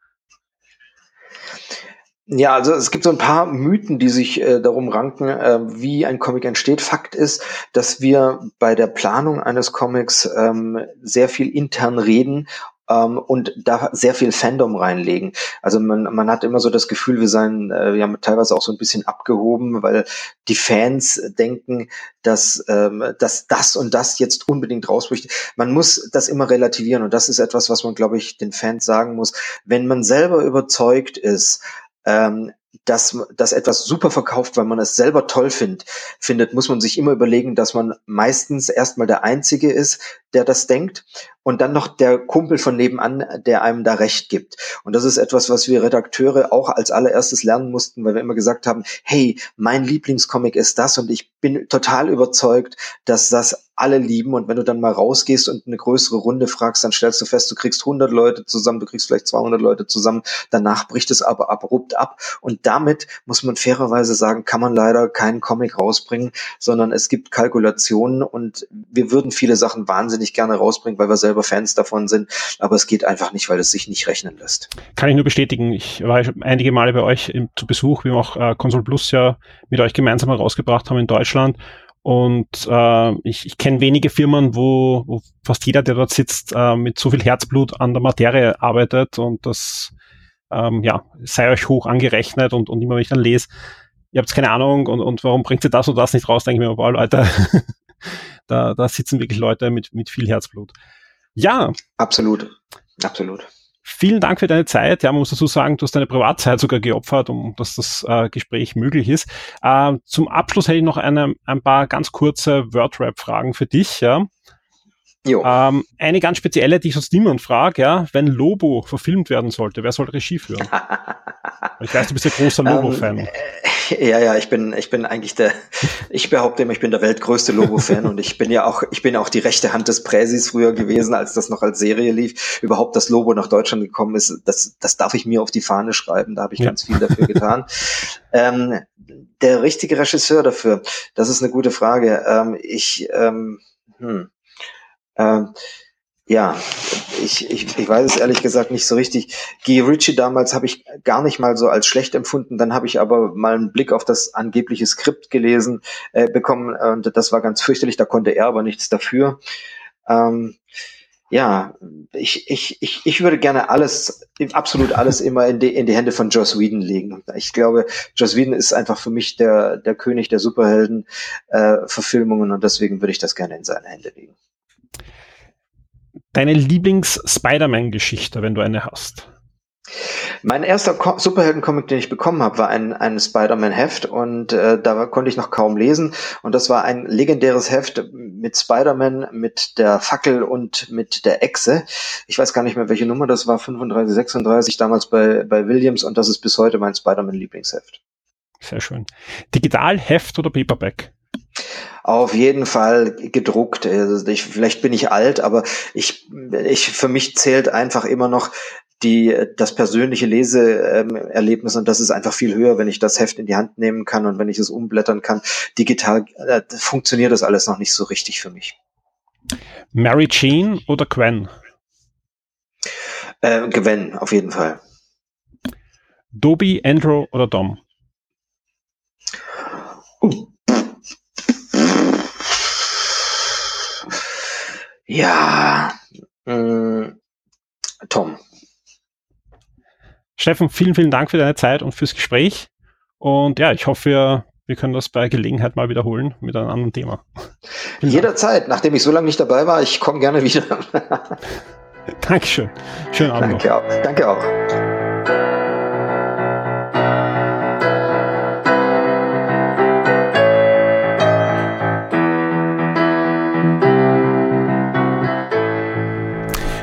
Ja, also es gibt so ein paar Mythen, die sich äh, darum ranken, äh, wie ein Comic entsteht. Fakt ist, dass wir bei der Planung eines Comics ähm, sehr viel intern reden ähm, und da sehr viel Fandom reinlegen. Also man, man hat immer so das Gefühl, wir seien äh, ja teilweise auch so ein bisschen abgehoben, weil die Fans denken, dass, ähm, dass das und das jetzt unbedingt rausbricht. Man muss das immer relativieren und das ist etwas, was man, glaube ich, den Fans sagen muss. Wenn man selber überzeugt ist, ähm, dass, dass etwas super verkauft, weil man es selber toll find, findet, muss man sich immer überlegen, dass man meistens erstmal der Einzige ist, der das denkt und dann noch der Kumpel von nebenan, der einem da recht gibt. Und das ist etwas, was wir Redakteure auch als allererstes lernen mussten, weil wir immer gesagt haben, hey, mein Lieblingscomic ist das und ich bin total überzeugt, dass das alle lieben und wenn du dann mal rausgehst und eine größere Runde fragst, dann stellst du fest, du kriegst 100 Leute zusammen, du kriegst vielleicht 200 Leute zusammen, danach bricht es aber abrupt ab und damit muss man fairerweise sagen, kann man leider keinen Comic rausbringen, sondern es gibt Kalkulationen und wir würden viele Sachen wahnsinnig gerne rausbringen, weil wir selber Fans davon sind, aber es geht einfach nicht, weil es sich nicht rechnen lässt. Kann ich nur bestätigen, ich war einige Male bei euch im, zu Besuch, wie wir auch äh, Console Plus ja mit euch gemeinsam herausgebracht haben in Deutschland. Und äh, ich, ich kenne wenige Firmen, wo, wo fast jeder, der dort sitzt, äh, mit so viel Herzblut an der Materie arbeitet. Und das ähm, ja, sei euch hoch angerechnet und, und immer wenn ich dann lese, ihr habt keine Ahnung und, und warum bringt ihr das und das nicht raus, denke ich mir, wow, Leute, *laughs* da, da sitzen wirklich Leute mit, mit viel Herzblut. Ja. Absolut. Absolut. Vielen Dank für deine Zeit. Ja, man muss dazu sagen, du hast deine Privatzeit sogar geopfert, um dass das äh, Gespräch möglich ist. Äh, zum Abschluss hätte ich noch eine, ein paar ganz kurze Wordrap-Fragen für dich. Ja. Ähm, eine ganz spezielle, die ich sonst niemand frage, ja, wenn Lobo verfilmt werden sollte, wer soll Regie führen? *laughs* ich weiß, du bist ja großer ähm, Lobo-Fan. Ähm, ja, ja, ich bin, ich bin eigentlich der, *laughs* ich behaupte immer, ich bin der weltgrößte Lobo-Fan und ich bin ja auch, ich bin auch die rechte Hand des Präsis früher gewesen, als das noch als Serie lief. Überhaupt das Lobo nach Deutschland gekommen ist, das, das darf ich mir auf die Fahne schreiben, da habe ich ja. ganz viel dafür getan. *laughs* ähm, der richtige Regisseur dafür, das ist eine gute Frage. Ähm, ich, ähm, hm. Ähm, ja, ich, ich, ich weiß es ehrlich gesagt nicht so richtig. Guy Ritchie damals habe ich gar nicht mal so als schlecht empfunden. Dann habe ich aber mal einen Blick auf das angebliche Skript gelesen äh, bekommen und das war ganz fürchterlich. Da konnte er aber nichts dafür. Ähm, ja, ich, ich, ich, ich würde gerne alles, absolut alles immer in die, in die Hände von Joss Whedon legen. Ich glaube, Joss Whedon ist einfach für mich der, der König der Superhelden-Verfilmungen äh, und deswegen würde ich das gerne in seine Hände legen. Deine Lieblings-Spider-Man-Geschichte, wenn du eine hast? Mein erster Superhelden-Comic, den ich bekommen habe, war ein, ein Spider-Man-Heft und äh, da konnte ich noch kaum lesen. Und das war ein legendäres Heft mit Spider-Man, mit der Fackel und mit der Echse. Ich weiß gar nicht mehr, welche Nummer das war, 35, 36, damals bei, bei Williams und das ist bis heute mein Spider-Man-Lieblingsheft. Sehr schön. Digital, Heft oder Paperback? Auf jeden Fall gedruckt. Also ich, vielleicht bin ich alt, aber ich, ich, für mich zählt einfach immer noch die, das persönliche Leseerlebnis und das ist einfach viel höher, wenn ich das Heft in die Hand nehmen kann und wenn ich es umblättern kann. Digital äh, funktioniert das alles noch nicht so richtig für mich. Mary Jean oder Gwen? Äh, Gwen, auf jeden Fall. Dobie, Andrew oder Dom? Uh. Ja, äh, Tom. Steffen, vielen, vielen Dank für deine Zeit und fürs Gespräch. Und ja, ich hoffe, wir, wir können das bei Gelegenheit mal wiederholen mit einem anderen Thema. *laughs* Jederzeit, nachdem ich so lange nicht dabei war, ich komme gerne wieder. *laughs* Dankeschön. Schönen Abend. Danke noch. auch. Danke auch.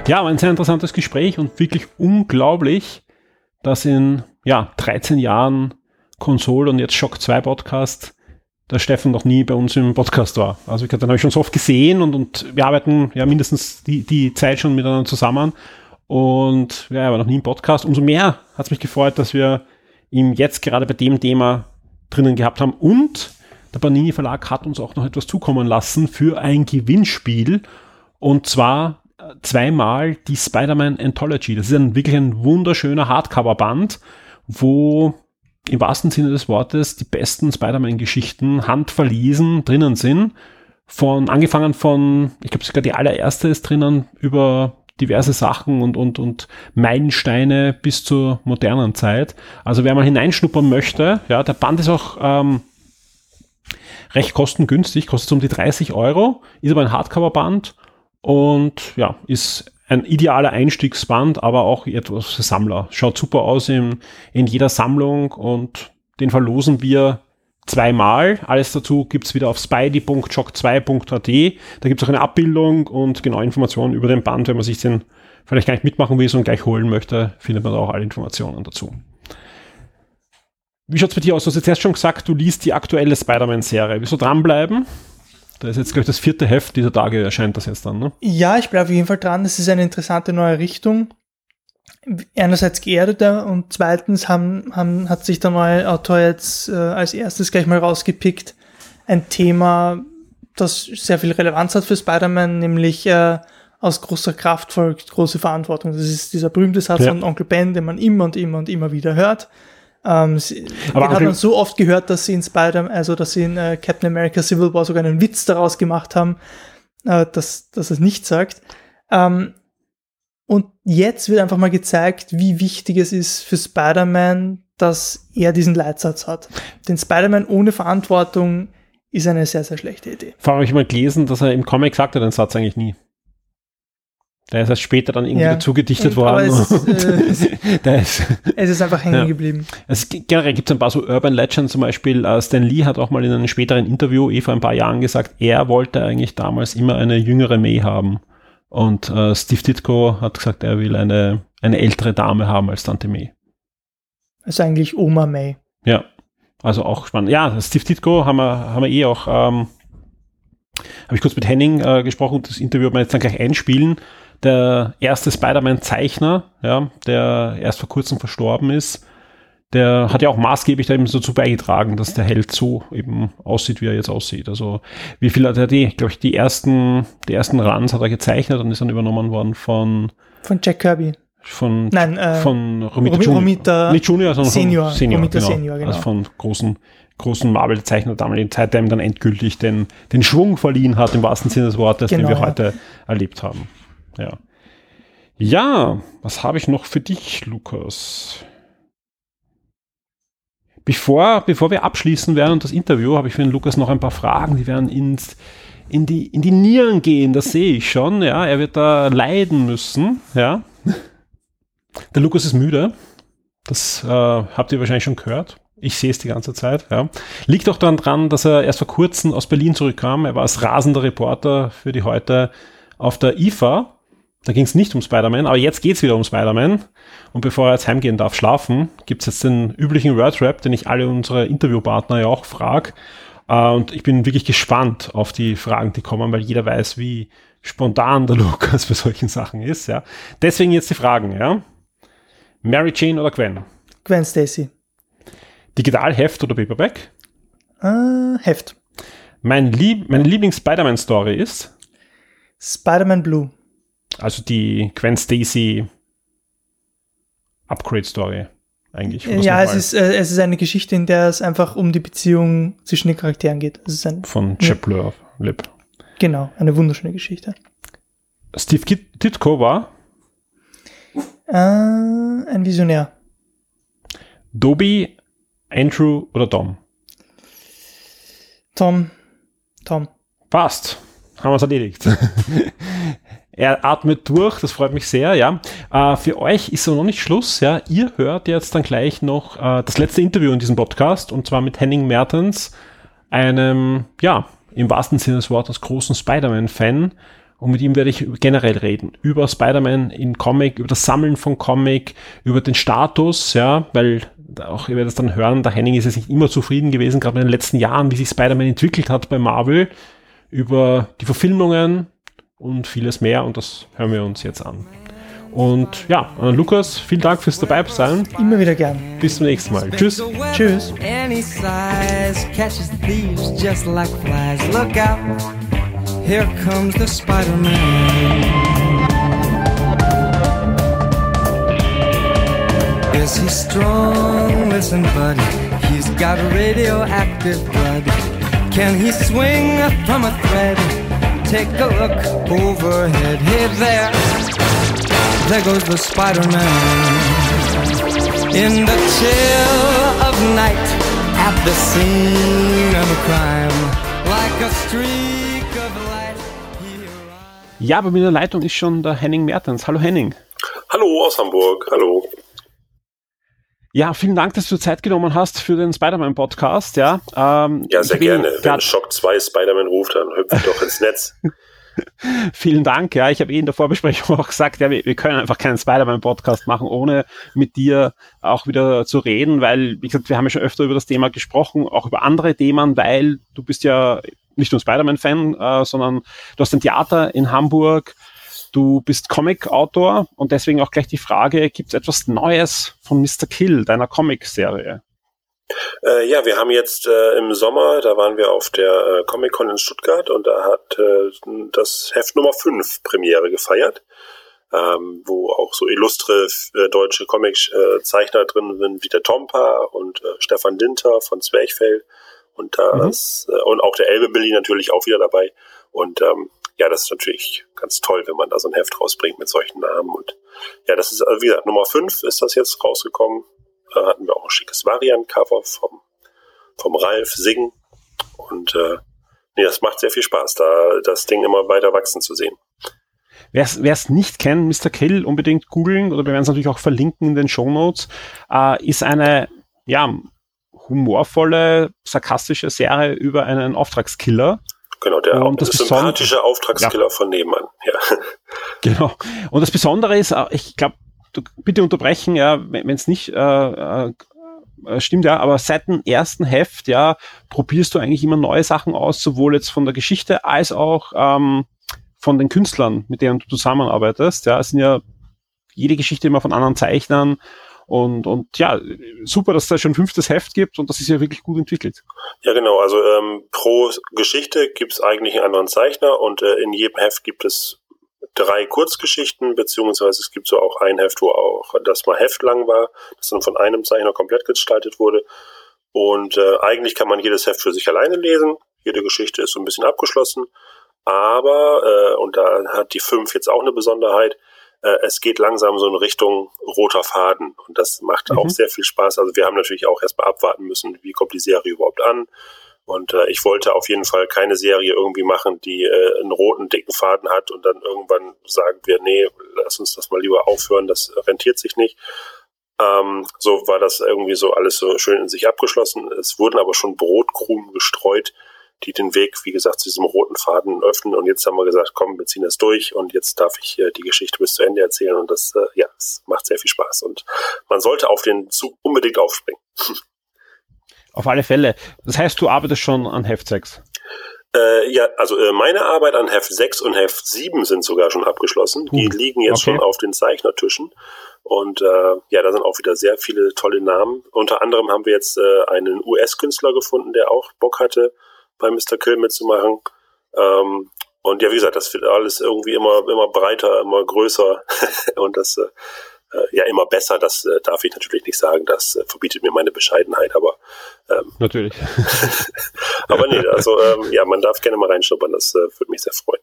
Ja, war ein sehr interessantes Gespräch und wirklich unglaublich, dass in ja, 13 Jahren Konsole und jetzt Shock 2 Podcast der Steffen noch nie bei uns im Podcast war. Also ich den habe ich schon so oft gesehen und, und wir arbeiten ja mindestens die, die Zeit schon miteinander zusammen. Und ja, er war noch nie im Podcast. Umso mehr hat es mich gefreut, dass wir ihn jetzt gerade bei dem Thema drinnen gehabt haben. Und der Panini Verlag hat uns auch noch etwas zukommen lassen für ein Gewinnspiel. Und zwar zweimal die Spider-Man Anthology. Das ist ein wirklich ein wunderschöner Hardcover-Band, wo im wahrsten Sinne des Wortes die besten Spider-Man-Geschichten handverlesen drinnen sind. Von, angefangen von, ich glaube sogar die allererste ist drinnen, über diverse Sachen und, und, und Meilensteine bis zur modernen Zeit. Also wer mal hineinschnuppern möchte, ja, der Band ist auch ähm, recht kostengünstig, kostet um die 30 Euro, ist aber ein Hardcover-Band und ja, ist ein idealer Einstiegsband, aber auch etwas für Sammler. Schaut super aus in, in jeder Sammlung und den verlosen wir zweimal. Alles dazu gibt's wieder auf spidey.jock2.at. Da gibt's auch eine Abbildung und genau Informationen über den Band. Wenn man sich den vielleicht gar nicht mitmachen will, sondern gleich holen möchte, findet man da auch alle Informationen dazu. Wie schaut's bei dir aus? Du hast jetzt erst schon gesagt, du liest die aktuelle Spider-Man-Serie. Wieso dranbleiben? Da ist jetzt, glaube ich, das vierte Heft dieser Tage erscheint das jetzt dann, ne? Ja, ich bleibe auf jeden Fall dran. Es ist eine interessante neue Richtung. Einerseits geerdeter und zweitens haben, haben, hat sich der neue Autor jetzt äh, als erstes gleich mal rausgepickt. Ein Thema, das sehr viel Relevanz hat für Spider-Man, nämlich äh, aus großer Kraft folgt große Verantwortung. Das ist dieser berühmte Satz ja. von Onkel Ben, den man immer und immer und immer wieder hört. Ähm, sie, Aber hat man so oft gehört, dass sie in Spider, also dass sie in äh, Captain America Civil War sogar einen Witz daraus gemacht haben, äh, dass, dass es nicht sagt. Ähm, und jetzt wird einfach mal gezeigt, wie wichtig es ist für Spider-Man, dass er diesen Leitsatz hat. Denn Spider-Man ohne Verantwortung ist eine sehr, sehr schlechte Idee. Vor allem habe ich mal gelesen, dass er im Comic sagt er den Satz eigentlich nie. Der ist erst später dann irgendwie ja. dazu gedichtet worden. Es ist, äh, *laughs* ist, es ist einfach hängen ja. geblieben. Es, generell gibt es ein paar so Urban Legends, zum Beispiel uh, Stan Lee hat auch mal in einem späteren Interview, eh vor ein paar Jahren gesagt, er wollte eigentlich damals immer eine jüngere May haben. Und uh, Steve Ditko hat gesagt, er will eine, eine ältere Dame haben als Tante May. Also eigentlich Oma May. Ja, also auch spannend. Ja, Steve Ditko haben wir, haben wir eh auch, ähm, habe ich kurz mit Henning äh, gesprochen, das Interview wird man jetzt dann gleich einspielen der erste Spider-Man-Zeichner, ja, der erst vor kurzem verstorben ist, der hat ja auch maßgeblich da eben so dazu beigetragen, dass der Held so eben aussieht, wie er jetzt aussieht. Also wie viel hat er die, glaube ich, die ersten, die ersten Runs hat er gezeichnet und ist dann übernommen worden von von Jack Kirby. Von, Nein, äh, von Romita, Romita, Romita nicht Junior, sondern Senior, von Senior, Romita genau. Senior, genau. Also von großen, großen Marvel-Zeichner damaligen Zeit, der ihm dann endgültig den, den Schwung verliehen hat, im wahrsten Sinne des Wortes, genau, den wir heute erlebt haben. Ja. Ja, was habe ich noch für dich, Lukas? Bevor, bevor wir abschließen werden und das Interview, habe ich für den Lukas noch ein paar Fragen, die werden ins, in, die, in die Nieren gehen, das sehe ich schon, ja. Er wird da leiden müssen, ja. Der Lukas ist müde. Das äh, habt ihr wahrscheinlich schon gehört. Ich sehe es die ganze Zeit, ja. Liegt auch daran, dass er erst vor kurzem aus Berlin zurückkam. Er war als rasender Reporter für die heute auf der IFA da ging es nicht um Spider-Man, aber jetzt geht es wieder um Spider-Man. Und bevor er jetzt heimgehen darf, schlafen, gibt es jetzt den üblichen Word-Rap, den ich alle unsere Interviewpartner ja auch frage. Uh, und ich bin wirklich gespannt auf die Fragen, die kommen, weil jeder weiß, wie spontan der *laughs* Lukas bei solchen Sachen ist. Ja. Deswegen jetzt die Fragen. Ja. Mary Jane oder Gwen? Gwen Stacy. Digital, Heft oder Paperback? Uh, Heft. Mein Lieb meine Lieblings-Spider-Man-Story ist? Spider-Man Blue. Also die Gwen Stacy Upgrade Story eigentlich. Ja, es ist, äh, es ist eine Geschichte, in der es einfach um die Beziehung zwischen den Charakteren geht. Es ist ein, Von Chapleur Lip. Genau, eine wunderschöne Geschichte. Steve Ditko war? Äh, ein Visionär. Dobby, Andrew oder Tom? Tom. Tom. Passt. Haben wir es erledigt. *laughs* Er atmet durch, das freut mich sehr, ja. Äh, für euch ist so noch nicht Schluss, ja. Ihr hört jetzt dann gleich noch äh, das letzte Interview in diesem Podcast und zwar mit Henning Mertens, einem, ja, im wahrsten Sinne des Wortes großen Spider-Man-Fan. Und mit ihm werde ich generell reden. Über Spider-Man in Comic, über das Sammeln von Comic, über den Status, ja, weil auch ihr werdet es dann hören, der Henning ist jetzt nicht immer zufrieden gewesen, gerade in den letzten Jahren, wie sich Spider-Man entwickelt hat bei Marvel, über die Verfilmungen, und vieles mehr und das hören wir uns jetzt an. Und ja, Lukas, vielen Dank fürs dabei sein. Immer wieder gern. Bis zum nächsten Mal. Tschüss. Tschüss. Here comes the Spider-Man. Is he strong? Listen, buddy, he's got radioactive blood. Can he swing from a thread? Take a look overhead. Hey there, there goes the Spider-Man. In the chill of night, at the scene of a crime, like a streak of light. he arrives. Ja, bei mir in der Leitung ist schon der Henning Mertens. Hallo Henning. Hallo aus Hamburg, hallo. Ja, vielen Dank, dass du Zeit genommen hast für den Spider-Man-Podcast. Ja, ähm, Ja, sehr gerne. Wenn Shock 2 Spider-Man ruft, dann hüpft doch ins Netz. *laughs* *laughs* Vielen Dank. Ja, ich habe eh in der Vorbesprechung auch gesagt, ja, wir, wir können einfach keinen Spider-Man-Podcast machen, ohne mit dir auch wieder zu reden, weil, wie gesagt, wir haben ja schon öfter über das Thema gesprochen, auch über andere Themen, weil du bist ja nicht nur Spider-Man-Fan, äh, sondern du hast ein Theater in Hamburg, du bist Comic-Autor und deswegen auch gleich die Frage, gibt es etwas Neues von Mr. Kill, deiner Comic-Serie? Äh, ja, wir haben jetzt äh, im Sommer, da waren wir auf der äh, Comic-Con in Stuttgart und da hat äh, das Heft Nummer 5 Premiere gefeiert, ähm, wo auch so illustre äh, deutsche Comic-Zeichner drin sind, wie der Tompa und äh, Stefan Dinter von Zwerchfell und das äh, und auch der Elbe Billy natürlich auch wieder dabei und ähm, ja, das ist natürlich ganz toll, wenn man da so ein Heft rausbringt mit solchen Namen und ja, das ist, also wie gesagt, Nummer 5 ist das jetzt rausgekommen. Da hatten wir auch ein schickes Variant-Cover vom, vom Ralf Sing. Und äh, nee, das macht sehr viel Spaß, da das Ding immer weiter wachsen zu sehen. Wer es nicht kennt, Mr. Kill unbedingt googeln oder wir werden es natürlich auch verlinken in den Show Notes, äh, ist eine ja, humorvolle, sarkastische Serie über einen Auftragskiller. Genau, der Und das sympathische Auftragskiller von nebenan. Ja. *laughs* Genau. Und das Besondere ist, äh, ich glaube, bitte unterbrechen, ja, wenn es nicht äh, äh, stimmt, ja, aber seit dem ersten Heft, ja, probierst du eigentlich immer neue Sachen aus, sowohl jetzt von der Geschichte als auch ähm, von den Künstlern, mit denen du zusammenarbeitest. Ja, es sind ja jede Geschichte immer von anderen Zeichnern und, und ja, super, dass es da schon ein fünftes Heft gibt und das ist ja wirklich gut entwickelt. Ja, genau. Also ähm, pro Geschichte gibt es eigentlich einen anderen Zeichner und äh, in jedem Heft gibt es drei Kurzgeschichten, beziehungsweise es gibt so auch ein Heft, wo auch das mal heftlang war, das dann von einem Zeichner komplett gestaltet wurde. Und äh, eigentlich kann man jedes Heft für sich alleine lesen. Jede Geschichte ist so ein bisschen abgeschlossen. Aber, äh, und da hat die fünf jetzt auch eine Besonderheit, äh, es geht langsam so in Richtung roter Faden. Und das macht auch sehr viel Spaß. Also wir haben natürlich auch erstmal abwarten müssen, wie kommt die Serie überhaupt an. Und äh, ich wollte auf jeden Fall keine Serie irgendwie machen, die äh, einen roten, dicken Faden hat und dann irgendwann sagen wir, nee, lass uns das mal lieber aufhören, das rentiert sich nicht. Ähm, so war das irgendwie so alles so schön in sich abgeschlossen. Es wurden aber schon Brotkrumen gestreut, die den Weg, wie gesagt, zu diesem roten Faden öffnen. Und jetzt haben wir gesagt, komm, wir ziehen das durch und jetzt darf ich äh, die Geschichte bis zu Ende erzählen. Und das, äh, ja, es macht sehr viel Spaß. Und man sollte auf den Zug unbedingt aufspringen. *laughs* Auf alle Fälle. Das heißt, du arbeitest schon an Heft 6. Äh, ja, also äh, meine Arbeit an Heft 6 und Heft 7 sind sogar schon abgeschlossen. Die Hm, liegen jetzt okay. schon auf den Zeichnertischen. Und äh, ja, da sind auch wieder sehr viele tolle Namen. Unter anderem haben wir jetzt äh, einen US-Künstler gefunden, der auch Bock hatte, bei Mr. Kill mitzumachen. Ähm, und ja, wie gesagt, das wird alles irgendwie immer, immer breiter, immer größer *laughs* und das äh, äh, ja immer besser. Das äh, darf ich natürlich nicht sagen. Das äh, verbietet mir meine Bescheidenheit, aber ähm, Natürlich. *laughs* aber nee, also ähm, ja, man darf gerne mal reinschnuppern, das äh, würde mich sehr freuen.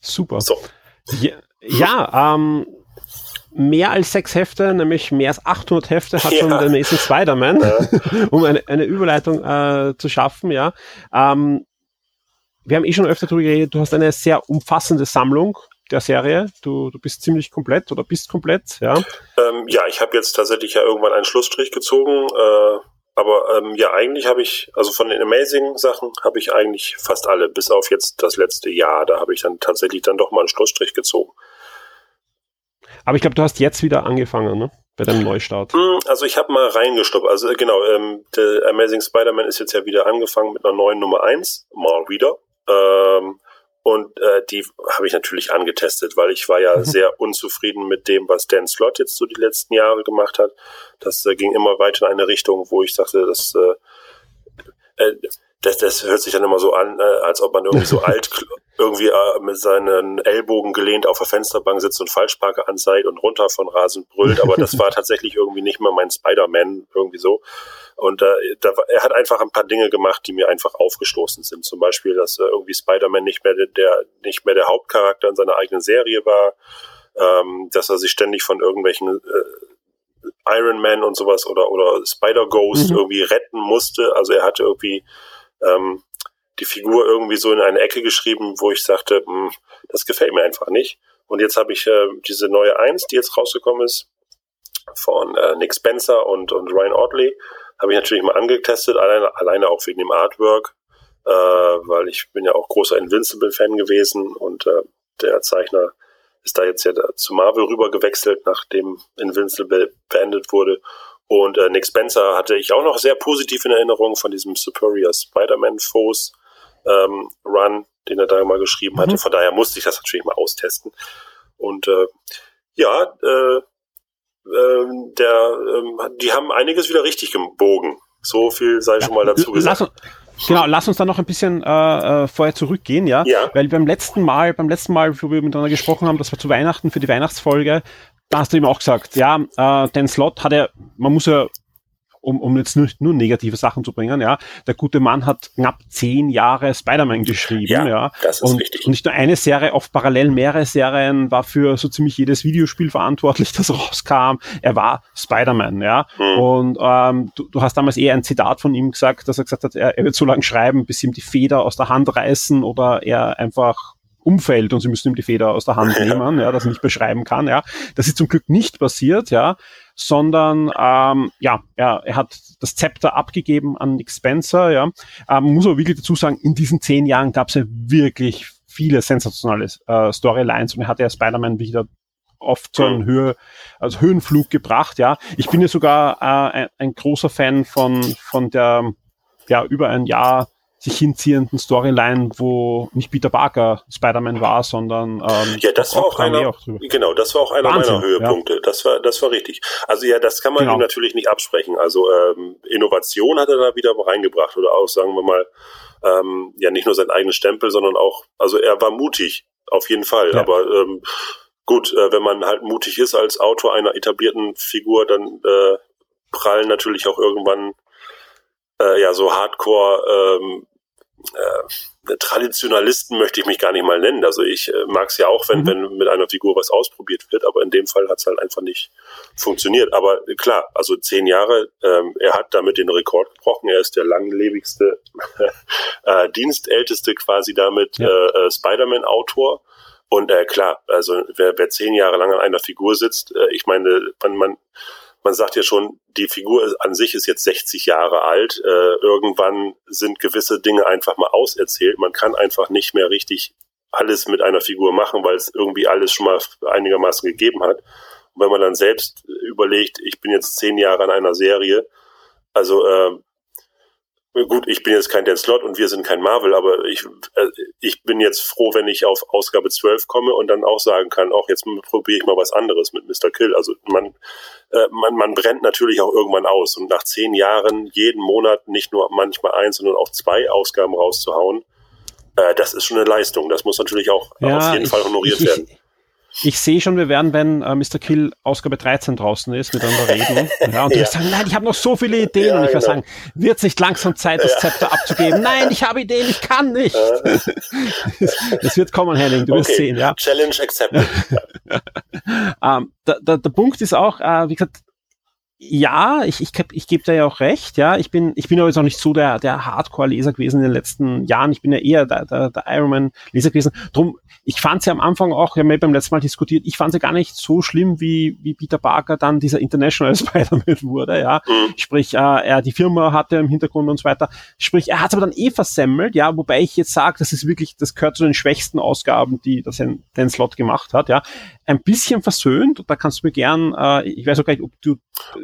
Super. So. Ja, ja ähm, mehr als sechs Hefte, nämlich mehr als 800 Hefte hat Ja. schon der nächste Spider-Man, *laughs* um eine, eine Überleitung äh, zu schaffen, ja. Ähm, wir haben eh schon öfter darüber geredet, du hast eine sehr umfassende Sammlung der Serie. Du, du bist ziemlich komplett oder bist komplett, ja. Ähm, ja, ich habe jetzt tatsächlich ja irgendwann einen Schlussstrich gezogen, äh, aber ähm, ja, eigentlich habe ich, also von den Amazing-Sachen habe ich eigentlich fast alle, bis auf jetzt das letzte Jahr, da habe ich dann tatsächlich dann doch mal einen Schlussstrich gezogen. Aber ich glaube, du hast jetzt wieder angefangen, ne? Bei deinem Neustart. Hm, Also ich habe mal reingestoppt. Also äh, genau, ähm, der Amazing Spider-Man ist jetzt ja wieder angefangen mit einer neuen Nummer 1, mal wieder. Ähm, und äh, die habe ich natürlich angetestet, weil ich war ja sehr unzufrieden mit dem, was Dan Slott jetzt so die letzten Jahre gemacht hat. Das äh, ging immer weiter in eine Richtung, wo ich dachte, das, äh, äh, das, das hört sich dann immer so an, äh, als ob man irgendwie so *laughs* alt, irgendwie äh, mit seinen Ellbogen gelehnt auf der Fensterbank sitzt und Falschparker anzeigt und runter von Rasen brüllt, aber das war *laughs* tatsächlich irgendwie nicht mal mein Spider-Man, irgendwie so. Und äh, da, er hat einfach ein paar Dinge gemacht, die mir einfach aufgestoßen sind. Zum Beispiel, dass äh, irgendwie Spider-Man nicht mehr der, der nicht mehr der Hauptcharakter in seiner eigenen Serie war, ähm, dass er sich ständig von irgendwelchen äh, Iron Man und sowas oder oder Spider Ghost mhm. irgendwie retten musste. Also er hatte irgendwie ähm, die Figur irgendwie so in eine Ecke geschrieben, wo ich sagte, hm, das gefällt mir einfach nicht. Und jetzt habe ich äh, diese neue Eins, die jetzt rausgekommen ist, von äh, Nick Spencer und, und Ryan Audley, habe ich natürlich mal angetestet, alleine, alleine auch wegen dem Artwork, äh, weil ich bin ja auch großer Invincible-Fan gewesen und äh, der Zeichner ist da jetzt ja zu Marvel rüber gewechselt, nachdem Invincible beendet wurde. Und äh, Nick Spencer hatte ich auch noch sehr positiv in Erinnerung von diesem Superior Spider-Man Foes ähm, Run, den er da mal geschrieben mhm. hatte. Von daher musste ich das natürlich mal austesten. Und äh, ja, äh, äh, der, äh, die haben einiges wieder richtig gebogen. So viel sei schon mal dazu gesagt. Lass, Genau, lass uns da noch ein bisschen äh, äh, vorher zurückgehen, ja? ja. Weil beim letzten Mal, beim letzten Mal, wo wir miteinander gesprochen haben, das war zu Weihnachten für die Weihnachtsfolge, da hast du ihm auch gesagt, ja, äh, den Slot hat er, man muss ja um, um jetzt nur, nur negative Sachen zu bringen, ja. Der gute Mann hat knapp zehn Jahre Spider-Man geschrieben, ja. ja. Das ist und, richtig. und nicht nur eine Serie, oft parallel mehrere Serien, war für so ziemlich jedes Videospiel verantwortlich, *laughs* das rauskam. Er war Spider-Man, ja. Mhm. Und ähm, du, du hast damals eher ein Zitat von ihm gesagt, dass er gesagt hat, er, er wird so lange schreiben, bis ihm die Feder aus der Hand reißen oder er einfach umfällt und sie müssen ihm die Feder aus der Hand *laughs* nehmen, ja, das er nicht beschreiben kann, ja. Das ist zum Glück nicht passiert, ja sondern ähm, ja, er, er hat das Zepter abgegeben an Nick Spencer. Ja, ähm, muss aber wirklich dazu sagen, in diesen zehn Jahren gab es ja wirklich viele sensationale äh, Storylines und er hat ja Spider-Man wieder oft so einen Höhe, also Höhenflug gebracht. Ja, ich bin ja sogar äh, ein, ein großer Fan von von der ja über ein Jahr sich hinziehenden Storyline, wo nicht Peter Parker Spider-Man war, sondern ähm, ja, das war auch einer, auch genau, das war auch einer Wahnsinn, meiner Höhepunkte. Ja. Das war, das war richtig. Also ja, das kann man genau. ihm natürlich nicht absprechen. Also ähm, Innovation hat er da wieder reingebracht oder auch sagen wir mal ähm, ja nicht nur sein eigenes Stempel, sondern auch, also er war mutig auf jeden Fall. Ja. Aber ähm, gut, äh, wenn man halt mutig ist als Autor einer etablierten Figur, dann äh, prallen natürlich auch irgendwann äh, ja so Hardcore ähm, äh, Traditionalisten möchte ich mich gar nicht mal nennen. Also ich äh, mag es ja auch, wenn, mhm. wenn mit einer Figur was ausprobiert wird, aber in dem Fall hat es halt einfach nicht funktioniert. Aber klar, also zehn Jahre, ähm, er hat damit den Rekord gebrochen. Er ist der langlebigste, *laughs* äh, dienstälteste quasi damit ja. äh, äh, Spider-Man-Autor. Und äh, klar, also wer, wer zehn Jahre lang an einer Figur sitzt, äh, ich meine, man, man man sagt ja schon, die Figur an sich ist jetzt 60 Jahre alt. Äh, irgendwann sind gewisse Dinge einfach mal auserzählt. Man kann einfach nicht mehr richtig alles mit einer Figur machen, weil es irgendwie alles schon mal einigermaßen gegeben hat. Und wenn man dann selbst überlegt, ich bin jetzt zehn Jahre an einer Serie, also äh, Gut, ich bin jetzt kein Dan Slot und wir sind kein Marvel, aber ich, äh, ich bin jetzt froh, wenn ich auf Ausgabe 12 komme und dann auch sagen kann, auch jetzt probiere ich mal was anderes mit Mr. Kill. Also man, äh, man, man brennt natürlich auch irgendwann aus und nach zehn Jahren jeden Monat nicht nur manchmal eins, sondern auch zwei Ausgaben rauszuhauen, äh, das ist schon eine Leistung. Das muss natürlich auch ja, auf jeden ich, Fall honoriert ich, werden. Ich, *laughs* ich sehe schon, wir werden, wenn äh, Mr. Kill Ausgabe 13 draußen ist, miteinander reden. *laughs* Ja, und ja. ich sagen, nein, ich habe noch so viele Ideen. Ja, und ich genau. sagen, wird es nicht langsam Zeit, das Zepter abzugeben? Nein, ich habe Ideen, ich kann nicht. *laughs* das wird kommen, Henning, du okay. wirst sehen. Ja. Challenge accepted. *laughs* ähm, der, der, der Punkt ist auch, äh, wie gesagt, ja, ich, ich, ich gebe da ja auch recht, ja. Ich bin, ich bin aber jetzt auch nicht so der, der Hardcore-Leser gewesen in den letzten Jahren. Ich bin ja eher der, der, der Ironman-Leser gewesen. Drum, ich fand sie ja am Anfang auch, wir haben ja beim letzten Mal diskutiert, ich fand sie gar nicht so schlimm, wie, wie Peter Parker dann dieser International *laughs* Spider-Man wurde, ja. Mhm. Sprich, äh, er die Firma hatte im Hintergrund und so weiter. Sprich, er hat es aber dann eh versemmelt, ja, wobei ich jetzt sage, das ist wirklich, das gehört zu den schwächsten Ausgaben, die das ein, den Slot gemacht hat, ja. Ein bisschen versöhnt, da kannst du mir gern, äh, ich weiß auch gar nicht, ob du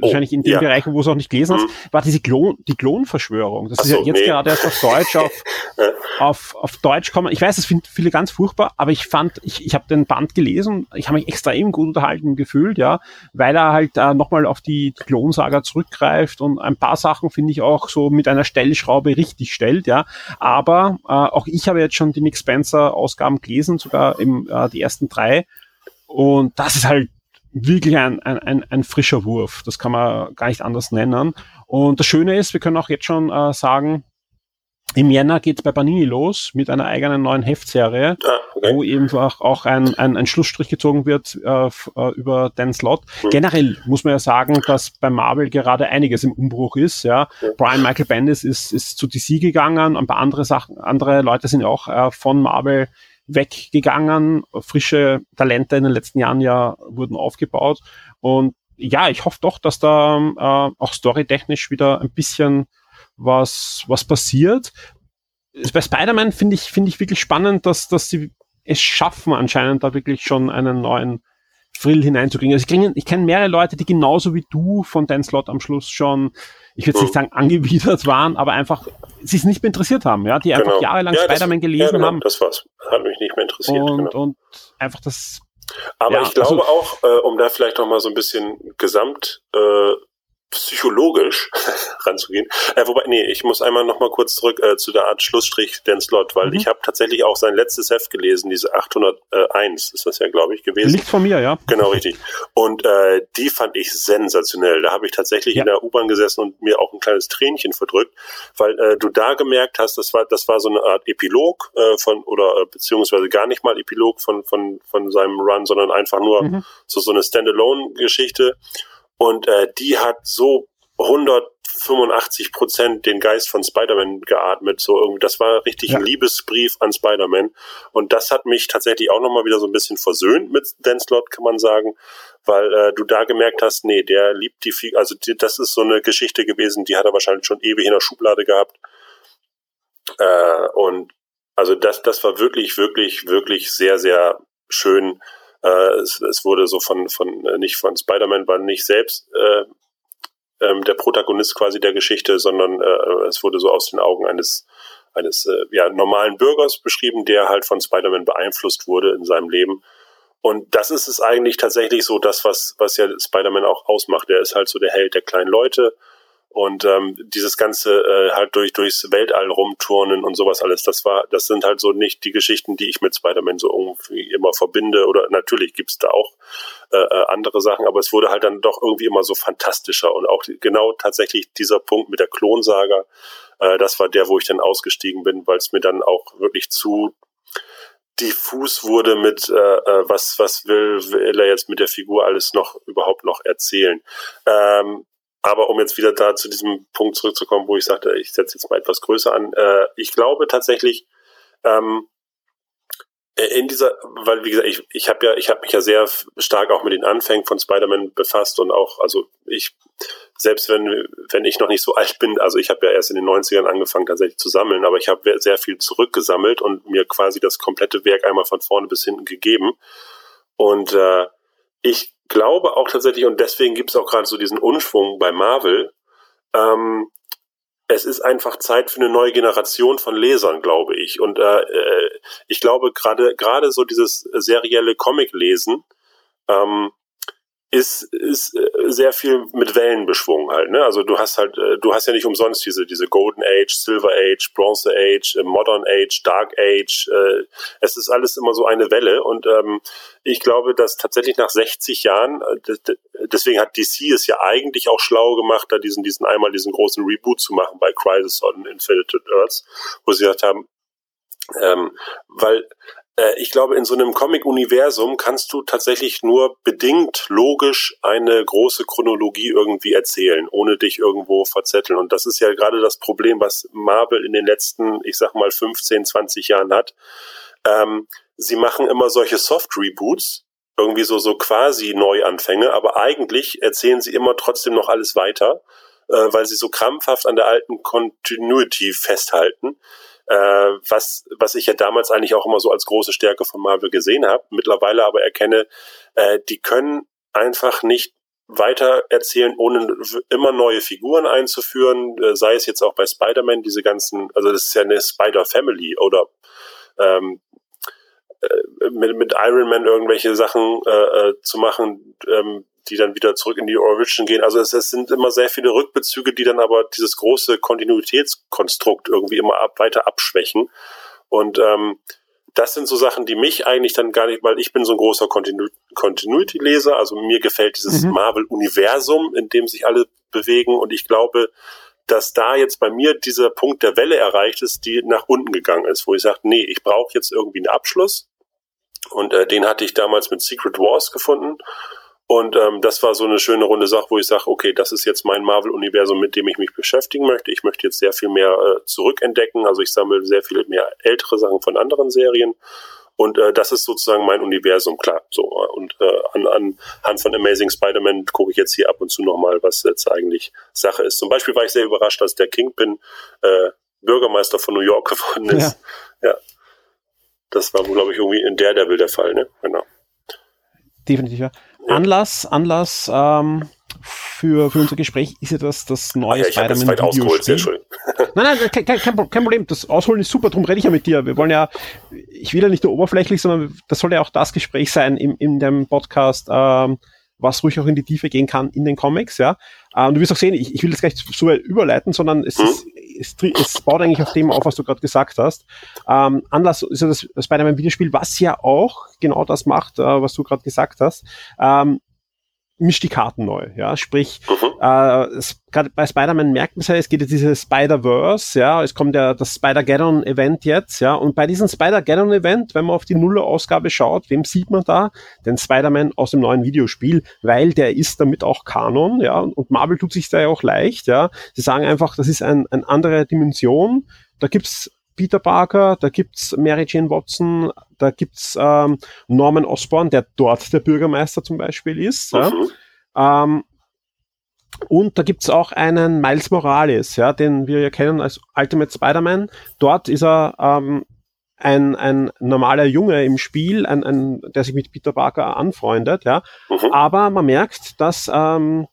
wahrscheinlich in den ja. Bereichen, wo du es auch nicht gelesen hast, war diese Klon, die Klonverschwörung. Das Ach ist ja so, jetzt nee. gerade erst auf Deutsch auf, *laughs* auf, auf Deutsch kommen. Ich weiß, das finden viele ganz furchtbar, aber ich fand, ich, ich habe den Band gelesen, ich habe mich extrem gut unterhalten gefühlt, ja, weil er halt äh, nochmal auf die Klonsaga zurückgreift und ein paar Sachen finde ich auch so mit einer Stellschraube richtig stellt, ja. Aber äh, auch ich habe jetzt schon die Nick Spencer Ausgaben gelesen, sogar im, äh, die ersten drei. Und das ist halt wirklich ein, ein, ein, ein frischer Wurf. Das kann man gar nicht anders nennen. Und das Schöne ist, wir können auch jetzt schon äh, sagen, im Jänner geht's bei Panini los mit einer eigenen neuen Heftserie, Ah, okay. wo eben auch, auch ein, ein, ein Schlussstrich gezogen wird äh, äh, über Dan Slott. Mhm. Generell muss man ja sagen, dass bei Marvel gerade einiges im Umbruch ist. Ja, Brian Michael Bendis ist, ist zu DC gegangen, ein paar andere Sachen, andere Leute sind ja auch äh, von Marvel weggegangen. Frische Talente in den letzten Jahren ja wurden aufgebaut. Und ja, ich hoffe doch, dass da äh, auch storytechnisch wieder ein bisschen was, was passiert. Bei Spider-Man finde ich, finde ich wirklich spannend, dass, dass sie es schaffen, anscheinend da wirklich schon einen neuen Thrill hineinzukriegen. Also ich, kenne mehrere Leute, die genauso wie du von Dan Slot am Schluss schon, ich würde nicht sagen angewidert waren, aber einfach sie es nicht mehr interessiert haben, ja, die einfach Genau. jahrelang Ja, Spider-Man gelesen ja, genau, haben Das war's. Hat mich nicht mehr interessiert. und, genau. und einfach das Aber Ja, ich glaube also- auch, äh, um da vielleicht noch mal so ein bisschen gesamt äh, psychologisch *laughs* ranzugehen. Äh, wobei, nee, ich muss einmal noch mal kurz zurück äh, zu der Art Schlussstrich Dan Slot, weil Mhm. ich habe tatsächlich auch sein letztes Heft gelesen, diese 801 ist das ja, glaube ich, gewesen. liegt von mir, ja. Genau, richtig. Und äh, die fand ich sensationell. Da habe ich tatsächlich Ja. in der U-Bahn gesessen und mir auch ein kleines Tränchen verdrückt, weil äh, du da gemerkt hast, das war das war so eine Art Epilog äh, von oder äh, beziehungsweise gar nicht mal Epilog von von von seinem Run, sondern einfach nur Mhm. so so eine Standalone-Geschichte. Und äh, die hat so 185 Prozent den Geist von Spider-Man geatmet. So irgendwie, das war richtig Ja. ein Liebesbrief an Spider-Man. Und das hat mich tatsächlich auch nochmal wieder so ein bisschen versöhnt mit Dan Slott, kann man sagen, weil äh, du da gemerkt hast, nee, der liebt die Figur. Also die, das ist so eine Geschichte gewesen, die hat er wahrscheinlich schon ewig in der Schublade gehabt. Äh, und also das, das war wirklich, wirklich, wirklich sehr, sehr schön. Äh, es, es wurde so von, von äh, nicht von Spider-Man, war nicht selbst äh, ähm, der Protagonist quasi der Geschichte, sondern äh, es wurde so aus den Augen eines eines äh, ja, normalen Bürgers beschrieben, der halt von Spider-Man beeinflusst wurde in seinem Leben. Und das ist es eigentlich tatsächlich so, das, was, was ja Spider-Man auch ausmacht. Der ist halt so der Held der kleinen Leute. Und ähm, dieses ganze äh, halt durch durchs Weltall rumturnen und sowas alles, das war, das sind halt so nicht die Geschichten, die ich mit Spider-Man so irgendwie immer verbinde. Oder natürlich gibt's da auch äh, äh, andere Sachen, aber es wurde halt dann doch irgendwie immer so fantastischer. Und auch genau tatsächlich dieser Punkt mit der Klonsaga, äh, das war der, wo ich dann ausgestiegen bin, weil es mir dann auch wirklich zu diffus wurde mit äh, äh, was was will, will er jetzt mit der Figur alles noch überhaupt noch erzählen. Ähm, aber um jetzt wieder da zu diesem Punkt zurückzukommen, wo ich sagte, ich setze jetzt mal etwas größer an, äh, ich glaube tatsächlich, ähm, in dieser, weil wie gesagt, ich, ich habe ja, ich habe mich ja sehr stark auch mit den Anfängen von Spider-Man befasst und auch, also ich, selbst wenn, wenn ich noch nicht so *laughs* alt bin, also ich habe ja erst in den 90ern angefangen tatsächlich zu sammeln, aber ich habe sehr viel zurückgesammelt und mir quasi das komplette Werk einmal von vorne bis hinten gegeben. Und äh, ich glaube auch tatsächlich, und deswegen gibt es auch gerade so diesen Unschwung bei Marvel, ähm, es ist einfach Zeit für eine neue Generation von Lesern, glaube ich. Und äh, äh, ich glaube gerade gerade so dieses serielle Comic-Lesen ähm, ist, ist äh, sehr viel mit Wellen beschwungen halt. Ne? Also du hast halt, äh, du hast ja nicht umsonst diese diese Golden Age, Silver Age, Bronze Age, äh, Modern Age, Dark Age. Äh, es ist alles immer so eine Welle und ähm, ich glaube, dass tatsächlich nach 60 Jahren, deswegen hat DC es ja eigentlich auch schlau gemacht, da diesen diesen einmal diesen großen Reboot zu machen bei Crisis on Infinite Earths, wo sie gesagt haben, ähm, weil ich glaube, in so einem Comic-Universum kannst du tatsächlich nur bedingt logisch eine große Chronologie irgendwie erzählen, ohne dich irgendwo verzetteln. Und das ist ja gerade das Problem, was Marvel in den letzten, ich sag mal, 15, 20 Jahren hat. Ähm, sie machen immer solche Soft-Reboots, irgendwie so, so quasi Neuanfänge, aber eigentlich erzählen sie immer trotzdem noch alles weiter, äh, weil sie so krampfhaft an der alten Continuity festhalten äh, was, was ich ja damals eigentlich auch immer so als große Stärke von Marvel gesehen habe, mittlerweile aber erkenne, äh, die können einfach nicht weiter erzählen, ohne immer neue Figuren einzuführen, äh, sei es jetzt auch bei Spider-Man, diese ganzen, also das ist ja eine Spider-Family oder ähm, äh, mit, mit Iron Man irgendwelche Sachen äh, äh, zu machen, ähm, die dann wieder zurück in die Origin gehen. Also es, es sind immer sehr viele Rückbezüge, die dann aber dieses große Kontinuitätskonstrukt irgendwie immer ab, weiter abschwächen. Und ähm, das sind so Sachen, die mich eigentlich dann gar nicht, weil ich bin so ein großer Continu Continuity-Leser, also mir gefällt dieses mhm. Marvel-Universum, in dem sich alle bewegen und ich glaube, dass da jetzt bei mir dieser Punkt der Welle erreicht ist, die nach unten gegangen ist, wo ich sage, nee, ich brauche jetzt irgendwie einen Abschluss und äh, den hatte ich damals mit Secret Wars gefunden und ähm, das war so eine schöne runde Sache, wo ich sage, okay, das ist jetzt mein Marvel-Universum, mit dem ich mich beschäftigen möchte. Ich möchte jetzt sehr viel mehr äh, zurückentdecken. Also ich sammle sehr viel mehr ältere Sachen von anderen Serien. Und äh, das ist sozusagen mein Universum, klar. So und äh, an, anhand von Amazing Spider-Man gucke ich jetzt hier ab und zu nochmal, was jetzt eigentlich Sache ist. Zum Beispiel war ich sehr überrascht, dass der Kingpin äh, Bürgermeister von New York *laughs* geworden ist. Ja. ja. Das war, glaube ich, irgendwie in Daredevil der Fall, ne? Genau. Definitiv, ja. Anlass, Anlass ähm, für, für unser Gespräch ist ja das, das neue ja, Spider-Man Videospiel. Nein, nein, kein, kein, kein, Problem. Das Ausholen ist super, darum rede ich ja mit dir. Wir wollen ja, ich will ja nicht nur oberflächlich, sondern das soll ja auch das Gespräch sein im, in dem Podcast, ähm, was ruhig auch in die Tiefe gehen kann in den Comics, ja. Und du wirst auch sehen, ich, ich will das gleich so überleiten, sondern es, mhm. ist, es, es baut eigentlich auf dem auf, was du gerade gesagt hast. Ähm, Anlass ist ja das Spider-Man Videospiel, was ja auch genau das macht, äh, was du gerade gesagt hast. Ähm, mischt die Karten neu, ja, sprich, mhm. äh, gerade bei Spider-Man merkt man es ja, es geht jetzt dieses Spider-Verse, ja, es kommt ja das Spider-Gaddon-Event jetzt, ja, und bei diesem Spider-Gaddon-Event, wenn man auf die Nuller-Ausgabe schaut, wem sieht man da? Den Spider-Man aus dem neuen Videospiel, weil der ist damit auch Kanon, ja, und Marvel tut sich da ja auch leicht, ja, sie sagen einfach, das ist ein, eine andere Dimension, da gibt's Peter Parker, da gibt's Mary Jane Watson, da gibt's ähm, Norman Osborn, der dort der Bürgermeister zum Beispiel ist. Mhm. Ja. Ähm, und da gibt's auch einen Miles Morales, ja, den wir ja kennen als Ultimate Spider-Man. Dort ist er ähm, ein, ein normaler Junge im Spiel, ein, ein, der sich mit Peter Parker anfreundet, ja. Mhm. Aber man merkt, dass ähm,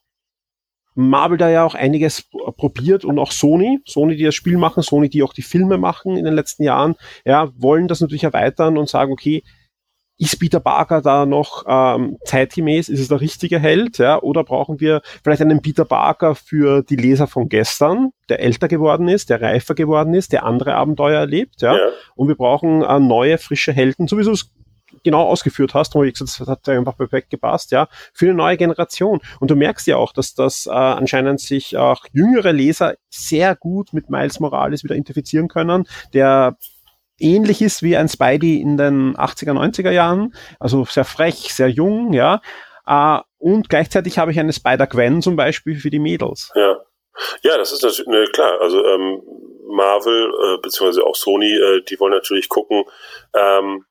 Marvel da ja auch einiges probiert und auch Sony, Sony, die das Spiel machen, Sony, die auch die Filme machen in den letzten Jahren, ja, wollen das natürlich erweitern und sagen, okay, ist Peter Parker da noch ähm, zeitgemäß? Ist es der richtige Held? Ja? Oder brauchen wir vielleicht einen Peter Parker für die Leser von gestern, der älter geworden ist, der reifer geworden ist, der andere Abenteuer erlebt? Ja? ja. Und wir brauchen äh, neue, frische Helden, sowieso genau ausgeführt hast, wo ich gesagt, das hat einfach perfekt gepasst, ja, für eine neue Generation. Und du merkst ja auch, dass das äh, anscheinend sich auch jüngere Leser sehr gut mit Miles Morales wieder identifizieren können, der ähnlich ist wie ein Spidey in den 80er, 90er Jahren, also sehr frech, sehr jung, ja, äh, und gleichzeitig habe ich eine Spider-Gwen zum Beispiel für die Mädels. Ja. Ja, das ist natürlich, ne, klar, also ähm, Marvel, äh, beziehungsweise auch Sony, äh, die wollen natürlich gucken, ähm,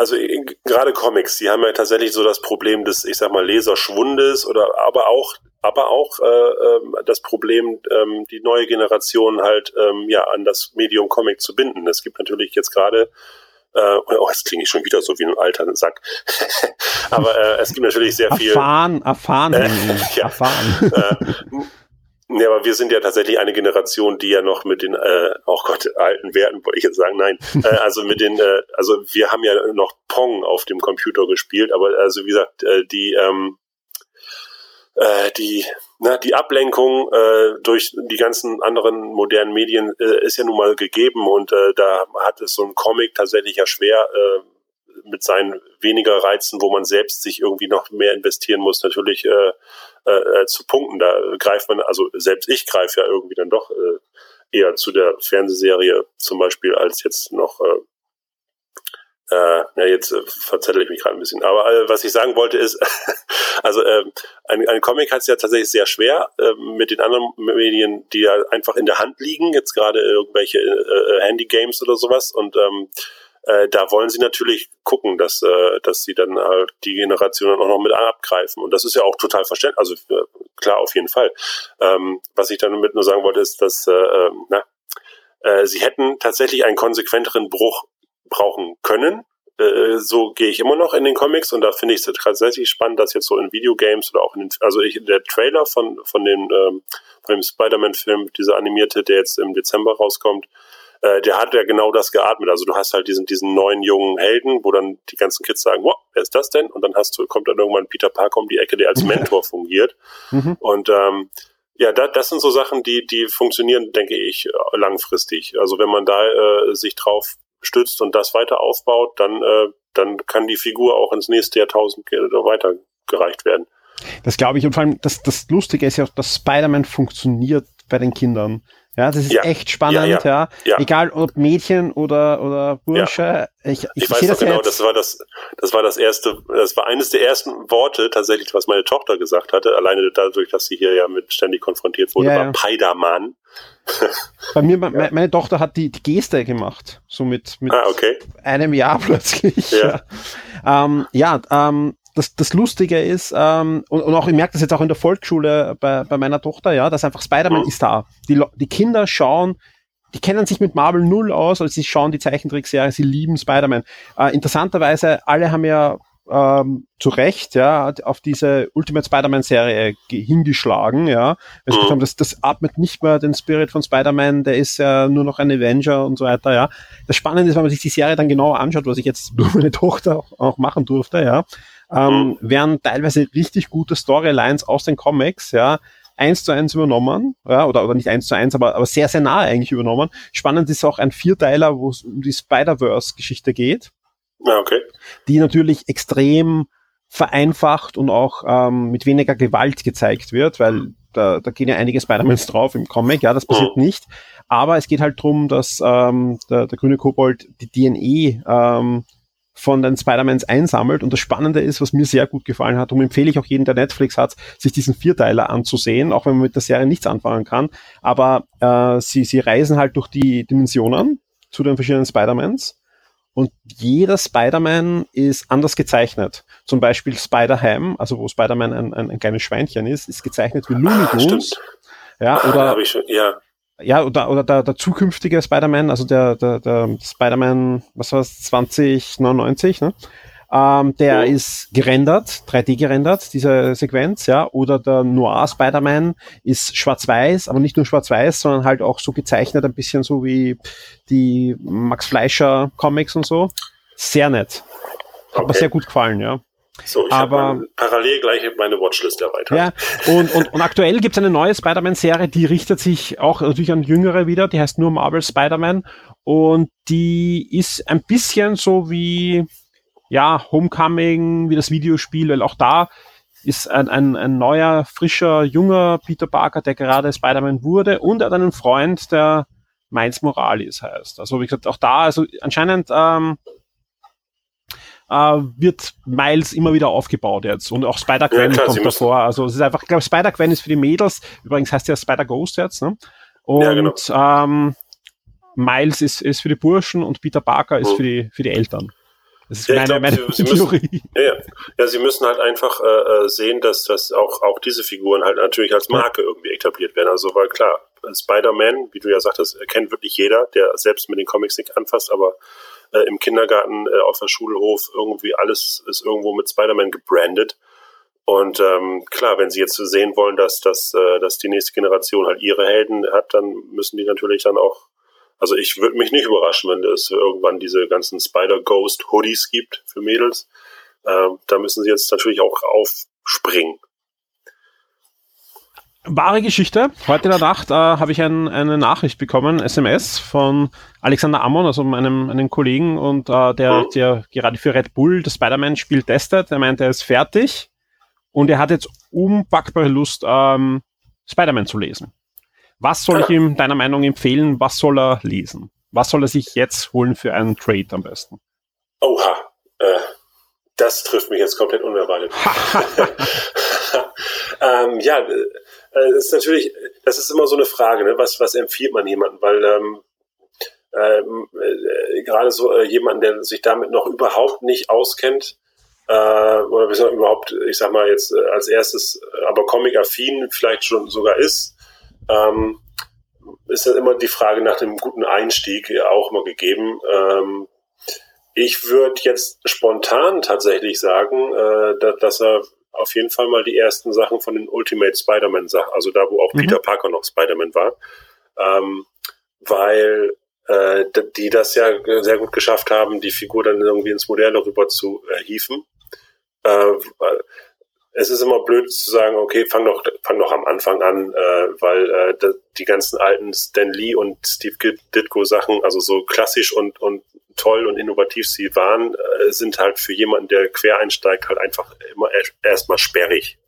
also gerade Comics, die haben ja tatsächlich so das Problem des, ich sag mal, Leserschwundes oder aber auch, aber auch äh, äh, das Problem, ähm, die neue Generation halt ähm, ja an das Medium Comic zu binden. Es gibt natürlich jetzt gerade äh, oh, jetzt klinge ich schon wieder so wie ein alter Sack. *laughs* aber äh, es gibt natürlich sehr viel. Erfahren, erfahren, äh, *laughs* ja, erfahren. Äh, ja, aber wir sind ja tatsächlich eine Generation, die ja noch mit den, äh, oh Gott, alten Werten, wollte ich jetzt sagen, nein. *laughs* äh, also mit den, äh, also wir haben ja noch Pong auf dem Computer gespielt, aber also wie gesagt, äh, die, ähm, äh, die, na, die Ablenkung äh, durch die ganzen anderen modernen Medien äh, ist ja nun mal gegeben und äh, da hat es so ein Comic tatsächlich ja schwer, äh, mit seinen weniger Reizen, wo man selbst sich irgendwie noch mehr investieren muss, natürlich äh, äh, zu punkten. Da greift man, also selbst ich greife ja irgendwie dann doch äh, eher zu der Fernsehserie zum Beispiel als jetzt noch äh, äh, ja, jetzt äh, verzettel ich mich gerade ein bisschen. Aber äh, was ich sagen wollte ist, *laughs* also äh, ein, ein Comic hat es ja tatsächlich sehr schwer äh, mit den anderen Medien, die ja einfach in der Hand liegen, jetzt gerade irgendwelche äh, äh Handy-Games oder sowas. Und ähm, äh, da wollen sie natürlich gucken, dass, äh, dass sie dann halt die Generation auch noch mit abgreifen. Und das ist ja auch total verständlich. Also äh, klar, auf jeden Fall. Ähm, was ich dann damit nur sagen wollte, ist, dass äh, ähm, na, äh, sie hätten tatsächlich einen konsequenteren Bruch brauchen können äh, so gehe ich immer noch in den Comics und da finde ich es tatsächlich spannend, dass jetzt so in Videogames oder auch in den, also ich, der Trailer von, von, den, ähm, von dem Spider-Man-Film, dieser animierte, der jetzt im Dezember rauskommt, äh, der hat ja genau das geatmet. Also du hast halt diesen, diesen neuen jungen Helden, wo dann die ganzen Kids sagen, wow, wer ist das denn? Und dann hast du, kommt dann irgendwann Peter Parker um die Ecke, der als Mentor fungiert. Mhm. Und ähm, ja, da, das sind so Sachen, die, die funktionieren, denke ich, langfristig. Also wenn man da äh, sich drauf stützt und das weiter aufbaut, dann, äh, dann kann die Figur auch ins nächste Jahrtausend weitergereicht werden. Das glaube ich. Und vor allem, das, das Lustige ist ja, dass Spider-Man funktioniert bei den Kindern. Ja, das ist ja. echt spannend, ja, ja. ja, Egal ob Mädchen oder, oder Bursche. Ich, ich, ich weiß noch genau, das war das, das war das erste, das war eines der ersten Worte tatsächlich, was meine Tochter gesagt hatte, alleine dadurch, dass sie hier ja mit ständig konfrontiert wurde, war Peidermann. Bei mir, *laughs* meine, meine Tochter hat die, die Geste gemacht, so mit, mit ah, okay. einem Jahr *laughs* plötzlich. Ja, ähm, ja ähm, das, das Lustige ist, ähm, und, und auch ich merke das jetzt auch in der Volksschule bei, bei meiner Tochter, ja, dass einfach Spider-Man ist da. Die, die Kinder schauen, die kennen sich mit Marvel null aus, also sie schauen die Zeichentrickserie, sie lieben Spider-Man. Äh, interessanterweise, alle haben ja ähm, zu Recht ja auf diese Ultimate Spider-Man-Serie hingeschlagen, ja. Also mhm. haben, das, das atmet nicht mehr den Spirit von Spider-Man, der ist ja nur noch ein Avenger und so weiter, ja. Das Spannende ist, wenn man sich die Serie dann genauer anschaut, was ich jetzt *laughs* durch meine Tochter auch machen durfte, ja, ähm, werden teilweise richtig gute Storylines aus den Comics, ja, eins zu eins übernommen, ja, oder, oder nicht eins zu eins, aber, aber sehr, sehr nah eigentlich übernommen. Spannend ist auch ein Vierteiler, wo es um die Spider-Verse-Geschichte geht. Ja, okay. Die natürlich extrem vereinfacht und auch ähm, mit weniger Gewalt gezeigt wird, weil da, da gehen ja einige Spider-Mans drauf im Comic, ja, das passiert mhm. nicht. Aber es geht halt drum, dass ähm, der, der grüne Kobold die DNA ähm, von den Spider-Mans einsammelt. Und das Spannende ist, was mir sehr gut gefallen hat, und empfehle ich auch jedem, der Netflix hat, sich diesen Vierteiler anzusehen, auch wenn man mit der Serie nichts anfangen kann. Aber äh, sie, sie reisen halt durch die Dimensionen zu den verschiedenen Spider-Mans. Und jeder Spider-Man ist anders gezeichnet. Zum Beispiel Spider-Ham, also wo Spider-Man ein, ein, ein, kleines Schweinchen ist, ist gezeichnet wie Looney ah, Tunes. Ah, ja, oder, schon, ja ja, oder, oder der, der zukünftige Spider-Man, also der, der, der Spider-Man, was war es, 2099, ne? Ähm, der oh. ist gerendert, 3D gerendert, diese Sequenz, ja. Oder der Noir Spider-Man ist schwarz-weiß, aber nicht nur schwarz-weiß, sondern halt auch so gezeichnet, ein bisschen so wie die Max Fleischer Comics und so. Sehr nett. Hat okay. mir sehr gut gefallen, ja. So, ich habe parallel gleich meine Watchlist erweitert. Ja, und, und, und aktuell gibt es eine neue Spider-Man-Serie, die richtet sich auch natürlich an Jüngere wieder, die heißt nur Marvel Spider-Man und die ist ein bisschen so wie, ja, Homecoming, wie das Videospiel, weil auch da ist ein, ein, ein neuer, frischer, junger Peter Parker, der gerade Spider-Man wurde und er hat einen Freund, der Miles Morales heißt. Also wie gesagt, auch da, also anscheinend ähm, äh, wird Miles immer wieder aufgebaut jetzt. Und auch Spider-Gwen ja, kommt davor. Also es ist einfach, ich glaube, Spider-Gwen ist für die Mädels, übrigens heißt ja Spider-Ghost jetzt, ne? Und ja, genau. ähm, Miles ist, ist für die Burschen und Peter Parker ist mhm. für, die, für die Eltern. Das ist ja, meine, glaub, meine sie, sie Theorie. Müssen, ja, ja, sie müssen halt einfach äh, äh, sehen, dass, dass auch, auch diese Figuren halt natürlich als Marke irgendwie etabliert werden. Also, weil klar, Spider-Man, wie du ja sagtest, kennt wirklich jeder, der selbst mit den Comics nicht anfasst, aber äh, im Kindergarten, äh, auf der Schulhof, irgendwie alles ist irgendwo mit Spider-Man gebrandet. Und ähm, klar, wenn sie jetzt sehen wollen, dass, dass, äh, dass die nächste Generation halt ihre Helden hat, dann müssen die natürlich dann auch, also ich würde mich nicht überraschen, wenn es irgendwann diese ganzen Spider-Ghost-Hoodies gibt für Mädels. Ähm, da müssen sie jetzt natürlich auch aufspringen. Wahre Geschichte. Heute in der Nacht äh, habe ich ein, eine Nachricht bekommen, SMS von Alexander Ammon, also meinem einem Kollegen, und äh, der, der gerade für Red Bull das Spider-Man-Spiel testet. Er meint, er ist fertig und er hat jetzt unpackbare Lust, ähm, Spider-Man zu lesen. Was soll ich ihm deiner Meinung empfehlen? Was soll er lesen? Was soll er sich jetzt holen für einen Trade am besten? Oha, äh, das trifft mich jetzt komplett unerwartet. *laughs* *laughs* ähm, ja, äh, äh, ist natürlich, das ist immer so eine Frage, ne? was, was empfiehlt man jemandem, weil ähm, ähm äh, gerade so äh, jemanden, der sich damit noch überhaupt nicht auskennt, äh, oder überhaupt, ich sag mal jetzt äh, als erstes, aber Comic-affin vielleicht schon sogar ist, ähm, ist dann immer die Frage nach dem guten Einstieg auch immer gegeben. Ähm, ich würde jetzt spontan tatsächlich sagen, äh, dass, dass er auf jeden Fall mal die ersten Sachen von den Ultimate Spider-Man Sachen, also da, wo auch mhm. Peter Parker noch Spider-Man war, ähm, weil äh, die das ja sehr gut geschafft haben, die Figur dann irgendwie ins Moderne rüber zu äh, hieven. Äh, es ist immer blöd zu sagen, okay, fang doch, fang doch am Anfang an, äh, weil äh, die ganzen alten Stan Lee und Steve Ditko Sachen, also so klassisch und, und toll und innovativ sie waren, äh, sind halt für jemanden, der quer einsteigt, halt einfach immer erstmal sperrig.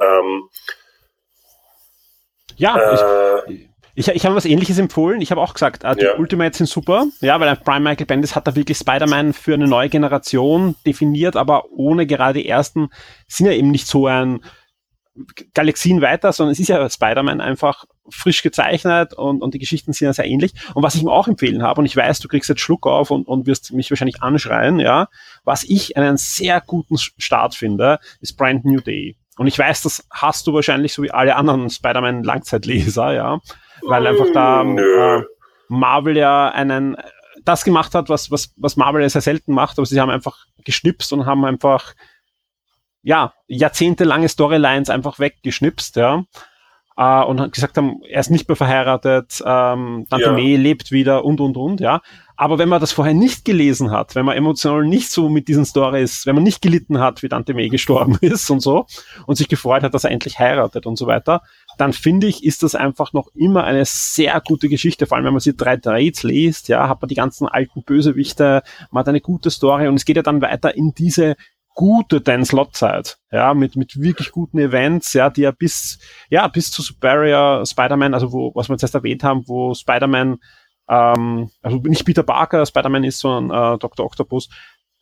Ähm, ja, äh, ich, ich, ich habe was ähnliches empfohlen. Ich habe auch gesagt, äh, die ja. Ultimates sind super, ja, weil Brian Michael Bendis hat da wirklich Spider-Man für eine neue Generation definiert, aber ohne gerade die ersten sind ja eben nicht so ein Galaxien weiter, sondern es ist ja Spider-Man einfach frisch gezeichnet und, und die Geschichten sind ja sehr ähnlich. Und was ich ihm auch empfehlen habe, und ich weiß, du kriegst jetzt Schluck auf und, und wirst mich wahrscheinlich anschreien, ja, was ich einen sehr guten Start finde, ist Brand New Day. Und ich weiß, das hast du wahrscheinlich so wie alle anderen Spider-Man-Langzeitleser, ja, weil einfach da äh, Marvel ja einen das gemacht hat, was, was, was Marvel ja sehr selten macht, aber sie haben einfach geschnipst und haben einfach ja, jahrzehntelange Storylines einfach weggeschnipst, ja. Äh, und gesagt haben, er ist nicht mehr verheiratet, ähm, Tante ja. May lebt wieder und und und, ja. Aber wenn man das vorher nicht gelesen hat, wenn man emotional nicht so mit diesen Stories, wenn man nicht gelitten hat, wie Tante May gestorben *laughs* ist und so, und sich gefreut hat, dass er endlich heiratet und so weiter, dann finde ich, ist das einfach noch immer eine sehr gute Geschichte. Vor allem, wenn man sie drei Trades liest, ja, hat man die ganzen alten Bösewichte, man hat eine gute Story und es geht ja dann weiter in diese gute Dan Slot Zeit, ja, mit, mit wirklich guten Events, ja, die ja bis, ja, bis zu Superior Spider-Man, also wo, was wir jetzt erst erwähnt haben, wo Spider-Man, ähm, also nicht Peter Parker Spider-Man ist, sondern äh, Dr. Octopus,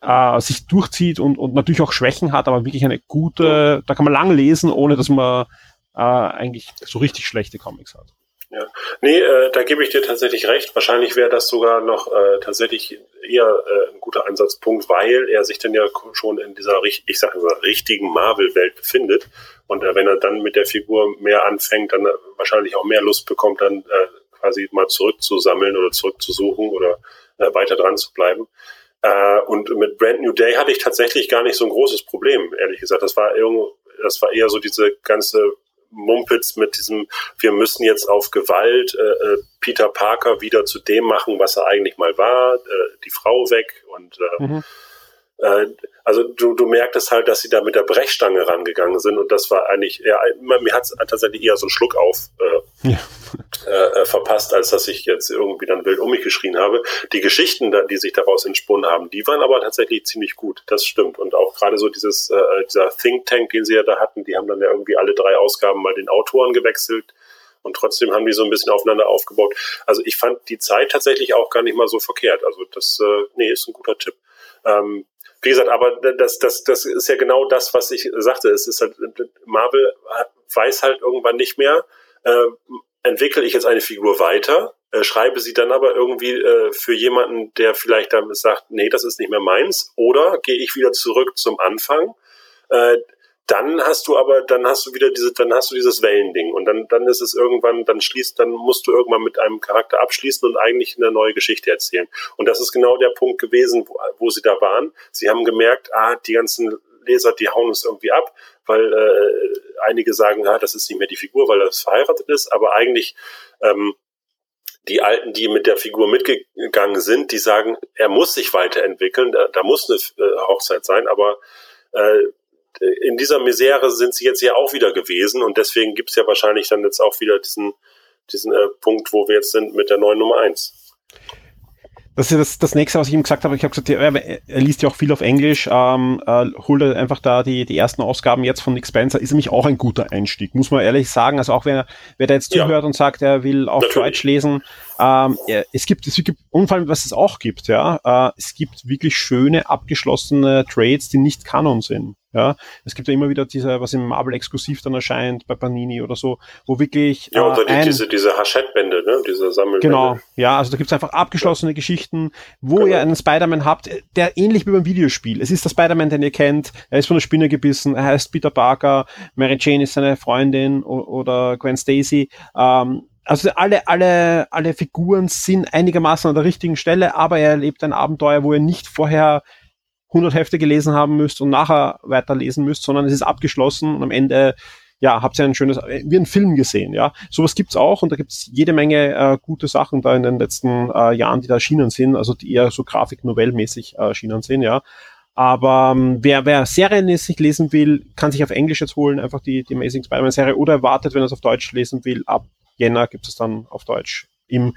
äh, sich durchzieht und, und natürlich auch Schwächen hat, aber wirklich eine gute, da kann man lang lesen, ohne dass man äh, eigentlich so richtig schlechte Comics hat. Ja, nee, äh, da gebe ich dir tatsächlich recht. Wahrscheinlich wäre das sogar noch äh, tatsächlich eher äh, ein guter Ansatzpunkt, weil er sich dann ja schon in dieser, ich sage mal, richtigen Marvel-Welt befindet. Und äh, wenn er dann mit der Figur mehr anfängt, dann wahrscheinlich auch mehr Lust bekommt, dann äh, quasi mal zurückzusammeln oder zurückzusuchen oder äh, weiter dran zu bleiben. Äh, und mit Brand New Day hatte ich tatsächlich gar nicht so ein großes Problem, ehrlich gesagt. Das war irgendwo, das war eher so diese ganze Mumpitz mit diesem, wir müssen jetzt auf Gewalt äh, äh, Peter Parker wieder zu dem machen, was er eigentlich mal war, äh, die Frau weg und äh, mhm. Äh, also du, du merktest halt, dass sie da mit der Brechstange rangegangen sind und das war eigentlich, ja, mir hat es tatsächlich eher so einen Schluck auf äh, ja. äh, verpasst, als dass ich jetzt irgendwie dann wild um mich geschrien habe. Die Geschichten, die sich daraus entsponnen haben, die waren aber tatsächlich ziemlich gut, das stimmt. Und auch gerade so dieses, äh, dieser Think Tank, den sie ja da hatten, die haben dann ja irgendwie alle drei Ausgaben mal den Autoren gewechselt und trotzdem haben die so ein bisschen aufeinander aufgebaut. Also ich fand die Zeit tatsächlich auch gar nicht mal so verkehrt. Also das, äh, nee, ist ein guter Tipp. Ähm, wie gesagt, aber das, das, das ist ja genau das, was ich sagte. Es ist halt, Marvel weiß halt irgendwann nicht mehr, äh, entwickle ich jetzt eine Figur weiter, äh, schreibe sie dann aber irgendwie äh, für jemanden, der vielleicht dann sagt, nee, das ist nicht mehr meins, oder gehe ich wieder zurück zum Anfang. Äh, dann hast du aber, dann hast du wieder diese, dann hast du dieses Wellending und dann, dann ist es irgendwann, dann schließt, dann musst du irgendwann mit einem Charakter abschließen und eigentlich eine neue Geschichte erzählen. Und das ist genau der Punkt gewesen, wo, wo sie da waren. Sie haben gemerkt, ah, die ganzen Leser, die hauen uns irgendwie ab, weil äh, einige sagen, ah, das ist nicht mehr die Figur, weil er verheiratet ist, aber eigentlich ähm, die Alten, die mit der Figur mitgegangen sind, die sagen, er muss sich weiterentwickeln, da, da muss eine äh, Hochzeit sein, aber äh, in dieser Misere sind sie jetzt ja auch wieder gewesen und deswegen gibt es ja wahrscheinlich dann jetzt auch wieder diesen, diesen äh, Punkt, wo wir jetzt sind mit der neuen Nummer eins. Das ist das, das nächste, was ich ihm gesagt habe. Ich habe gesagt, er, er liest ja auch viel auf Englisch. Ähm, äh, holt er einfach da die, die ersten Ausgaben jetzt von Nick Spencer. Ist nämlich auch ein guter Einstieg, muss man ehrlich sagen. Also auch wenn er, wer da jetzt zuhört ja. und sagt, er will auf. Deutsch lesen, ähm, es gibt, es gibt, und vor allem, was es auch gibt, ja, äh, es gibt wirklich schöne, abgeschlossene Trades, die nicht Kanon sind. Ja, es gibt ja immer wieder diese, was im Marvel exklusiv dann erscheint, bei Panini oder so, wo wirklich. Ja, oder äh, die, diese, diese Hachette-Bände, ne? Diese Sammelbände. Genau, ja, also da gibt's einfach abgeschlossene Geschichten, wo genau. ihr einen Spider-Man habt, der ähnlich wie beim Videospiel. Es ist der Spider-Man, den ihr kennt, er ist von der Spinne gebissen, er heißt Peter Parker, Mary Jane ist seine Freundin oder Gwen Stacy. Ähm, also alle, alle, alle Figuren sind einigermaßen an der richtigen Stelle, aber er erlebt ein Abenteuer, wo er nicht vorher 100 Hefte gelesen haben müsst und nachher weiterlesen müsst, sondern es ist abgeschlossen und am Ende ja, habt ihr ein schönes, wie ein Film gesehen, ja. Sowas gibt's auch und da gibt's jede Menge äh, gute Sachen da in den letzten äh, Jahren, die da erschienen sind, also die eher so Grafik-Novellmäßig äh, erschienen sind, ja. Aber ähm, wer, wer serienmäßig lesen will, kann sich auf Englisch jetzt holen, einfach die, die Amazing Spider-Man-Serie oder erwartet, wenn er es auf Deutsch lesen will, ab Jänner gibt es dann auf Deutsch im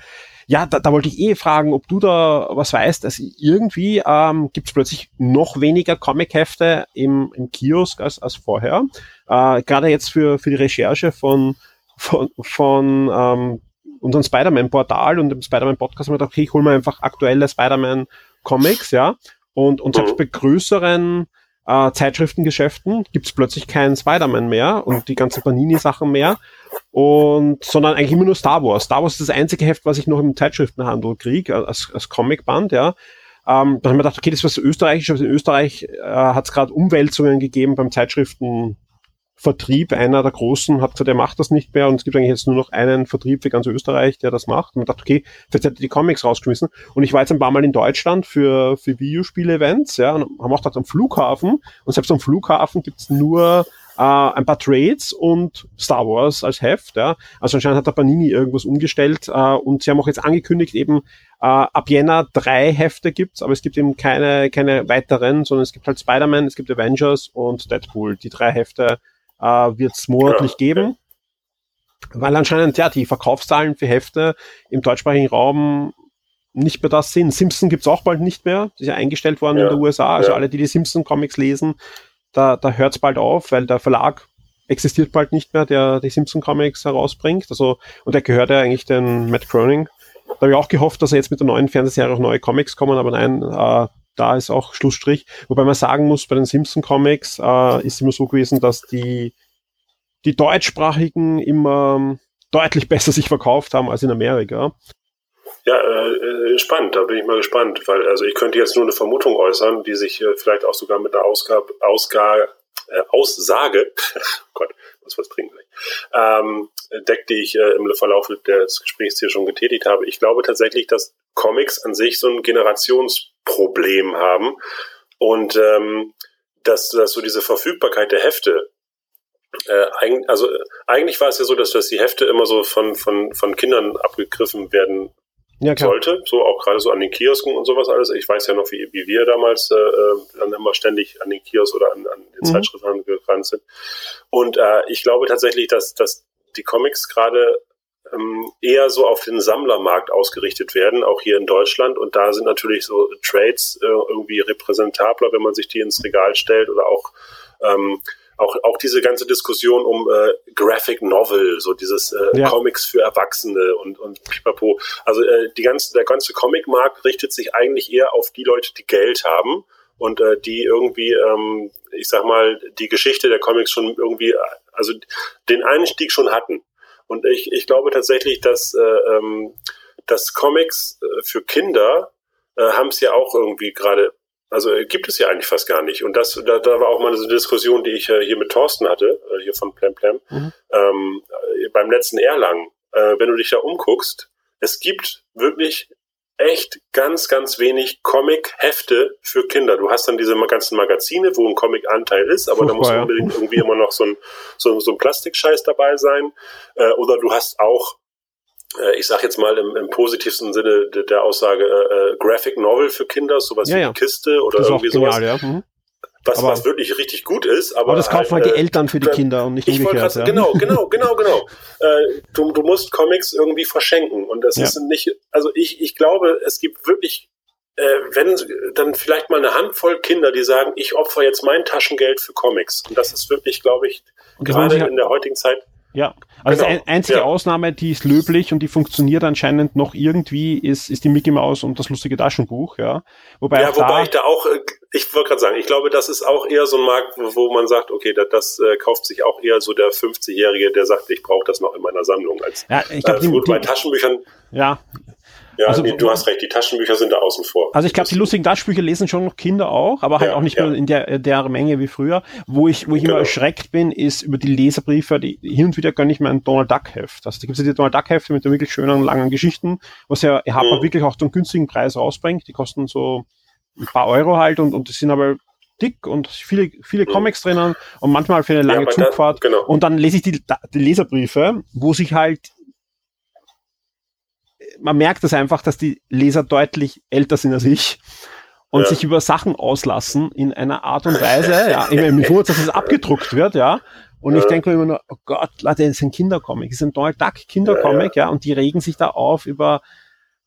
ja, da, da wollte ich eh fragen, ob du da was weißt. Also irgendwie ähm, gibt es plötzlich noch weniger Comic-Hefte im, im Kiosk als, als vorher. Äh, Gerade jetzt für, für die Recherche von, von, von ähm, unserem Spider-Man-Portal und dem Spider-Man-Podcast haben wir gedacht, okay, ich hole mir einfach aktuelle Spider-Man-Comics, ja. Und, und selbst bei größeren äh, Zeitschriftengeschäften gibt es plötzlich keinen Spider-Man mehr und die ganzen Panini-Sachen mehr, und sondern eigentlich immer nur Star Wars. Star Wars ist das einzige Heft, was ich noch im Zeitschriftenhandel kriege, als, als Comicband, ja. Ähm, dann haben wir gedacht, okay, das ist was Österreichisches. In Österreich äh, hat es gerade Umwälzungen gegeben beim Zeitschriften Vertrieb, einer der großen, hat gesagt, er macht das nicht mehr und es gibt eigentlich jetzt nur noch einen Vertrieb für ganz Österreich, der das macht. Und man dachte, okay, vielleicht hätte die Comics rausgeschmissen. Und ich war jetzt ein paar Mal in Deutschland für, für Videospiele-Events, ja, und haben auch gedacht, am Flughafen, und selbst am Flughafen gibt's nur äh, ein paar Trades und Star Wars als Heft, ja. Also anscheinend hat der Panini irgendwas umgestellt äh, und sie haben auch jetzt angekündigt, eben äh, ab Jänner drei Hefte gibt's, aber es gibt eben keine, keine weiteren, sondern es gibt halt Spider-Man, es gibt Avengers und Deadpool. Die drei Hefte äh, wird es monatlich ja. geben. Weil anscheinend ja die Verkaufszahlen für Hefte im deutschsprachigen Raum nicht mehr das sind. Simpson gibt's auch bald nicht mehr. Das ist ja eingestellt worden ja. in den USA. Also ja. alle, die die Simpson-Comics lesen, da, da hört's bald auf, weil der Verlag existiert bald nicht mehr, der die Simpson-Comics herausbringt. Also, und der gehört ja eigentlich den Matt Groening. Da habe ich auch gehofft, dass er jetzt mit der neuen Fernsehserie auch neue Comics kommen, aber nein, äh, da ist auch Schlussstrich. Wobei man sagen muss, bei den Simpson Comics äh, ist immer so gewesen, dass die, die deutschsprachigen immer ähm, deutlich *laughs* besser sich verkauft haben als in Amerika. Ja, äh, spannend, da bin ich mal gespannt, weil also ich könnte jetzt nur eine Vermutung äußern, die sich äh, vielleicht auch sogar mit einer Ausgabe, Ausgabe, äh, Aussage, *laughs* oh Gott, muss was trinken gleich, ähm, deckt, die ich äh, im Verlauf des Gesprächs hier schon getätigt habe. Ich glaube tatsächlich, dass Comics an sich so ein Generationsproblem haben und ähm, dass, dass so diese Verfügbarkeit der Hefte äh, also eigentlich war es ja so, dass, dass die Hefte immer so von, von, von Kindern abgegriffen werden ja, sollte, so auch gerade so an den Kiosken und sowas alles. Ich weiß ja noch, wie, wie wir damals äh, dann immer ständig an den Kiosk oder an, an den mhm. Zeitschriften gerannt sind. Und äh, ich glaube tatsächlich, dass, dass die Comics gerade ähm, eher so auf den Sammlermarkt ausgerichtet werden, auch hier in Deutschland. Und da sind natürlich so Trades äh, irgendwie repräsentabler, wenn man sich die ins Regal stellt oder auch ähm, auch, auch diese ganze Diskussion um äh, Graphic Novel, so dieses äh, ja. Comics für Erwachsene und, und pipapo. Also äh, die ganze, der ganze Comic-Markt richtet sich eigentlich eher auf die Leute, die Geld haben und äh, die irgendwie, ähm, ich sag mal, die Geschichte der Comics schon irgendwie, also den Einstieg schon hatten. Und ich, ich glaube tatsächlich, dass, äh, ähm, dass Comics äh, für Kinder äh, haben es ja auch irgendwie gerade also äh, gibt es ja eigentlich fast gar nicht. Und das, da, da war auch mal eine Diskussion, die ich äh, hier mit Thorsten hatte, äh, hier von Plam Plam, mhm. ähm, äh, beim letzten Erlangen. Äh, wenn du dich da umguckst, es gibt wirklich echt ganz, ganz wenig Comic-Hefte für Kinder. Du hast dann diese ganzen Magazine, wo ein Comic-Anteil ist, aber Furchtbar, da muss unbedingt ja. irgendwie immer noch so ein, so, so ein Plastikscheiß dabei sein. Äh, oder du hast auch ich sage jetzt mal im, im positivsten Sinne der, Aussage, äh, äh, Graphic Novel für Kinder, sowas ja, wie ja. Kiste oder irgendwie genial, sowas. Ja. Mhm. Was, aber, was wirklich richtig gut ist, aber. Aber das kaufen halt, halt die äh, Eltern für die Kinder und nicht ich umgekehrt. Ja. Genau, genau, genau, genau. äh, du, du musst Comics irgendwie verschenken und das ist nicht, also ich, ich glaube, es gibt wirklich, äh, wenn dann vielleicht mal eine Handvoll Kinder, die sagen, ich opfer jetzt mein Taschengeld für Comics und das ist wirklich, glaube ich, gerade in der heutigen Zeit ja, also genau. die einzige ja. Ausnahme, die ist löblich und die funktioniert anscheinend noch irgendwie, ist, ist die Mickey Mouse und das lustige Taschenbuch, ja. Wobei, ja, wobei ich da auch, äh, ich wollte gerade sagen, ich glaube, das ist auch eher so ein Markt, wo man sagt, okay, das, das äh, kauft sich auch eher so der 50-Jährige, der sagt, ich brauche das noch in meiner Sammlung. Als, ja, ich glaube, äh, bei Taschenbüchern. Ja, Ja, Also- die, du hast recht, die Taschenbücher sind da außen vor. Also ich glaube, die lustigen Taschenbücher lesen schon noch Kinder auch, aber halt Ja, auch nicht ja. mehr in der, der Menge wie früher. Wo ich, wo ich Genau. immer erschreckt bin, ist über die Leserbriefe, die hin und wieder gönne ich mir ein Donald Duck Heft. Also da gibt es ja die Donald Duck Hefte mit den wirklich schönen, langen Geschichten, was ja Harper Mhm. wirklich auch zum günstigen Preis rausbringt. Die kosten so ein paar Euro halt und, und die sind aber dick und viele, viele Comics drinnen und manchmal für eine lange Mhm. da- Zugfahrt. genau. Und dann lese ich die, die Leserbriefe, wo sich halt man merkt es einfach, dass die Leser deutlich älter sind als ich und Ja. sich über Sachen auslassen in einer Art und Weise, ja, ich meine, mich wundert, dass es abgedruckt wird, ja. Und ich Ja. denke mir immer nur, oh Gott, Leute, das ist ein Kindercomic, das ist ein Donald Duck Kindercomic, ja, und die regen sich da auf über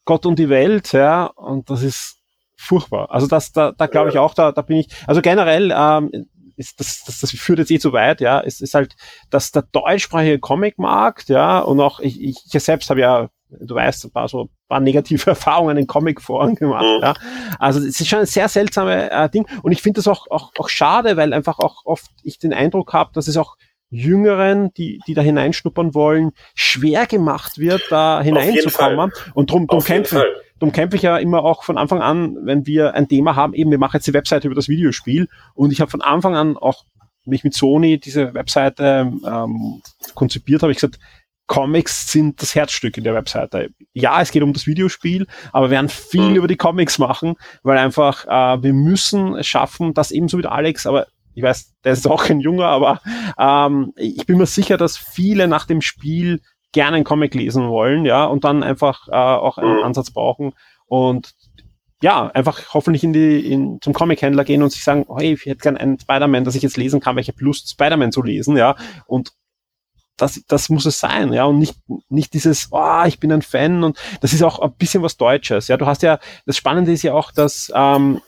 Gott und die Welt, ja, und das ist furchtbar. Also das, da, da glaube ich auch, da, da bin ich, also generell, ähm, ist das, das, das führt jetzt eh zu weit, ja. Es ist halt, dass der deutschsprachige Comicmarkt, ja, und auch ich, ich, ich selbst habe ja, du weißt, ein paar so ein paar negative *laughs* Erfahrungen in Comicforen gemacht, Mhm. ja. Also es ist schon ein sehr seltsames äh, Ding. Und ich finde das auch, auch, auch schade, weil einfach auch oft ich den Eindruck habe, dass es auch Jüngeren, die, die da hineinschnuppern wollen, schwer gemacht wird, da hineinzukommen. Und drum, drum kämpfen. Darum kämpfe ich ja immer auch von Anfang an, wenn wir ein Thema haben, eben wir machen jetzt die Webseite über das Videospiel und ich habe von Anfang an auch mich mit Sony diese Webseite ähm, konzipiert habe, ich gesagt, Comics sind das Herzstück in der Webseite. Ja, es geht um das Videospiel, aber wir werden viel Mhm. über die Comics machen, weil einfach äh, wir müssen es schaffen, dass ebenso wie Alex, aber ich weiß, der ist auch kein Junger, aber ähm, ich bin mir sicher, dass viele nach dem Spiel gerne einen Comic lesen wollen, ja, und dann einfach äh, auch einen Mhm. Ansatz brauchen und ja, einfach hoffentlich in die, in, zum Comic-Händler gehen und sich sagen, hey, ich hätte gern einen Spider-Man, dass ich jetzt lesen kann, weil ich habe Lust, Spider-Man zu lesen, ja, und das, das muss es sein, ja, und nicht, nicht dieses, oh, ich bin ein Fan und das ist auch ein bisschen was Deutsches, ja, du hast ja, das Spannende ist ja auch, dass ähm,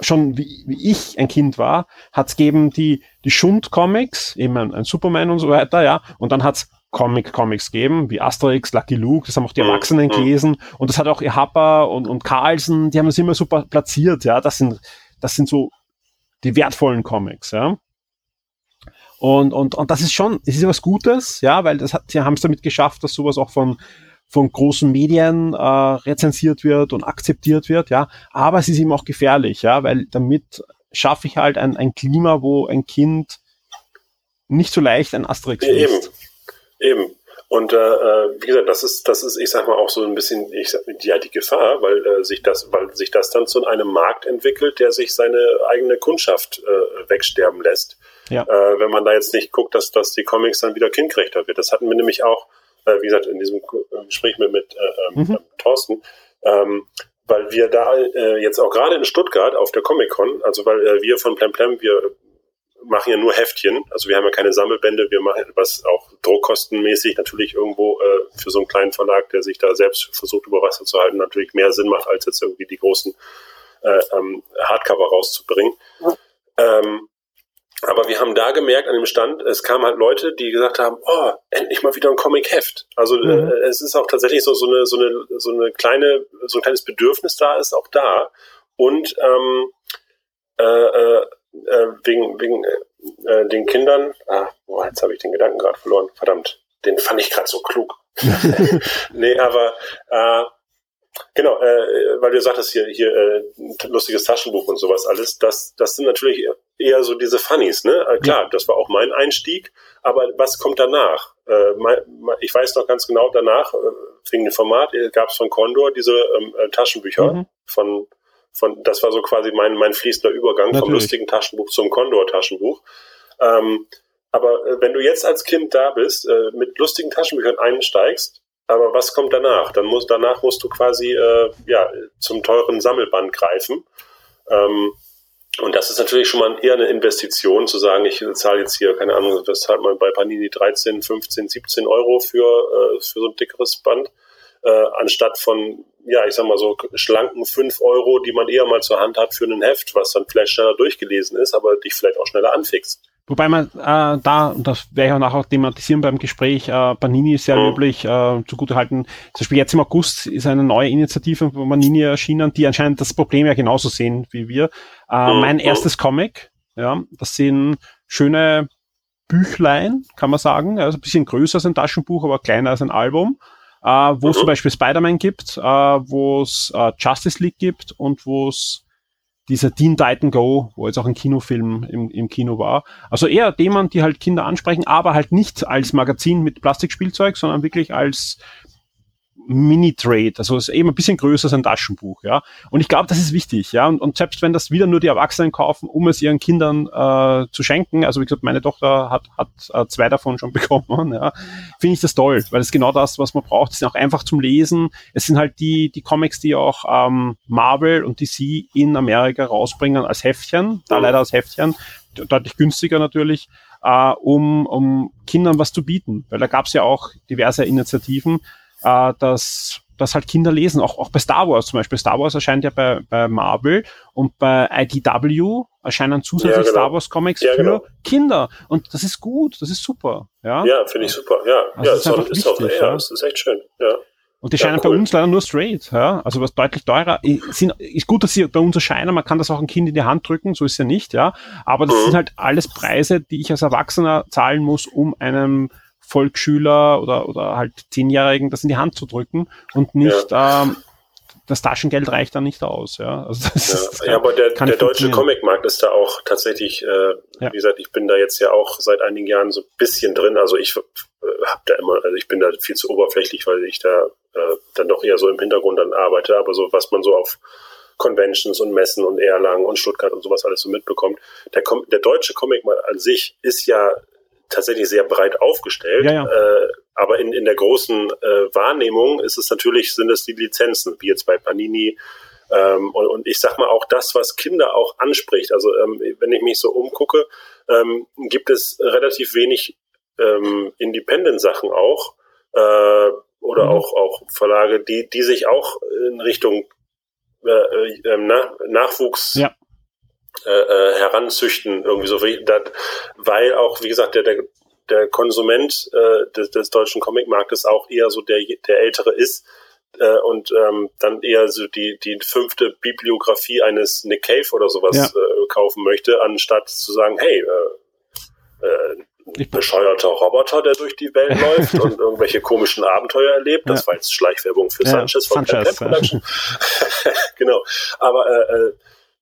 schon wie, wie ich ein Kind war, hat's gegeben die, die Schund-Comics, eben ein, ein Superman und so weiter, ja, und dann hat's Comic-Comics geben, wie Asterix, Lucky Luke, das haben auch die Mhm, Erwachsenen mhm. gelesen und das hat auch ihr Happer und, und Carlsen, die haben das immer super platziert, ja, das sind, das sind so die wertvollen Comics, ja. Und, und, und das ist schon, es ist was Gutes, ja, weil das hat, sie haben es damit geschafft, dass sowas auch von, von großen Medien äh, rezensiert wird und akzeptiert wird, ja. Aber es ist eben auch gefährlich, ja, weil damit schaffe ich halt ein, ein Klima, wo ein Kind nicht so leicht ein Asterix Ja, eben. Eben. Und äh, äh, wie gesagt, das ist, das ist, ich sag mal, auch so ein bisschen ich sag, ja, die Gefahr, weil äh, sich das, weil sich das dann zu einem Markt entwickelt, der sich seine eigene Kundschaft äh, wegsterben lässt. Ja. Äh, wenn man da jetzt nicht guckt, dass, dass die Comics dann wieder kindgerechter wird. Das hatten wir nämlich auch, äh, wie gesagt, in diesem äh, Gespräch mit, mit äh, ähm, Mhm. Thorsten, ähm, weil wir da äh, jetzt auch gerade in Stuttgart auf der Comic-Con, also weil äh, wir von Plemplem, wir machen ja nur Heftchen, also wir haben ja keine Sammelbände, wir machen was auch druckkostenmäßig natürlich irgendwo äh, für so einen kleinen Verlag, der sich da selbst versucht über Wasser zu halten, natürlich mehr Sinn macht, als jetzt irgendwie die großen äh, ähm, Hardcover rauszubringen. Ähm, aber wir haben da gemerkt an dem Stand, es kamen halt Leute, die gesagt haben, oh, endlich mal wieder ein Comic-Heft. Also Mhm. äh, es ist auch tatsächlich so, so, eine, so, eine, so eine kleine, so ein kleines Bedürfnis da ist auch da. Und ähm, äh, äh, äh, wegen, wegen äh, äh, den Kindern, ah, boah, jetzt habe ich den Gedanken gerade verloren, verdammt, den fand ich gerade so klug. *laughs* nee, aber äh, genau, äh, weil du sagtest hier, hier äh, lustiges Taschenbuch und sowas alles, das, das sind natürlich eher so diese Funnies, ne? Äh, klar, das war auch mein Einstieg, aber was kommt danach? Äh, mein, ich weiß noch ganz genau, danach, äh, wegen dem Format, gab es von Condor diese ähm, äh, Taschenbücher Mhm. von von, das war so quasi mein, mein fließender Übergang vom Natürlich. lustigen Taschenbuch zum Condor-Taschenbuch. Ähm, aber äh, wenn du jetzt als Kind da bist, äh, mit lustigen Taschenbüchern einsteigst, aber was kommt danach? Dann muss, danach musst du quasi äh, ja, zum teuren Sammelband greifen. Ähm, und das ist natürlich schon mal eher eine Investition, zu sagen, ich zahle jetzt hier, keine Ahnung, was zahlt man bei Panini 13, 15, 17 Euro für, äh, für so ein dickeres Band, äh, anstatt von, ja, ich sag mal so schlanken 5 Euro, die man eher mal zur Hand hat für ein Heft, was dann vielleicht schneller durchgelesen ist, aber dich vielleicht auch schneller anfixt. Wobei man äh, da, und das werde ich auch nachher thematisieren beim Gespräch, äh, Panini ist sehr Mhm. löblich äh, zugutehalten. Zum Beispiel jetzt im August ist eine neue Initiative von Panini erschienen, die anscheinend das Problem ja genauso sehen wie wir. Äh, Mhm. Mein erstes Comic, ja, das sind schöne Büchlein, kann man sagen. Also ein bisschen größer als ein Taschenbuch, aber kleiner als ein Album. äh, wo es zum Beispiel Spider-Man gibt, äh, wo es äh, Justice League gibt und wo es dieser Teen Titan Go, wo jetzt auch ein Kinofilm im, im Kino war. Also eher Themen, die halt Kinder ansprechen, aber halt nicht als Magazin mit Plastikspielzeug, sondern wirklich als Mini-Trade, also ist eben ein bisschen größer als ein Taschenbuch, ja. Und ich glaube, das ist wichtig, ja. Und, und, selbst wenn das wieder nur die Erwachsenen kaufen, um es ihren Kindern äh, zu schenken, also wie gesagt, meine Tochter hat, hat äh, zwei davon schon *laughs* bekommen, ja, finde ich das toll, weil es genau das, was man braucht. Die sind auch einfach zum Lesen. Es sind halt die, die Comics, die auch ähm, Marvel und DC in Amerika rausbringen als Heftchen, da leider als Heftchen, deutlich günstiger natürlich, äh, um, um Kindern was zu bieten. Weil da gab es ja auch diverse Initiativen, äh, dass, dass halt Kinder lesen, auch, auch bei Star Wars zum Beispiel. Star Wars erscheint ja bei, bei Marvel und bei IDW erscheinen zusätzlich ja, genau. Star Wars Comics ja, für genau. Kinder. Und das ist gut, das ist super. Ja, ja finde ich super. Ja, also ja, ist, auch, ist, auch, ja, das ist echt schön. Ja. Und die scheinen cool. bei uns leider nur straight, ja. Also was deutlich teurer. Sind, ist gut, dass sie bei uns erscheinen, man kann das auch ein Kind in die Hand drücken, so ist ja nicht, ja. Aber das mhm. sind halt alles Preise, die ich als Erwachsener zahlen muss, um einem Volksschüler oder, oder halt Zehnjährigen das in die Hand zu drücken und nicht ja. ähm, das Taschengeld reicht dann nicht aus. Ja, also das, ja, ja aber der, der deutsche Comicmarkt ist da auch tatsächlich, äh, ja. wie gesagt, ich bin da jetzt ja auch seit einigen Jahren so ein bisschen drin. Also ich äh, habe da immer, also ich bin da viel zu oberflächlich, weil ich da äh, dann doch eher so im Hintergrund dann arbeite. Aber so was man so auf Conventions und Messen und Erlangen und Stuttgart und sowas alles so mitbekommt. Der, der deutsche Comicmarkt an sich ist ja tatsächlich sehr breit aufgestellt. Ja, ja. Äh, aber in, in der großen äh, Wahrnehmung ist es natürlich, sind es die Lizenzen, wie jetzt bei Panini. Ähm, und, und ich sag mal auch das, was Kinder auch anspricht. Also ähm, wenn ich mich so umgucke, ähm, gibt es relativ wenig ähm, Independent-Sachen auch äh, oder mhm. auch, auch Verlage, die, die sich auch in Richtung äh, äh, na, Nachwuchs ja äh, äh, heranzüchten, irgendwie so, weil auch, wie gesagt, der, der, der Konsument äh, des, des deutschen Comicmarktes auch eher so der, der Ältere ist äh, und ähm, dann eher so die, die fünfte Bibliografie eines Nick Cave oder sowas ja. äh, kaufen möchte, anstatt zu sagen, hey, äh, äh, bescheuerter Roboter, der durch die Welt *laughs* läuft und irgendwelche komischen Abenteuer erlebt. Das ja. war jetzt Schleichwerbung für ja, Sanchez von Sanchez, Production. *laughs* genau. Aber äh, äh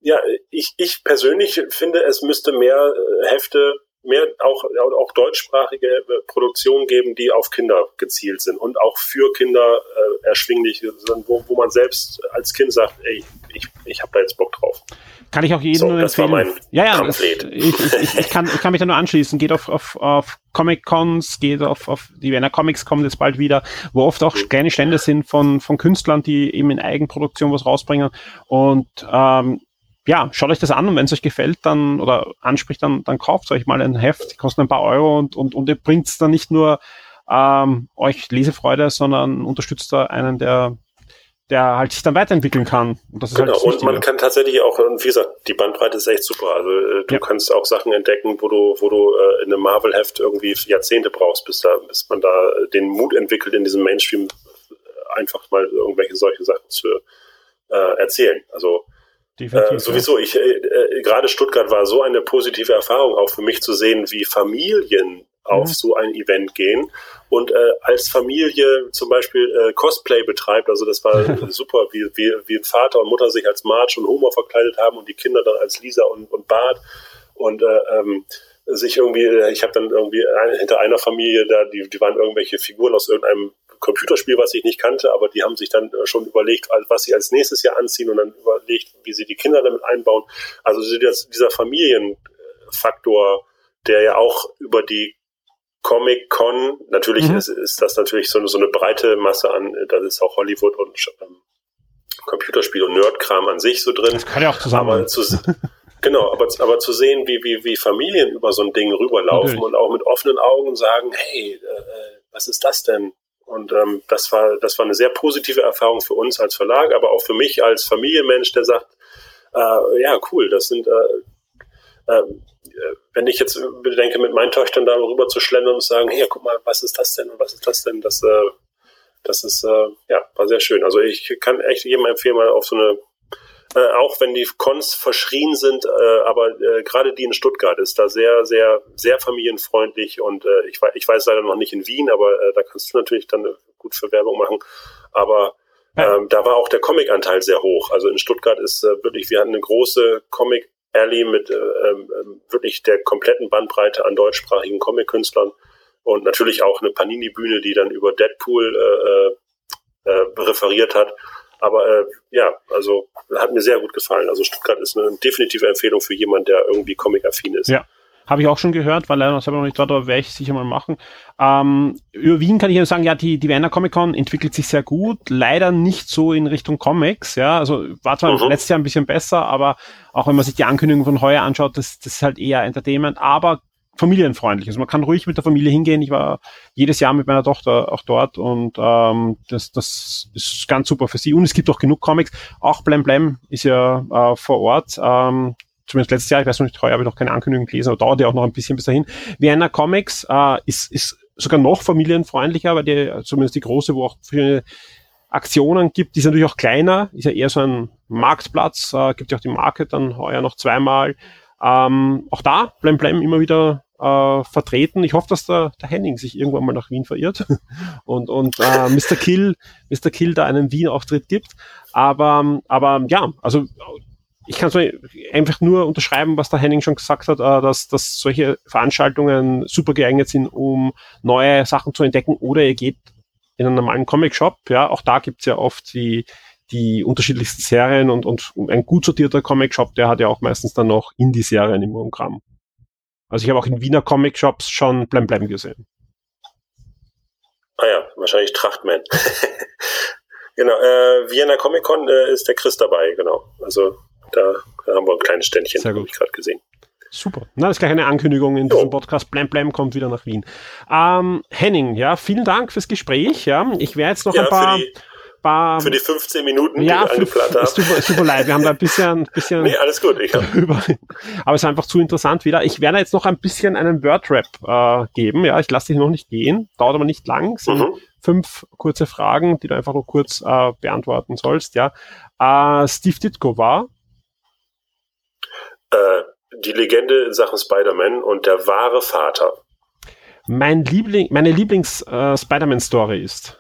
ja, ich, ich persönlich finde, es müsste mehr äh, Hefte, mehr auch, auch deutschsprachige äh, Produktionen geben, die auf Kinder gezielt sind und auch für Kinder äh, erschwinglich sind, wo, wo man selbst als Kind sagt, ey, ich, ich habe da jetzt Bock drauf. Kann ich auch jedem so, nur empfehlen. Das war mein ja, ja, das, ich, ich, ich, kann, ich kann mich da nur anschließen. Geht auf, auf, auf Comic-Cons, geht auf, auf die Vienna Comics kommen jetzt bald wieder, wo oft auch mhm. kleine Stände sind von, von Künstlern, die eben in Eigenproduktion was rausbringen. Und ähm, ja, schaut euch das an und wenn es euch gefällt dann oder anspricht, dann, dann kauft euch mal ein Heft, die kosten ein paar Euro und, und, und ihr bringt dann nicht nur ähm, euch Lesefreude, sondern unterstützt da einen, der, der halt sich dann weiterentwickeln kann. Und das ist halt genau, halt und man kann tatsächlich auch, und wie gesagt, die Bandbreite ist echt super. Also äh, du ja. kannst auch Sachen entdecken, wo du, wo du äh, in einem Marvel-Heft irgendwie Jahrzehnte brauchst, bis da, bis man da den Mut entwickelt, in diesem Mainstream einfach mal irgendwelche solche Sachen zu äh, erzählen. Also Definitiv, äh, sowieso, ich äh, äh, gerade Stuttgart war so eine positive Erfahrung auch für mich zu sehen, wie Familien auf mhm. so ein Event gehen und äh, als Familie zum Beispiel äh, Cosplay betreibt. Also das war *laughs* super, wie, wie, wie Vater und Mutter sich als Marge und Homer verkleidet haben und die Kinder dann als Lisa und, und Bart und äh, ähm, sich irgendwie, ich habe dann irgendwie ein, hinter einer Familie da, die, die waren irgendwelche Figuren aus irgendeinem Computerspiel, was ich nicht kannte, aber die haben sich dann äh, schon überlegt, was sie als nächstes Jahr anziehen und dann überlegt, wie sie die Kinder damit einbauen. Also dieser Familienfaktor, der ja auch über die Comic-Con, natürlich mhm. ist, ist, das natürlich so eine, so eine breite Masse an, das ist auch Hollywood und ähm, Computerspiel und Nerdkram an sich so drin. Das kann ja auch zusammen. Aber zu, *laughs* genau, aber, aber zu sehen, wie, wie, wie Familien über so ein Ding rüberlaufen Natürlich. und auch mit offenen Augen sagen, hey, äh, äh was ist das denn? Und ähm, das war das war eine sehr positive Erfahrung für uns als Verlag, aber auch für mich als Familienmensch, der sagt, äh, ja cool, das sind äh, äh, wenn ich jetzt bedenke, mit meinen Töchtern da rüber zu schlendern und zu sagen, hey, guck mal, was ist das denn und was ist das denn, das äh, das ist äh, ja war sehr schön. Also ich kann echt jedem empfehlen, mal auf so eine äh, auch wenn die Cons verschrien sind, äh, aber äh, gerade die in Stuttgart ist da sehr, sehr, sehr familienfreundlich und äh, ich, ich weiß leider noch nicht in Wien, aber äh, da kannst du natürlich dann gut für Werbung machen. Aber ähm, da war auch der Comic-Anteil sehr hoch. Also in Stuttgart ist äh, wirklich, wir hatten eine große Comic Alley mit äh, äh, wirklich der kompletten Bandbreite an deutschsprachigen Comic-Künstlern und natürlich auch eine Panini-Bühne, die dann über Deadpool äh, äh, referiert hat. Aber äh, ja, also hat mir sehr gut gefallen. Also Stuttgart ist eine definitive Empfehlung für jemanden, der irgendwie Comic-affin ist. Ja. Habe ich auch schon gehört, war leider noch selber noch nicht dort, aber werde ich sicher mal machen. Ähm, über Wien kann ich nur sagen, ja, die, die Wiener Comic Con entwickelt sich sehr gut, leider nicht so in Richtung Comics, ja, also war zwar mhm. letztes Jahr ein bisschen besser, aber auch wenn man sich die Ankündigung von heuer anschaut, das, das ist halt eher Entertainment, aber familienfreundlich. Also man kann ruhig mit der Familie hingehen. Ich war jedes Jahr mit meiner Tochter auch dort und ähm, das, das ist ganz super für sie. Und es gibt auch genug Comics. Auch Blem Blem ist ja äh, vor Ort. Ähm, zumindest letztes Jahr, ich weiß noch nicht, heuer habe ich noch keine Ankündigung gelesen, aber dauert ja auch noch ein bisschen bis dahin. Vienna Comics äh, ist, ist sogar noch familienfreundlicher, weil die, zumindest die große, wo auch viele Aktionen gibt, die ist natürlich auch kleiner, ist ja eher so ein Marktplatz, äh, gibt ja auch die Market dann heuer noch zweimal. Ähm, auch da, Blem Blem immer wieder äh, vertreten. Ich hoffe, dass der, der Henning sich irgendwann mal nach Wien verirrt *laughs* und, und äh, Mr. Kill, Mr. Kill da einen Wien-Auftritt gibt. Aber, aber ja, also ich kann so einfach nur unterschreiben, was der Henning schon gesagt hat, äh, dass, dass solche Veranstaltungen super geeignet sind, um neue Sachen zu entdecken. Oder ihr geht in einen normalen Comic-Shop, ja, auch da gibt's ja oft die, die unterschiedlichsten Serien und, und ein gut sortierter Comic-Shop, der hat ja auch meistens dann noch Indie-Serien im Programm. Also ich habe auch in Wiener Comic-Shops schon Blem Blem gesehen. Ah ja, wahrscheinlich Trachtman. *laughs* genau, äh, Vienna Comic Con äh, ist der Chris dabei, genau. Also da, da haben wir ein kleines Ständchen, habe ich gerade gesehen. Super. Na, das ist gleich eine Ankündigung in diesem Podcast. Blam Blam kommt wieder nach Wien. Ähm, Henning, ja, vielen Dank fürs Gespräch. Ja, ich werde jetzt noch ja, ein paar. Für die, paar, für die 15 Minuten, ja, die ich eingeplant habe. Super, super leid. Wir haben da ein bisschen, bisschen nee, alles gut. Ich drüber. Aber es ist einfach zu interessant wieder. Ich werde jetzt noch ein bisschen einen Wordrap äh, geben. Ja, ich lasse dich noch nicht gehen. Dauert aber nicht lang. Es sind mhm. fünf kurze Fragen, die du einfach nur kurz äh, beantworten sollst. Ja, äh, Steve Ditko war äh, die Legende in Sachen Spider-Man und der wahre Vater. Mein Liebling, meine Lieblings-Spider-Man-Story äh, ist?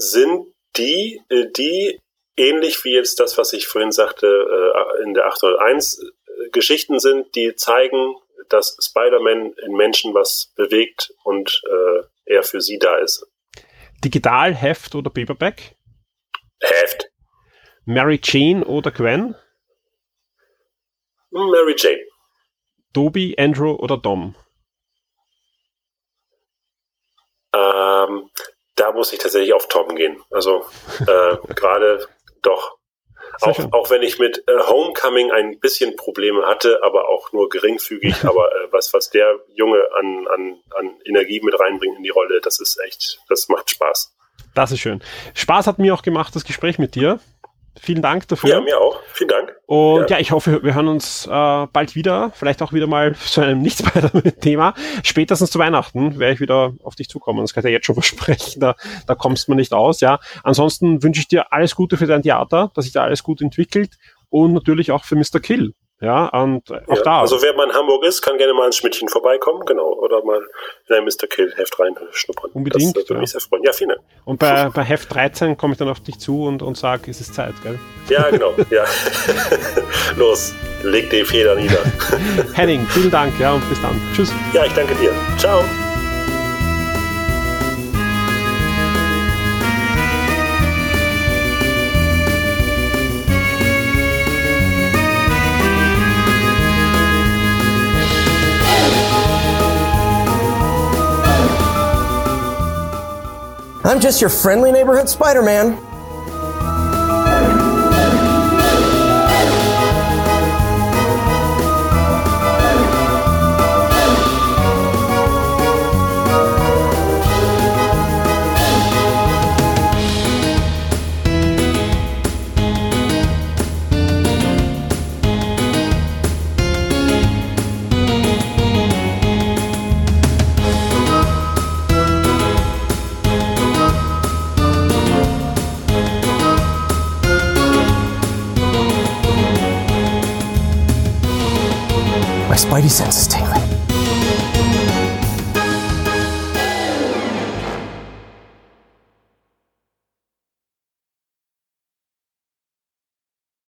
Sind die, äh, die ähnlich wie jetzt das, was ich vorhin sagte, äh, in der 801 Geschichten sind, die zeigen, dass Spider-Man in Menschen was bewegt und äh, er für sie da ist. Digital, Heft oder Paperback? Heft. Mary Jane oder Gwen? Mary Jane. Toby, Andrew oder Dom? Ähm, da muss ich tatsächlich auf Tom gehen. Also äh, *laughs* gerade doch. Auch, auch, wenn ich mit äh, Homecoming ein bisschen Probleme hatte, aber auch nur geringfügig. *laughs* aber äh, was, was der Junge an, an, an Energie mit reinbringt in die Rolle, das ist echt, das macht Spaß. Das ist schön. Spaß hat mir auch gemacht, das Gespräch mit dir. Vielen Dank dafür. Ja, mir auch. Vielen Dank. Und ja, ja ich hoffe, wir hören uns äh, bald wieder. Vielleicht auch wieder mal *laughs* zu einem nicht *laughs* Thema. Spätestens zu Weihnachten werde ich wieder auf dich zukommen. Das kann ich dir jetzt schon *laughs* versprechen. Da, da kommst du nicht aus. Ja. Ansonsten wünsche ich dir alles Gute für dein Theater, dass sich da alles gut entwickelt und natürlich auch für Mr. Kill. Ja, und auch ja, da. Also wer mal in Hamburg ist, kann gerne mal ins Schmidtchen vorbeikommen, genau. Oder mal in ein Mr. Kill Heft reinschnuppern. Unbedingt. Das würde ja. mich sehr freuen. Ja, vielen Dank. Und bei, bei Heft 13 komme ich dann auf dich zu und, und sage, es ist Zeit, gell? Ja, genau. ja. *laughs* Los, leg die Feder nieder. Henning, vielen Dank, ja, und bis dann. Tschüss. Ja, ich danke dir. Ciao. I'm just your friendly neighborhood Spider Man. My spidey sense is tingling.